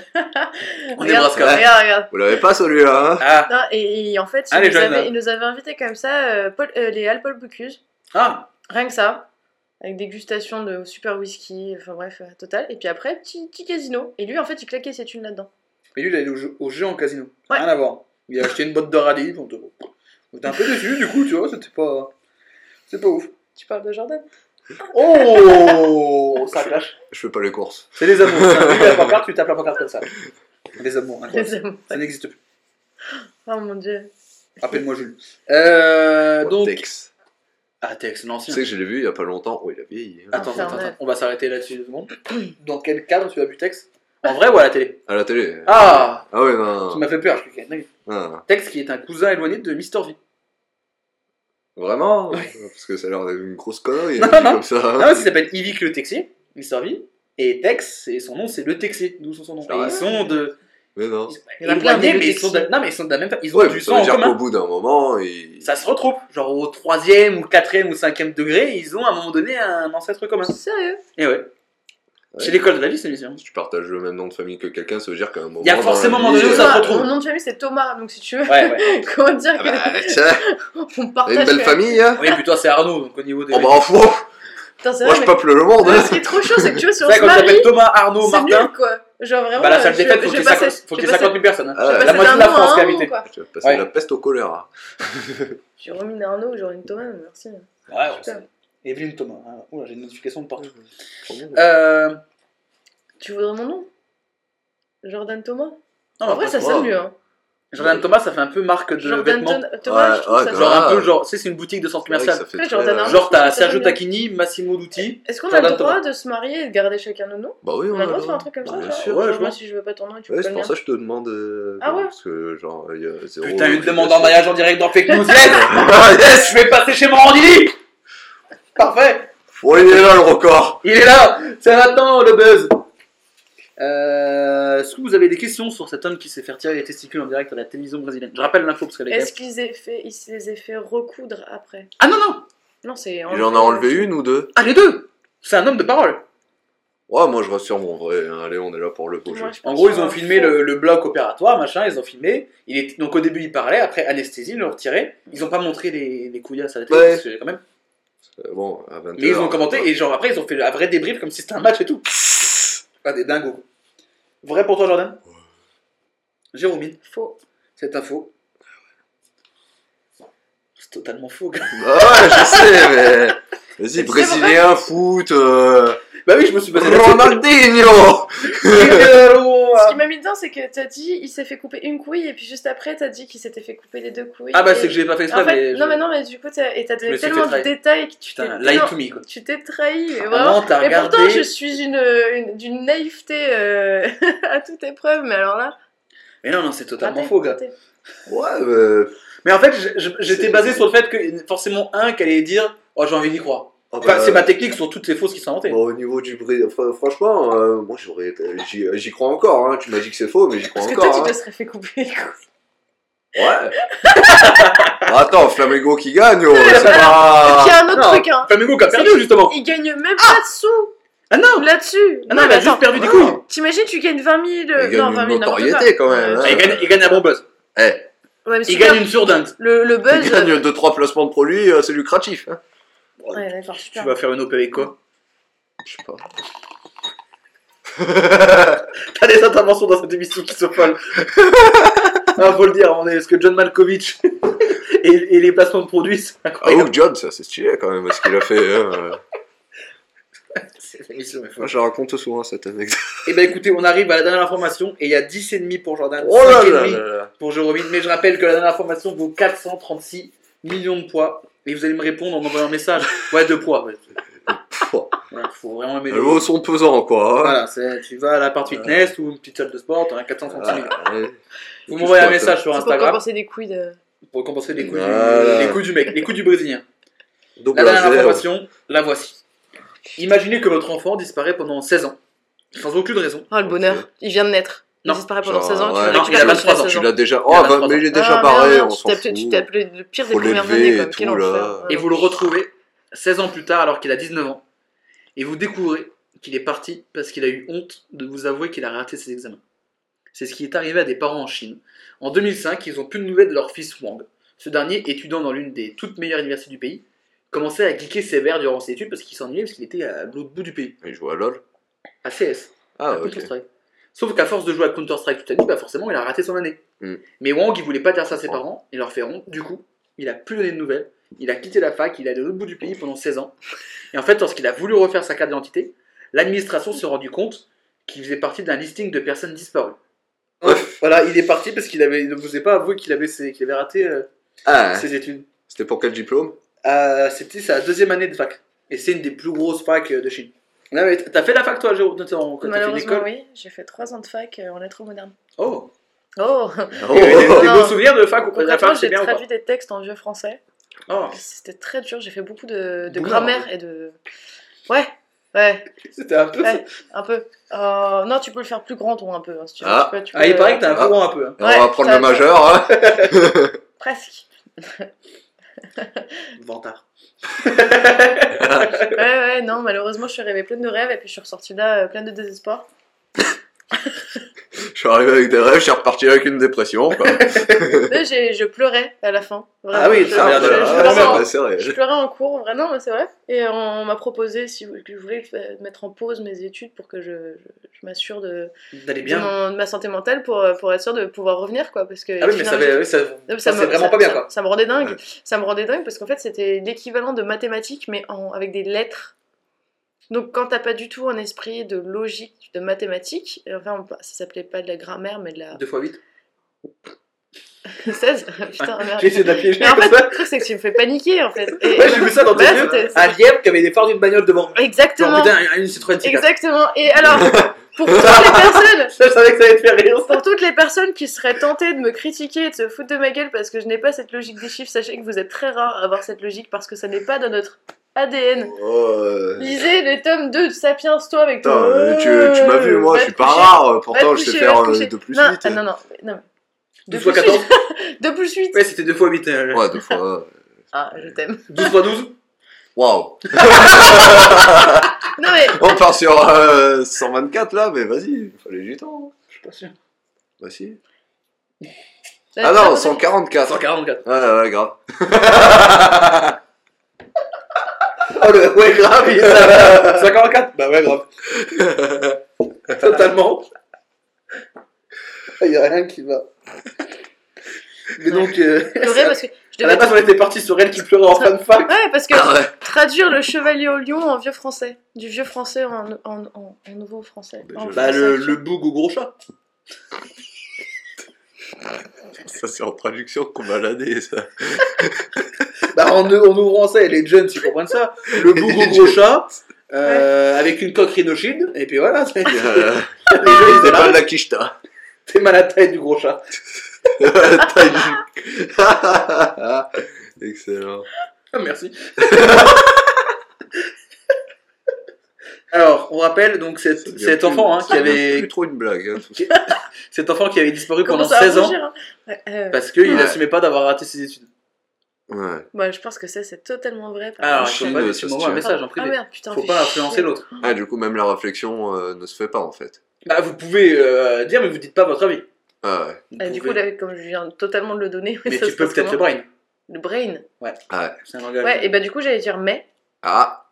En regarde, Nebraska. regarde, regarde. Vous l'avez pas celui-là, hein Ah, Non, et, et en fait, il, Ah, nous avait, il nous avait invités comme ça, euh, Paul- euh, les Alpol Bocuse, ah, rien que ça, avec dégustation de super whisky, enfin bref, euh, total. Et puis après, petit, petit casino. Et lui, en fait, il claquait ses thunes là-dedans. mais lui, il est allé au jeu, au jeu en casino. Ouais. Rien à voir. Il a acheté une botte de radis. On était on était un peu déçus, du coup, tu vois, c'était pas. C'est pas ouf. Tu parles de Jordan Oh Ça clash. Je fais pas les courses. C'est des amours. Tu as la pancarte, tu tapes la pancarte comme ça. Des amours, incroyable. Les amours. Ça n'existe plus. Oh mon dieu. Rappelle-moi Jules. Euh, donc. Tex. Ah, Tex, Tu l'ancien. sais que je l'ai vu il y a pas longtemps. Oh, il a vieilli. hein. Attends, attends, Infernal. attends, on va s'arrêter là-dessus deux secondes. Dans quel cadre tu as vu Tex? En vrai ou à la télé? À la télé. Ah Ah ouais, non. Tu m'as fait peur, je suis. Ah, Tex qui est un cousin éloigné de Mister V. Vraiment Parce que ça a l'air d'être une grosse connerie. Non, non. comme ça. Ah, il s'appelle Yvick le Texier, Mister V. Et Tex, et son nom c'est le Texier, d'où sont son nom. Et ouais ils sont de. Mais non. Il y en a plein, éloignés, des mais ils Texiers. sont de... Non, mais ils sont de la même. Ils ont Ouais, du ça sang veut en commun. bout d'un moment, il... Ça se retrouve. Genre au troisième ou quatrième ou cinquième degré, ils ont à un moment donné un ancêtre commun. Sérieux? Et ouais. C'est l'école de la vie, c'est l'émission. Si tu partages le même nom de famille que quelqu'un, ça veut dire qu'à un moment. Il y a forcément un moment vie, donné où euh, ça se retrouve. Mon nom de famille c'est Thomas, donc si tu veux, Ouais, ouais. comment dire Ah bah, que tiens, on t'as partage une belle famille, hein Oui, puis toi, c'est Arnaud, donc au niveau des. Oh bah, fou Putain, Moi, je mais- peuple le monde, Ouais, hein Ce qui est trop chaud, c'est que tu vois, vrai, se quand t'appelles Thomas, Arnaud, c'est Martin. nul quoi. Genre vraiment. Bah, la euh, salle je- des fêtes, faut je qu'il y ait vais 50 passer- faut je qu'il y ait vais 50 000 personnes. hein. La moitié de la France qui est invitée. Tu vas passer la peste au choléra. J'ai remis une Arnaud, j'aurais une Thomas, merci. Ouais, Evelyne Thomas. Ah, Oula, j'ai une notification de partout. Euh, Euh. Tu voudrais mon nom? Jordan Thomas? Non, En vrai, ça ouais. sonne mieux. Hein. Jordan Thomas, ça fait un peu marque de Jordan vêtements. Ton- Thomas, Ouais, je trouve ouais, ça grave. Genre un peu, genre, tu sais, c'est une boutique de centre C'est commercial. ça fait Ouais, très, Jordan euh. Genre, t'as Sergio. Tacchini, Massimo Dutti. Est-ce qu'on a Jordan le droit Thomas. de se marier et de garder chacun nos noms? Bah oui, On a le droit de faire un truc comme Bah, ça bien genre, sûr. Ouais, genre, moi, si je veux pas ton nom, tu Ouais, peux c'est le pour ça que je te demande. euh, Ah ouais Parce que, genre, il y a zéro. Putain, une demande en mariage en direct dans Fake News. Yes yes Je vais passer chez Morandini Parfait Oh, il est là, le record Il est là C'est maintenant le buzz euh, Est-ce que vous avez des questions sur cet homme qui s'est fait retirer les testicules en direct à la télévision brésilienne Je rappelle l'info parce qu'elle est Est-ce qu'ils aient fait, ils se les aient fait recoudre après? Ah non, non Non, c'est. Il en a enlevé une ou deux? Ah, les deux C'est un homme de parole Ouais, moi je reste sur mon vrai. hein. Allez, on est là pour le je En gros, ils ont filmé le, le bloc opératoire, machin, ils ont filmé. Il est... Donc au début, il parlait, après anesthésie, ils l'ont retiré. Ils ont pas montré les, les couillasses à la télé, Ouais. parce que quand même. Euh, Bon, à 20 Mais ils ont commenté, et genre après, ils ont fait un vrai débrief comme si c'était un match et tout. Pas des dingos. Vrai pour toi, Jordan? Jérôme, Faux. c'est un faux. C'est totalement faux, gars. Ah ouais, je sais, mais. Vas-y, brésilien, foot, euh... Bah oui, je me suis basé Ronaldinho Ce qui m'a mis dedans, c'est que t'as dit il s'est fait couper une couille, et puis juste après, t'as dit qu'il s'était fait couper les deux couilles. Ah bah Et- c'est que j'ai pas fait exprès, En fait, mais. non, je- mais non, mais du coup, t'as et t'as donné tellement de détails que tu t'es. Putain, lie non, to me, quoi. Tu t'es trahi, mais Ah vraiment. non, t'as et pourtant, regardé. je suis une, une- d'une naïveté euh, à toute épreuve, mais alors là. Mais non, non, c'est totalement faux, gars. Ouais, mais. Mais en fait, je- je- j'étais basé sur le fait que forcément un qui allait dire Oh, j'ai envie d'y croire. Ah Enfin, bah, c'est ma technique sur toutes ces fausses qui sont inventées. bon, au niveau du fr- franchement, euh, moi j'aurais, j'y, j'y crois encore. Hein. Tu m'as dit que c'est faux, mais j'y crois Parce que encore. toi, tu hein. te serais fait couper les couilles. Ouais. Attends, Flamengo qui gagne, oh, c'est puis, il y pas. a un autre non, truc, hein. Flamengo qui a perdu, C'est- justement. Il gagne même pas de sous Ah non là-dessus. Ah non, il a mais juste perdu des Ah. couilles. T'imagines, tu gagnes 20 000. Il euh, gagne non, une 20 000, n'importe notoriété, quand même, Euh, hein. Ah, il, gagne, il gagne un bon buzz. Eh, Ouais, mais Il gagne une surdinte. Le, le tu buzz. gagnes 2-3 placements de produits, euh, c'est lucratif. Hein. Ouais, d'accord, Tu vas faire une OP avec quoi? Je sais pas. T'as des interventions dans cette émission qui sont folles. ah, faut le dire, on est, parce que John Malkovich et, et les placements de produits, c'est Ah. Hook John, ça c'est stylé quand même, ce qu'il a fait. Hein. Émission. Moi je raconte souvent cette anecdote. Et bah écoutez, on arrive à la dernière information et il y a 10,5 pour Jordan, Oh là 5,5 là là là. pour Jérôme. Mais je rappelle que la dernière information vaut 436 millions de poids. Et vous allez me répondre en envoyant un message. Ouais, de poids. Ouais. Voilà, faut vraiment aimer Les mots sont pesants quoi. hein. Voilà, tu vas à la part fitness ou une petite salle de sport, t'as un 436 millions. Ah, ouais. Vous m'envoyez un message sur C'est pour Instagram compenser des couilles de. pour compenser les Voilà. du, les coups du mec, les coups du brésilien. Double La dernière information, la voici. Imaginez que votre enfant disparaît pendant 16 ans, sans aucune raison. Oh, le bonheur. Il vient de naître. Il disparaît pendant Genre, 16 ans. Tu ouais. le Non, récupères il a quand il 23 ans, 16 Tu ans. l'as déjà. Oh, bah, 23 mais il est déjà Ah, barré, on tu s'en t'appelais- Tu fout. t'appelais le pire des premières années. et tout, Quel là. enfer. Et vous le retrouvez 16 ans plus tard alors qu'il a 19 ans. Et vous découvrez qu'il est parti parce qu'il a eu honte de vous avouer qu'il a raté ses examens. C'est ce qui est arrivé à des parents en Chine. En 2005, ils ont plus de nouvelles de leur fils Wang. Ce dernier, étudiant dans l'une des toutes meilleures universités du pays, commençait à geeker sévère durant ses études parce qu'il s'ennuyait parce qu'il était à l'autre bout du pays, Il joue à LoL. à CS. Ah, à. Sauf qu'à force de jouer à Counter-Strike toute la nuit, bah forcément il a raté son année. Mm. Mais Wang il voulait pas dire ça à ses parents, il leur fait honte, du coup, il a plus donné de nouvelles, il a quitté la fac, il est allé de l'autre bout du pays pendant 16 ans. Et en fait, lorsqu'il a voulu refaire sa carte d'identité, l'administration s'est rendu compte qu'il faisait partie d'un listing de personnes disparues. Voilà, il est parti parce qu'il avait, il ne vous pas avoué qu'il avait, ses- qu'il avait raté euh, Ah, ses études. c'était pour quel diplôme? Euh, C'était sa deuxième année de fac. Et c'est une des plus grosses facs euh, de Chine. Ah ouais, T'as fait la fac toi, Jérôme, notamment, quand t'as fait Malheureusement, l'école oui. J'ai fait 3 ans de fac euh, en lettres modernes. Oh Oh Oh, Des, des Non. beaux souvenirs de fac ou de la fac, j'ai traduit des textes en vieux français. Oh, C'était très dur. J'ai fait beaucoup de, grammaire et de. Ouais, ouais, c'était un peu ça. ouais, un peu. Euh, non, tu peux le faire plus grand, ton un peu. hein, si tu veux. Ah. Tu peux- tu Ah, il paraît que t'as un courant un peu. hein. On va prendre le majeur. Hein. Presque. Vantard. Ouais, ouais, Ouais, non, malheureusement, je suis rêvée pleine de rêves et puis je suis ressortie là euh, pleine de désespoir. Je suis arrivé avec des rêves, je suis reparti avec une dépression. Quoi. Je pleurais à la fin. Vraiment, Ah oui, je, ça je- pleurais en cours, vraiment, c'est vrai. Et on m'a proposé si que je voulais mettre en pause mes études pour que je, je- je m'assure de, D'aller de, bien. mon- de ma santé mentale pour, euh, pour être sûr de pouvoir revenir, quoi. Parce que Ah oui, mais ça, ça, mais ça, me- c'est vraiment ça- pas bien ça- quoi. Ça me rendait dingue. Ouais. Ça me rendait dingue parce qu'en fait, c'était l'équivalent de mathématiques, mais en, avec des lettres. Donc, quand t'as pas du tout un esprit de logique, de mathématiques, enfin, ça s'appelait pas de la grammaire, mais de la. 2 x 8. 16 Putain, merde. J'ai essayé de la piéger Mais en comme fait, ça. le truc, c'est que tu me fais paniquer, en fait. Et- Ouais, j'ai vu ça dans tes Ouais, yeux. Un lièvre qui avait des phares d'une bagnole devant. Exactement. putain, une Citroën C4. Exactement. Et alors, pour toutes les personnes. Je savais que ça allait te faire rire. Pour toutes les personnes qui seraient tentées de me critiquer et de se foutre de ma gueule parce que je n'ai pas cette logique des chiffres, sachez que vous êtes très rares à avoir cette logique parce que ça n'est pas dans notre ADN. Oh, euh, Lisez les tomes 2 de Sapiens, toi, avec Putain, ton... mais tu, tu m'as vu, moi, Va je suis pas coucher. rare, pourtant je sais coucher, faire va te euh, coucher. 2 plus non, 8. ah, non, non, non. 2 2 fois plus 14 8. 2 plus 8. Ouais, c'était 2 x 8. euh, Ouais, deux fois. Ah, je t'aime. 12 x 12 Waouh Non mais, On part sur euh, 124 là, mais vas-y, il fallait du temps. Je suis pas sûr. Bah si. Euh, Ah non, 144. 144. Ouais, ouais, grave. Oh le. Ouais, grave, il est ça. 144 Bah ouais, grave. Totalement. Il y a rien qui va. Mais donc. Euh, pleurer parce que je à la devais... base, on était parti sur elle qui pleurait en fan fac. Ouais, parce que Ah ouais. traduire le chevalier au lion en vieux français. Du vieux français en, en, en, en nouveau français. Bah, En je- Bah, français le, le boug au gros chat. Ça c'est en traduction qu'on m'a l'année ça. Bah, en, en ouvrant ça, et les jeunes, ils comprennent ça. Le boug au gros chat. euh, avec une coque rhinoshield, et puis voilà, c'est- les Euh, jeunes ils de la quicheta. t'es mal à la taille du gros chat. Taille du- Excellent. Ah, merci. Alors, on rappelle donc cet, plus- enfant hein, qui avait plus trop une blague. hein, cet enfant qui avait disparu Comment pendant ça va 16 ans hein Ouais, euh, parce qu'il Ouais. n'assumait pas d'avoir raté ses études. Ouais. bah, je pense que ça, c'est totalement vrai. par Alors, contre. je pas, m'envoies un message en Ah privé. merde, putain. Faut pas influencer l'autre. Ah, du coup, même la réflexion euh, ne se fait pas en fait. Bah, vous pouvez euh, dire, mais vous dites pas votre avis. Ah ouais. Vous Ah, du coup, là, comme je viens totalement de le donner, mais ça tu peux peut-être le brain. Le brain. Ah ouais. C'est un langage. Ouais, et bah, du coup, j'allais dire mais. Ah.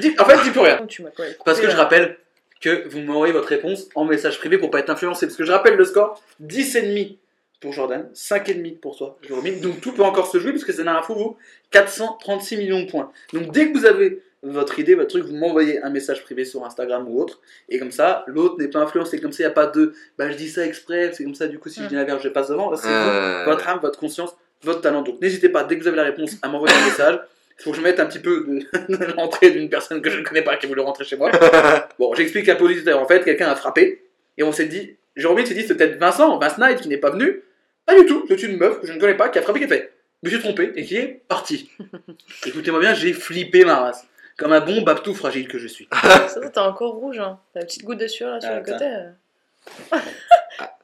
Dis- En fait, dis plus rien. Tu Parce que je rappelle que vous m'envoyez votre réponse en message privé pour pas être influencé. Parce que je rappelle le score 10,5 pour Jordan, 5,5 pour toi, Jérôme. Donc tout peut encore se jouer parce que c'est un info, vous, 436 millions de points. Donc dès que vous avez votre idée, votre truc, vous m'envoyez un message privé sur Instagram ou autre. Et comme ça, l'autre n'est pas influencé. Comme ça, il n'y a pas de bah je dis ça exprès, c'est comme ça, du coup, si je dis la verge, je passe devant. C'est Euh, vous, votre âme, votre conscience, votre talent. Donc n'hésitez pas, dès que vous avez la réponse, à m'envoyer un message. Il faut que je mette un petit peu l'entrée d'une personne que je ne connais pas qui voulait rentrer chez moi. Bon, j'explique un peu l'auditeur. En fait, quelqu'un a frappé et on s'est dit, Jérôme s'est dit, c'est peut-être Vincent, Vince Knight qui n'est pas venu. Pas du tout, c'est une meuf que je ne connais pas qui a frappé, qui a fait, je me suis trompé et qui est parti. Écoutez-moi bien, j'ai flippé ma race. Comme un bon baptou fragile que je suis. Ça, ça, t'as encore rouge, hein. T'as une petite goutte de sueur là sur Ah, le côté. euh.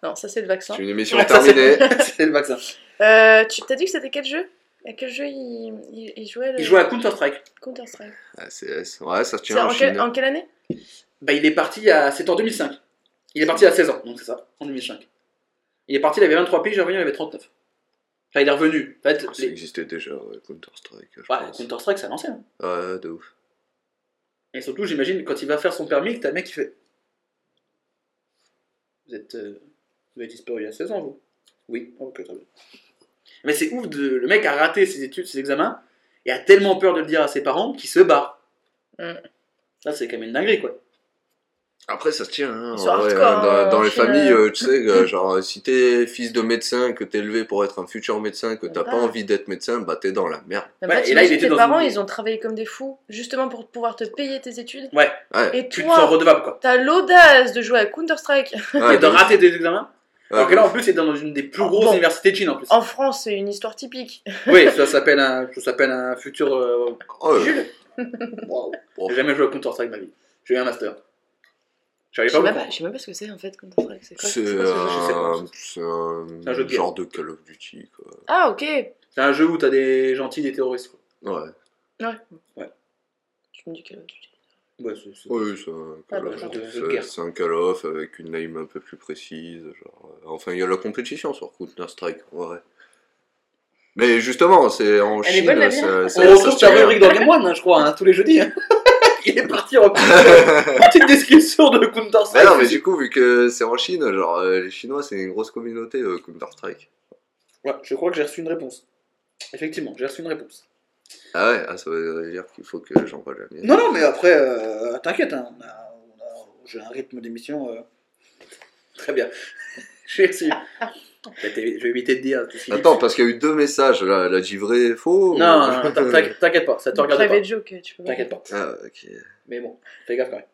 non, ça, c'est le vaccin. C'est une émission Ouais, terminée. C'est le vaccin. Euh, tu t'as dit que c'était quel jeu? Quel jeu il, il, il jouait le... Il jouait à Counter-Strike. Counter-Strike. Ah. Ouais, ça se tient en en, quel- Chine. en quelle année? Bah, il est parti à. C'est en 2005. Il est parti à 16 ans, donc c'est ça, en 2005. Il est parti, il avait 23 piges, il est revenu, il avait 39. Enfin, il est revenu. En fait, Ça les- existait déjà, ouais, Counter-Strike, ouais, pense. Counter-Strike, c'est à l'ancienne. Ouais, de ouf. Et surtout, j'imagine, quand il va faire son permis, que t'as un mec qui fait. Vous êtes. euh, Vous avez disparu il y a 16 ans, vous? Oui, ok, très bien. Mais c'est ouf, de... le mec a raté ses études, ses examens, et a tellement peur de le dire à ses parents qu'il se barre. Mm. Là, c'est quand même une dinguerie, quoi. Après, ça se tient. Hein, en vrai, hein, dans, les familles, euh. euh, tu sais, euh, genre, si t'es fils de médecin, que t'es élevé pour être un futur médecin, que t'as Bah. pas envie d'être médecin, bah t'es dans la merde. En fait, et là, il t'imagines, était tes dans parents, une- ils ont travaillé comme des fous, justement pour pouvoir te payer tes études. Ouais, Ouais. Et tu te sens toi, redevable, quoi. t'as l'audace de jouer à Counter-Strike. ouais et de rater tes examens. Ouais, Alors que là, en plus, c'est dans une des plus Ah, grosses bon. universités de Chine, en plus. En France, c'est une histoire typique. Oui, ça s'appelle un, ça s'appelle un futur. euh. Oh, ouais. Jules. J'ai jamais joué à Counter-Strike de ma vie. J'ai eu un master. Je sais même pas, même ce que c'est en fait Counter-Strike. C'est quoi, ce un, c'est un, C'est un jeu de guerre. genre de Call of Duty, quoi. Ah, ok. C'est un jeu où t'as des gentils, des terroristes. Quoi. Ouais. Tu me dis Call of Duty. Ouais, c'est- c'est- Oui, c'est un Ah, Call bah, of. jeu de- C'est- guerre. Un Call of avec une name un peu plus précise. Genre... euh, Enfin, il y a la compétition sur Counter-Strike, en vrai. Mais justement, c'est en Elle est Chine. bonne, la ça- bière ça- On ça retrouve se dans Game One, hein, je crois, hein, tous les jeudis. hein. Il est parti en petite description de Mais Counter-Strike. non, mais du coup, vu que c'est en Chine, genre, euh, les Chinois, c'est une grosse communauté euh, Counter-Strike. Ouais, je crois que j'ai reçu une réponse. Effectivement, j'ai reçu une réponse. Ah ouais, ah, ça veut dire qu'il faut que j'envoie la mienne. Non, non, mais après, euh, t'inquiète, hein, on a- on a- j'ai un rythme d'émission euh, très bien. J'ai reçu. Je vais éviter de dire tout ce qu'il dit. Attends, parce qu'il y a eu deux messages, là, elle a dit vrai et faux Non, ou- non, non, t'inquiète t'inquiète pas, ça te regarde pas. Private joke, tu peux pas. T'inquiète pas. Ah, ok. Mais bon, fais gaffe quand même.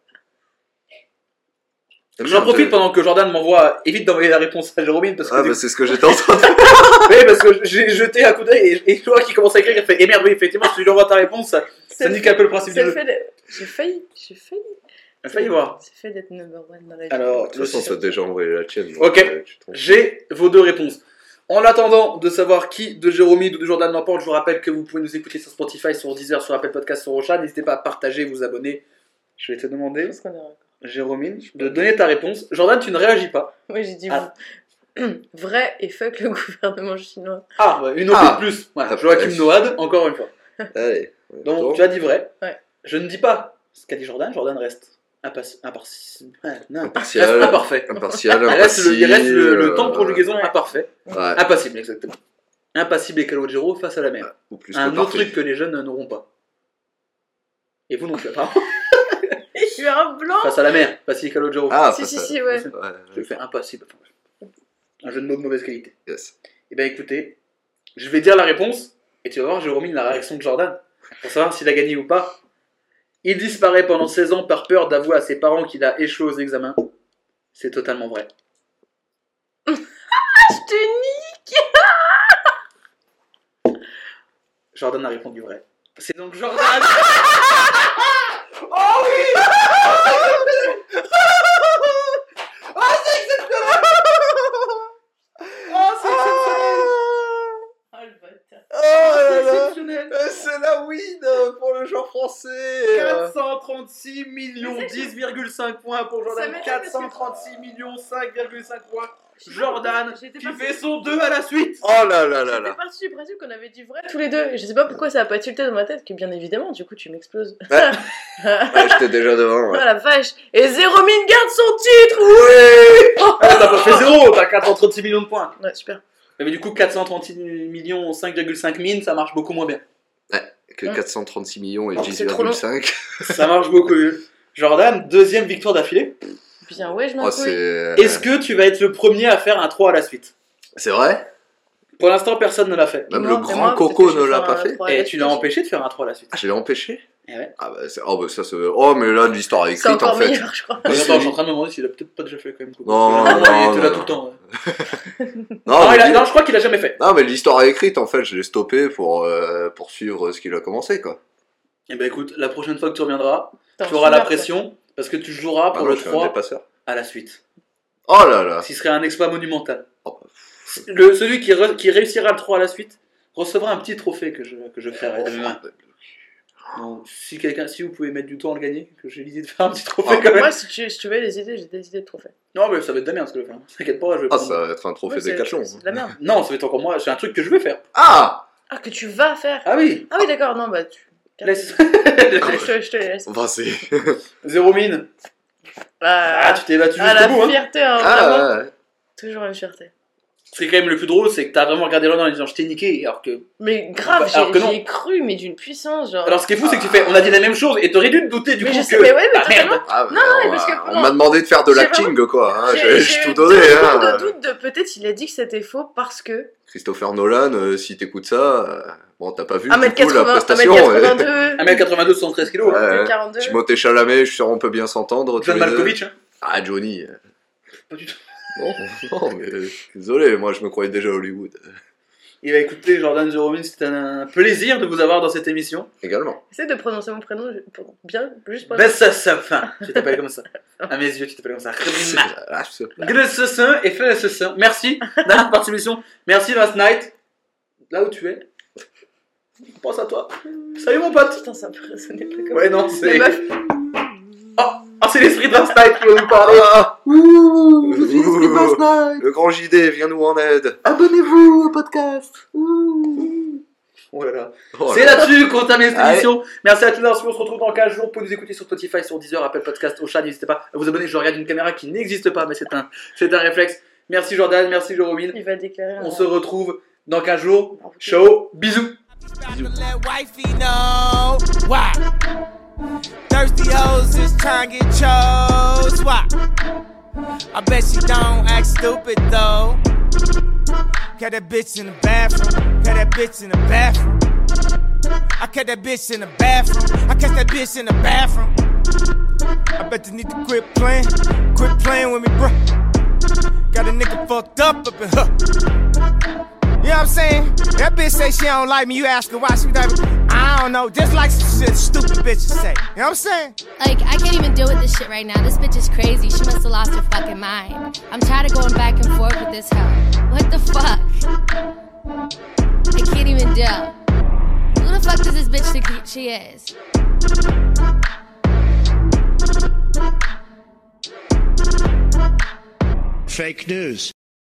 J'en profite pendant que Jordan m'envoie, évite d'envoyer la réponse à Jérôme parce que, Ah, bah c'est ce que j'étais en train de Oui, parce que j'ai jeté un coup d'œil et, vois qu'il commence à écrire, il fait, eh merde, oui, effectivement, si tu lui envoies ta réponse, ça, ça nique un peu le principe du jeu. J'ai failli, j'ai failli. J'ai failli voir. C'est fait d'être number one dans la vie. Alors, De toute façon, t'as déjà envoyé la tienne. Ok. euh, J'ai vos deux réponses. En attendant de savoir qui de Jérôme ou de Jordan l'emporte, je vous rappelle que vous pouvez nous écouter sur Spotify, sur Deezer, sur Apple Podcast, sur Rocha. N'hésitez pas à partager, vous abonner. Je vais te Je demander, pense qu'on est d'accord. Jérôme, de donner ta réponse. Jordan, tu ne réagis pas. Oui, j'ai dit Ah. vrai et fuck le gouvernement chinois. Ah, ouais, une autre Ah. de plus. Ouais, Ah, Joachim. Noad, encore une fois. Allez. Donc, tu as dit vrai. Ouais. Je ne dis pas ce qu'a dit Jordan. Jordan reste impas- imparti- ouais, non. Impartial. Reste imparfait. Impartial, Il reste le, il reste le, le euh, temps de conjugaison ouais. imparfait. Ouais. Impassible, exactement. Impassible et Calogero face à la mer. Ou plus Un autre parfait. truc que les jeunes n'auront pas. Et vous non plus, apparemment. Je suis un blanc Face à la mer, Pacific Calogero. Ah, Si, si, si, ouais. Ouais, Je fais impassible. Un jeu de mots de mauvaise qualité. yes. Eh bien écoutez, je vais dire la réponse et tu vas voir, Jérôme, la réaction de Jordan pour savoir s'il a gagné ou pas. Il disparaît pendant 16 ans par peur d'avouer à ses parents qu'il a échoué aux examens. C'est totalement vrai. Je te nique Jordan a répondu vrai. C'est donc Jordan Oh oui Oh c'est exceptionnel c'est exceptionnel Oh le bâtard Oh là C'est là exceptionnel Euh, C'est la win euh, pour le joueur français euh. 436 millions, Mais ça, 10,5 points pour Ça Jordan. m'étonne parce que- 436 millions, 5,5 points. Jordan qui fait son 2 à la suite. Oh là là là là partie du principe qu'on avait dit vrai tous les deux. Je sais pas pourquoi ça a pas tilté dans ma tête, que bien évidemment, du coup, tu m'exploses. Ouais. Ouais, j'étais déjà devant, Oh ouais. la vache Et Zéro Mine garde son titre Oui Ah, t'as pas fait 0, t'as 436 millions de points. Ouais, super. Mais du coup, 436 millions, 5,5 mines, ça marche beaucoup moins bien. Que Ouais. 436 millions et Oh, c'est trop long. 10,5. Ça marche beaucoup mieux. Jordan, deuxième victoire d'affilée. Bien, ouais, je m'en Oh. Est-ce que tu vas être le premier à faire un 3 à la suite C'est vrai Pour l'instant, personne ne l'a fait. Même le grand moi, Coco ne l'a pas fait. Et tu l'as empêché de faire un 3 à la suite. Ah, je l'ai empêché Eh ouais. Ah bah, oh, bah ça se. Oh, mais là, l'histoire est écrite en fait. meilleur, je crois. Mais c'est- attends, je suis en train de me demander s'il a peut-être pas déjà fait quand même. Coco. Non, normalement, non, il était là non, tout le temps. ouais. Non, Non, mais il a- non, je crois qu'il a jamais fait. non, mais l'histoire est écrite en fait. Je l'ai stoppé pour euh, poursuivre ce qu'il a commencé quoi. Eh ben écoute, la prochaine fois que tu reviendras, tu auras la pression parce que tu joueras Ah pour non, le je suis un 3 dépasseur. à la suite. Oh là là. Ce serait un exploit monumental. Oh, bah, Le, celui qui, re- qui réussira le 3 à la suite recevra un petit trophée que je, que je créerai de mains. Donc, si, quelqu'un, si vous pouvez mettre du temps à le gagner, que j'ai l'idée de faire un petit trophée Ah, quand même. Moi, si tu, si tu veux des idées, j'ai des idées de trophées. Non, mais ça va être de la merde ce que je vais faire. T'inquiète pas, je vais Ah, prendre- ça va être un trophée Ouais, c'est- décathlon. C'est de la merde. Non, ça va être encore moi. J'ai un truc que je vais faire. Ah Ah, que tu vas faire Ah oui Ah oui, d'accord, non, bah tu. Laisse. je, te, je te laisse. Enfin, c'est. Zéro mine. Ah, Ah, tu t'es battu ah, la jusqu'au bout. Hein. fierté, hein, vraiment. Ah, ouais, ouais. Toujours une fierté. Ce qui est quand même le plus drôle, c'est que t'as vraiment regardé l'autre en disant je t'ai niqué. Alors que. Mais grave, Alors que non. j'y ai cru, mais d'une puissance, genre. Alors ce qui est fou, c'est que tu fais on a dit la même chose et t'aurais dû te douter du Mais coup je que. sais, mais ouais, mais ah merde. Ah, mais Non, on mais parce m'a- que on non. m'a demandé de faire de J'ai l'acting, quoi. hein, J'ai- tout donné. Hein. de doute de peut-être il a dit que c'était faux parce que. Christopher Nolan, euh, si t'écoutes ça, euh, bon, t'as pas vu du 1m80, coup la prestation. 1m82, 1m82, 73 kilos. hein. Ouais. 1m42. Timothée Chalamet, je suis sûr on peut bien s'entendre. tous John les deux. Malkovich. hein. Ah, Johnny. euh, Pas du tout. Non, non, mais désolé, moi je me croyais déjà à Hollywood. Et bah écoutez, Jordan Jérôme, c'était un plaisir de vous avoir dans cette émission. Également. Essaye de prononcer mon prénom pour- bien, juste pour. Ben ça, ça, fin. Tu t'appelles comme ça. À mes yeux, tu t'appelles comme ça. Ah, c'est- Grâce et fais ce Merci d'avoir participation. Merci Last Night. Là où tu es. On pense à toi. Salut mon pote. Putain, ça peut résonner pas comme Ouais, non, Les c'est. meufs, Oh, oh, c'est l'esprit de Last Night qui va nous parler. Ah, Ouh, c'est l'esprit le grand JD, viens-nous en aide. Abonnez-vous au podcast. Ouh. Oh là là. Oh C'est là. là-dessus qu'on termine cette émission. Merci à tous d'avoir suivi. On se retrouve dans 15 jours. Vous pouvez nous écouter sur Spotify, sur Deezer, Apple Podcast, au chat. N'hésitez pas à vous abonner. Je regarde une caméra qui n'existe pas, mais c'est un, c'est un réflexe. Merci Jordan, merci Jérôme. il va déclarer. On se retrouve dans 15 jours. Ciao, bisous. Thirsty hoes just trying to get chose. Why? I bet she don't act stupid though. Got that bitch in the bathroom. Got that bitch in the bathroom. I catch that bitch in the bathroom. I catch that bitch in the bathroom. I bet you need to quit playing. Quit playing with me, bruh. Got a nigga fucked up up in her. You know what I'm saying? That bitch say she don't like me. You ask her why she like me. I don't know. Just like some shit stupid bitches say. You know what I'm saying? Like, I can't even deal with this shit right now. This bitch is crazy. She must have lost her fucking mind. I'm tired of going back and forth with this hoe. What the fuck? I can't even deal. Who the fuck does this bitch think she is? Fake news.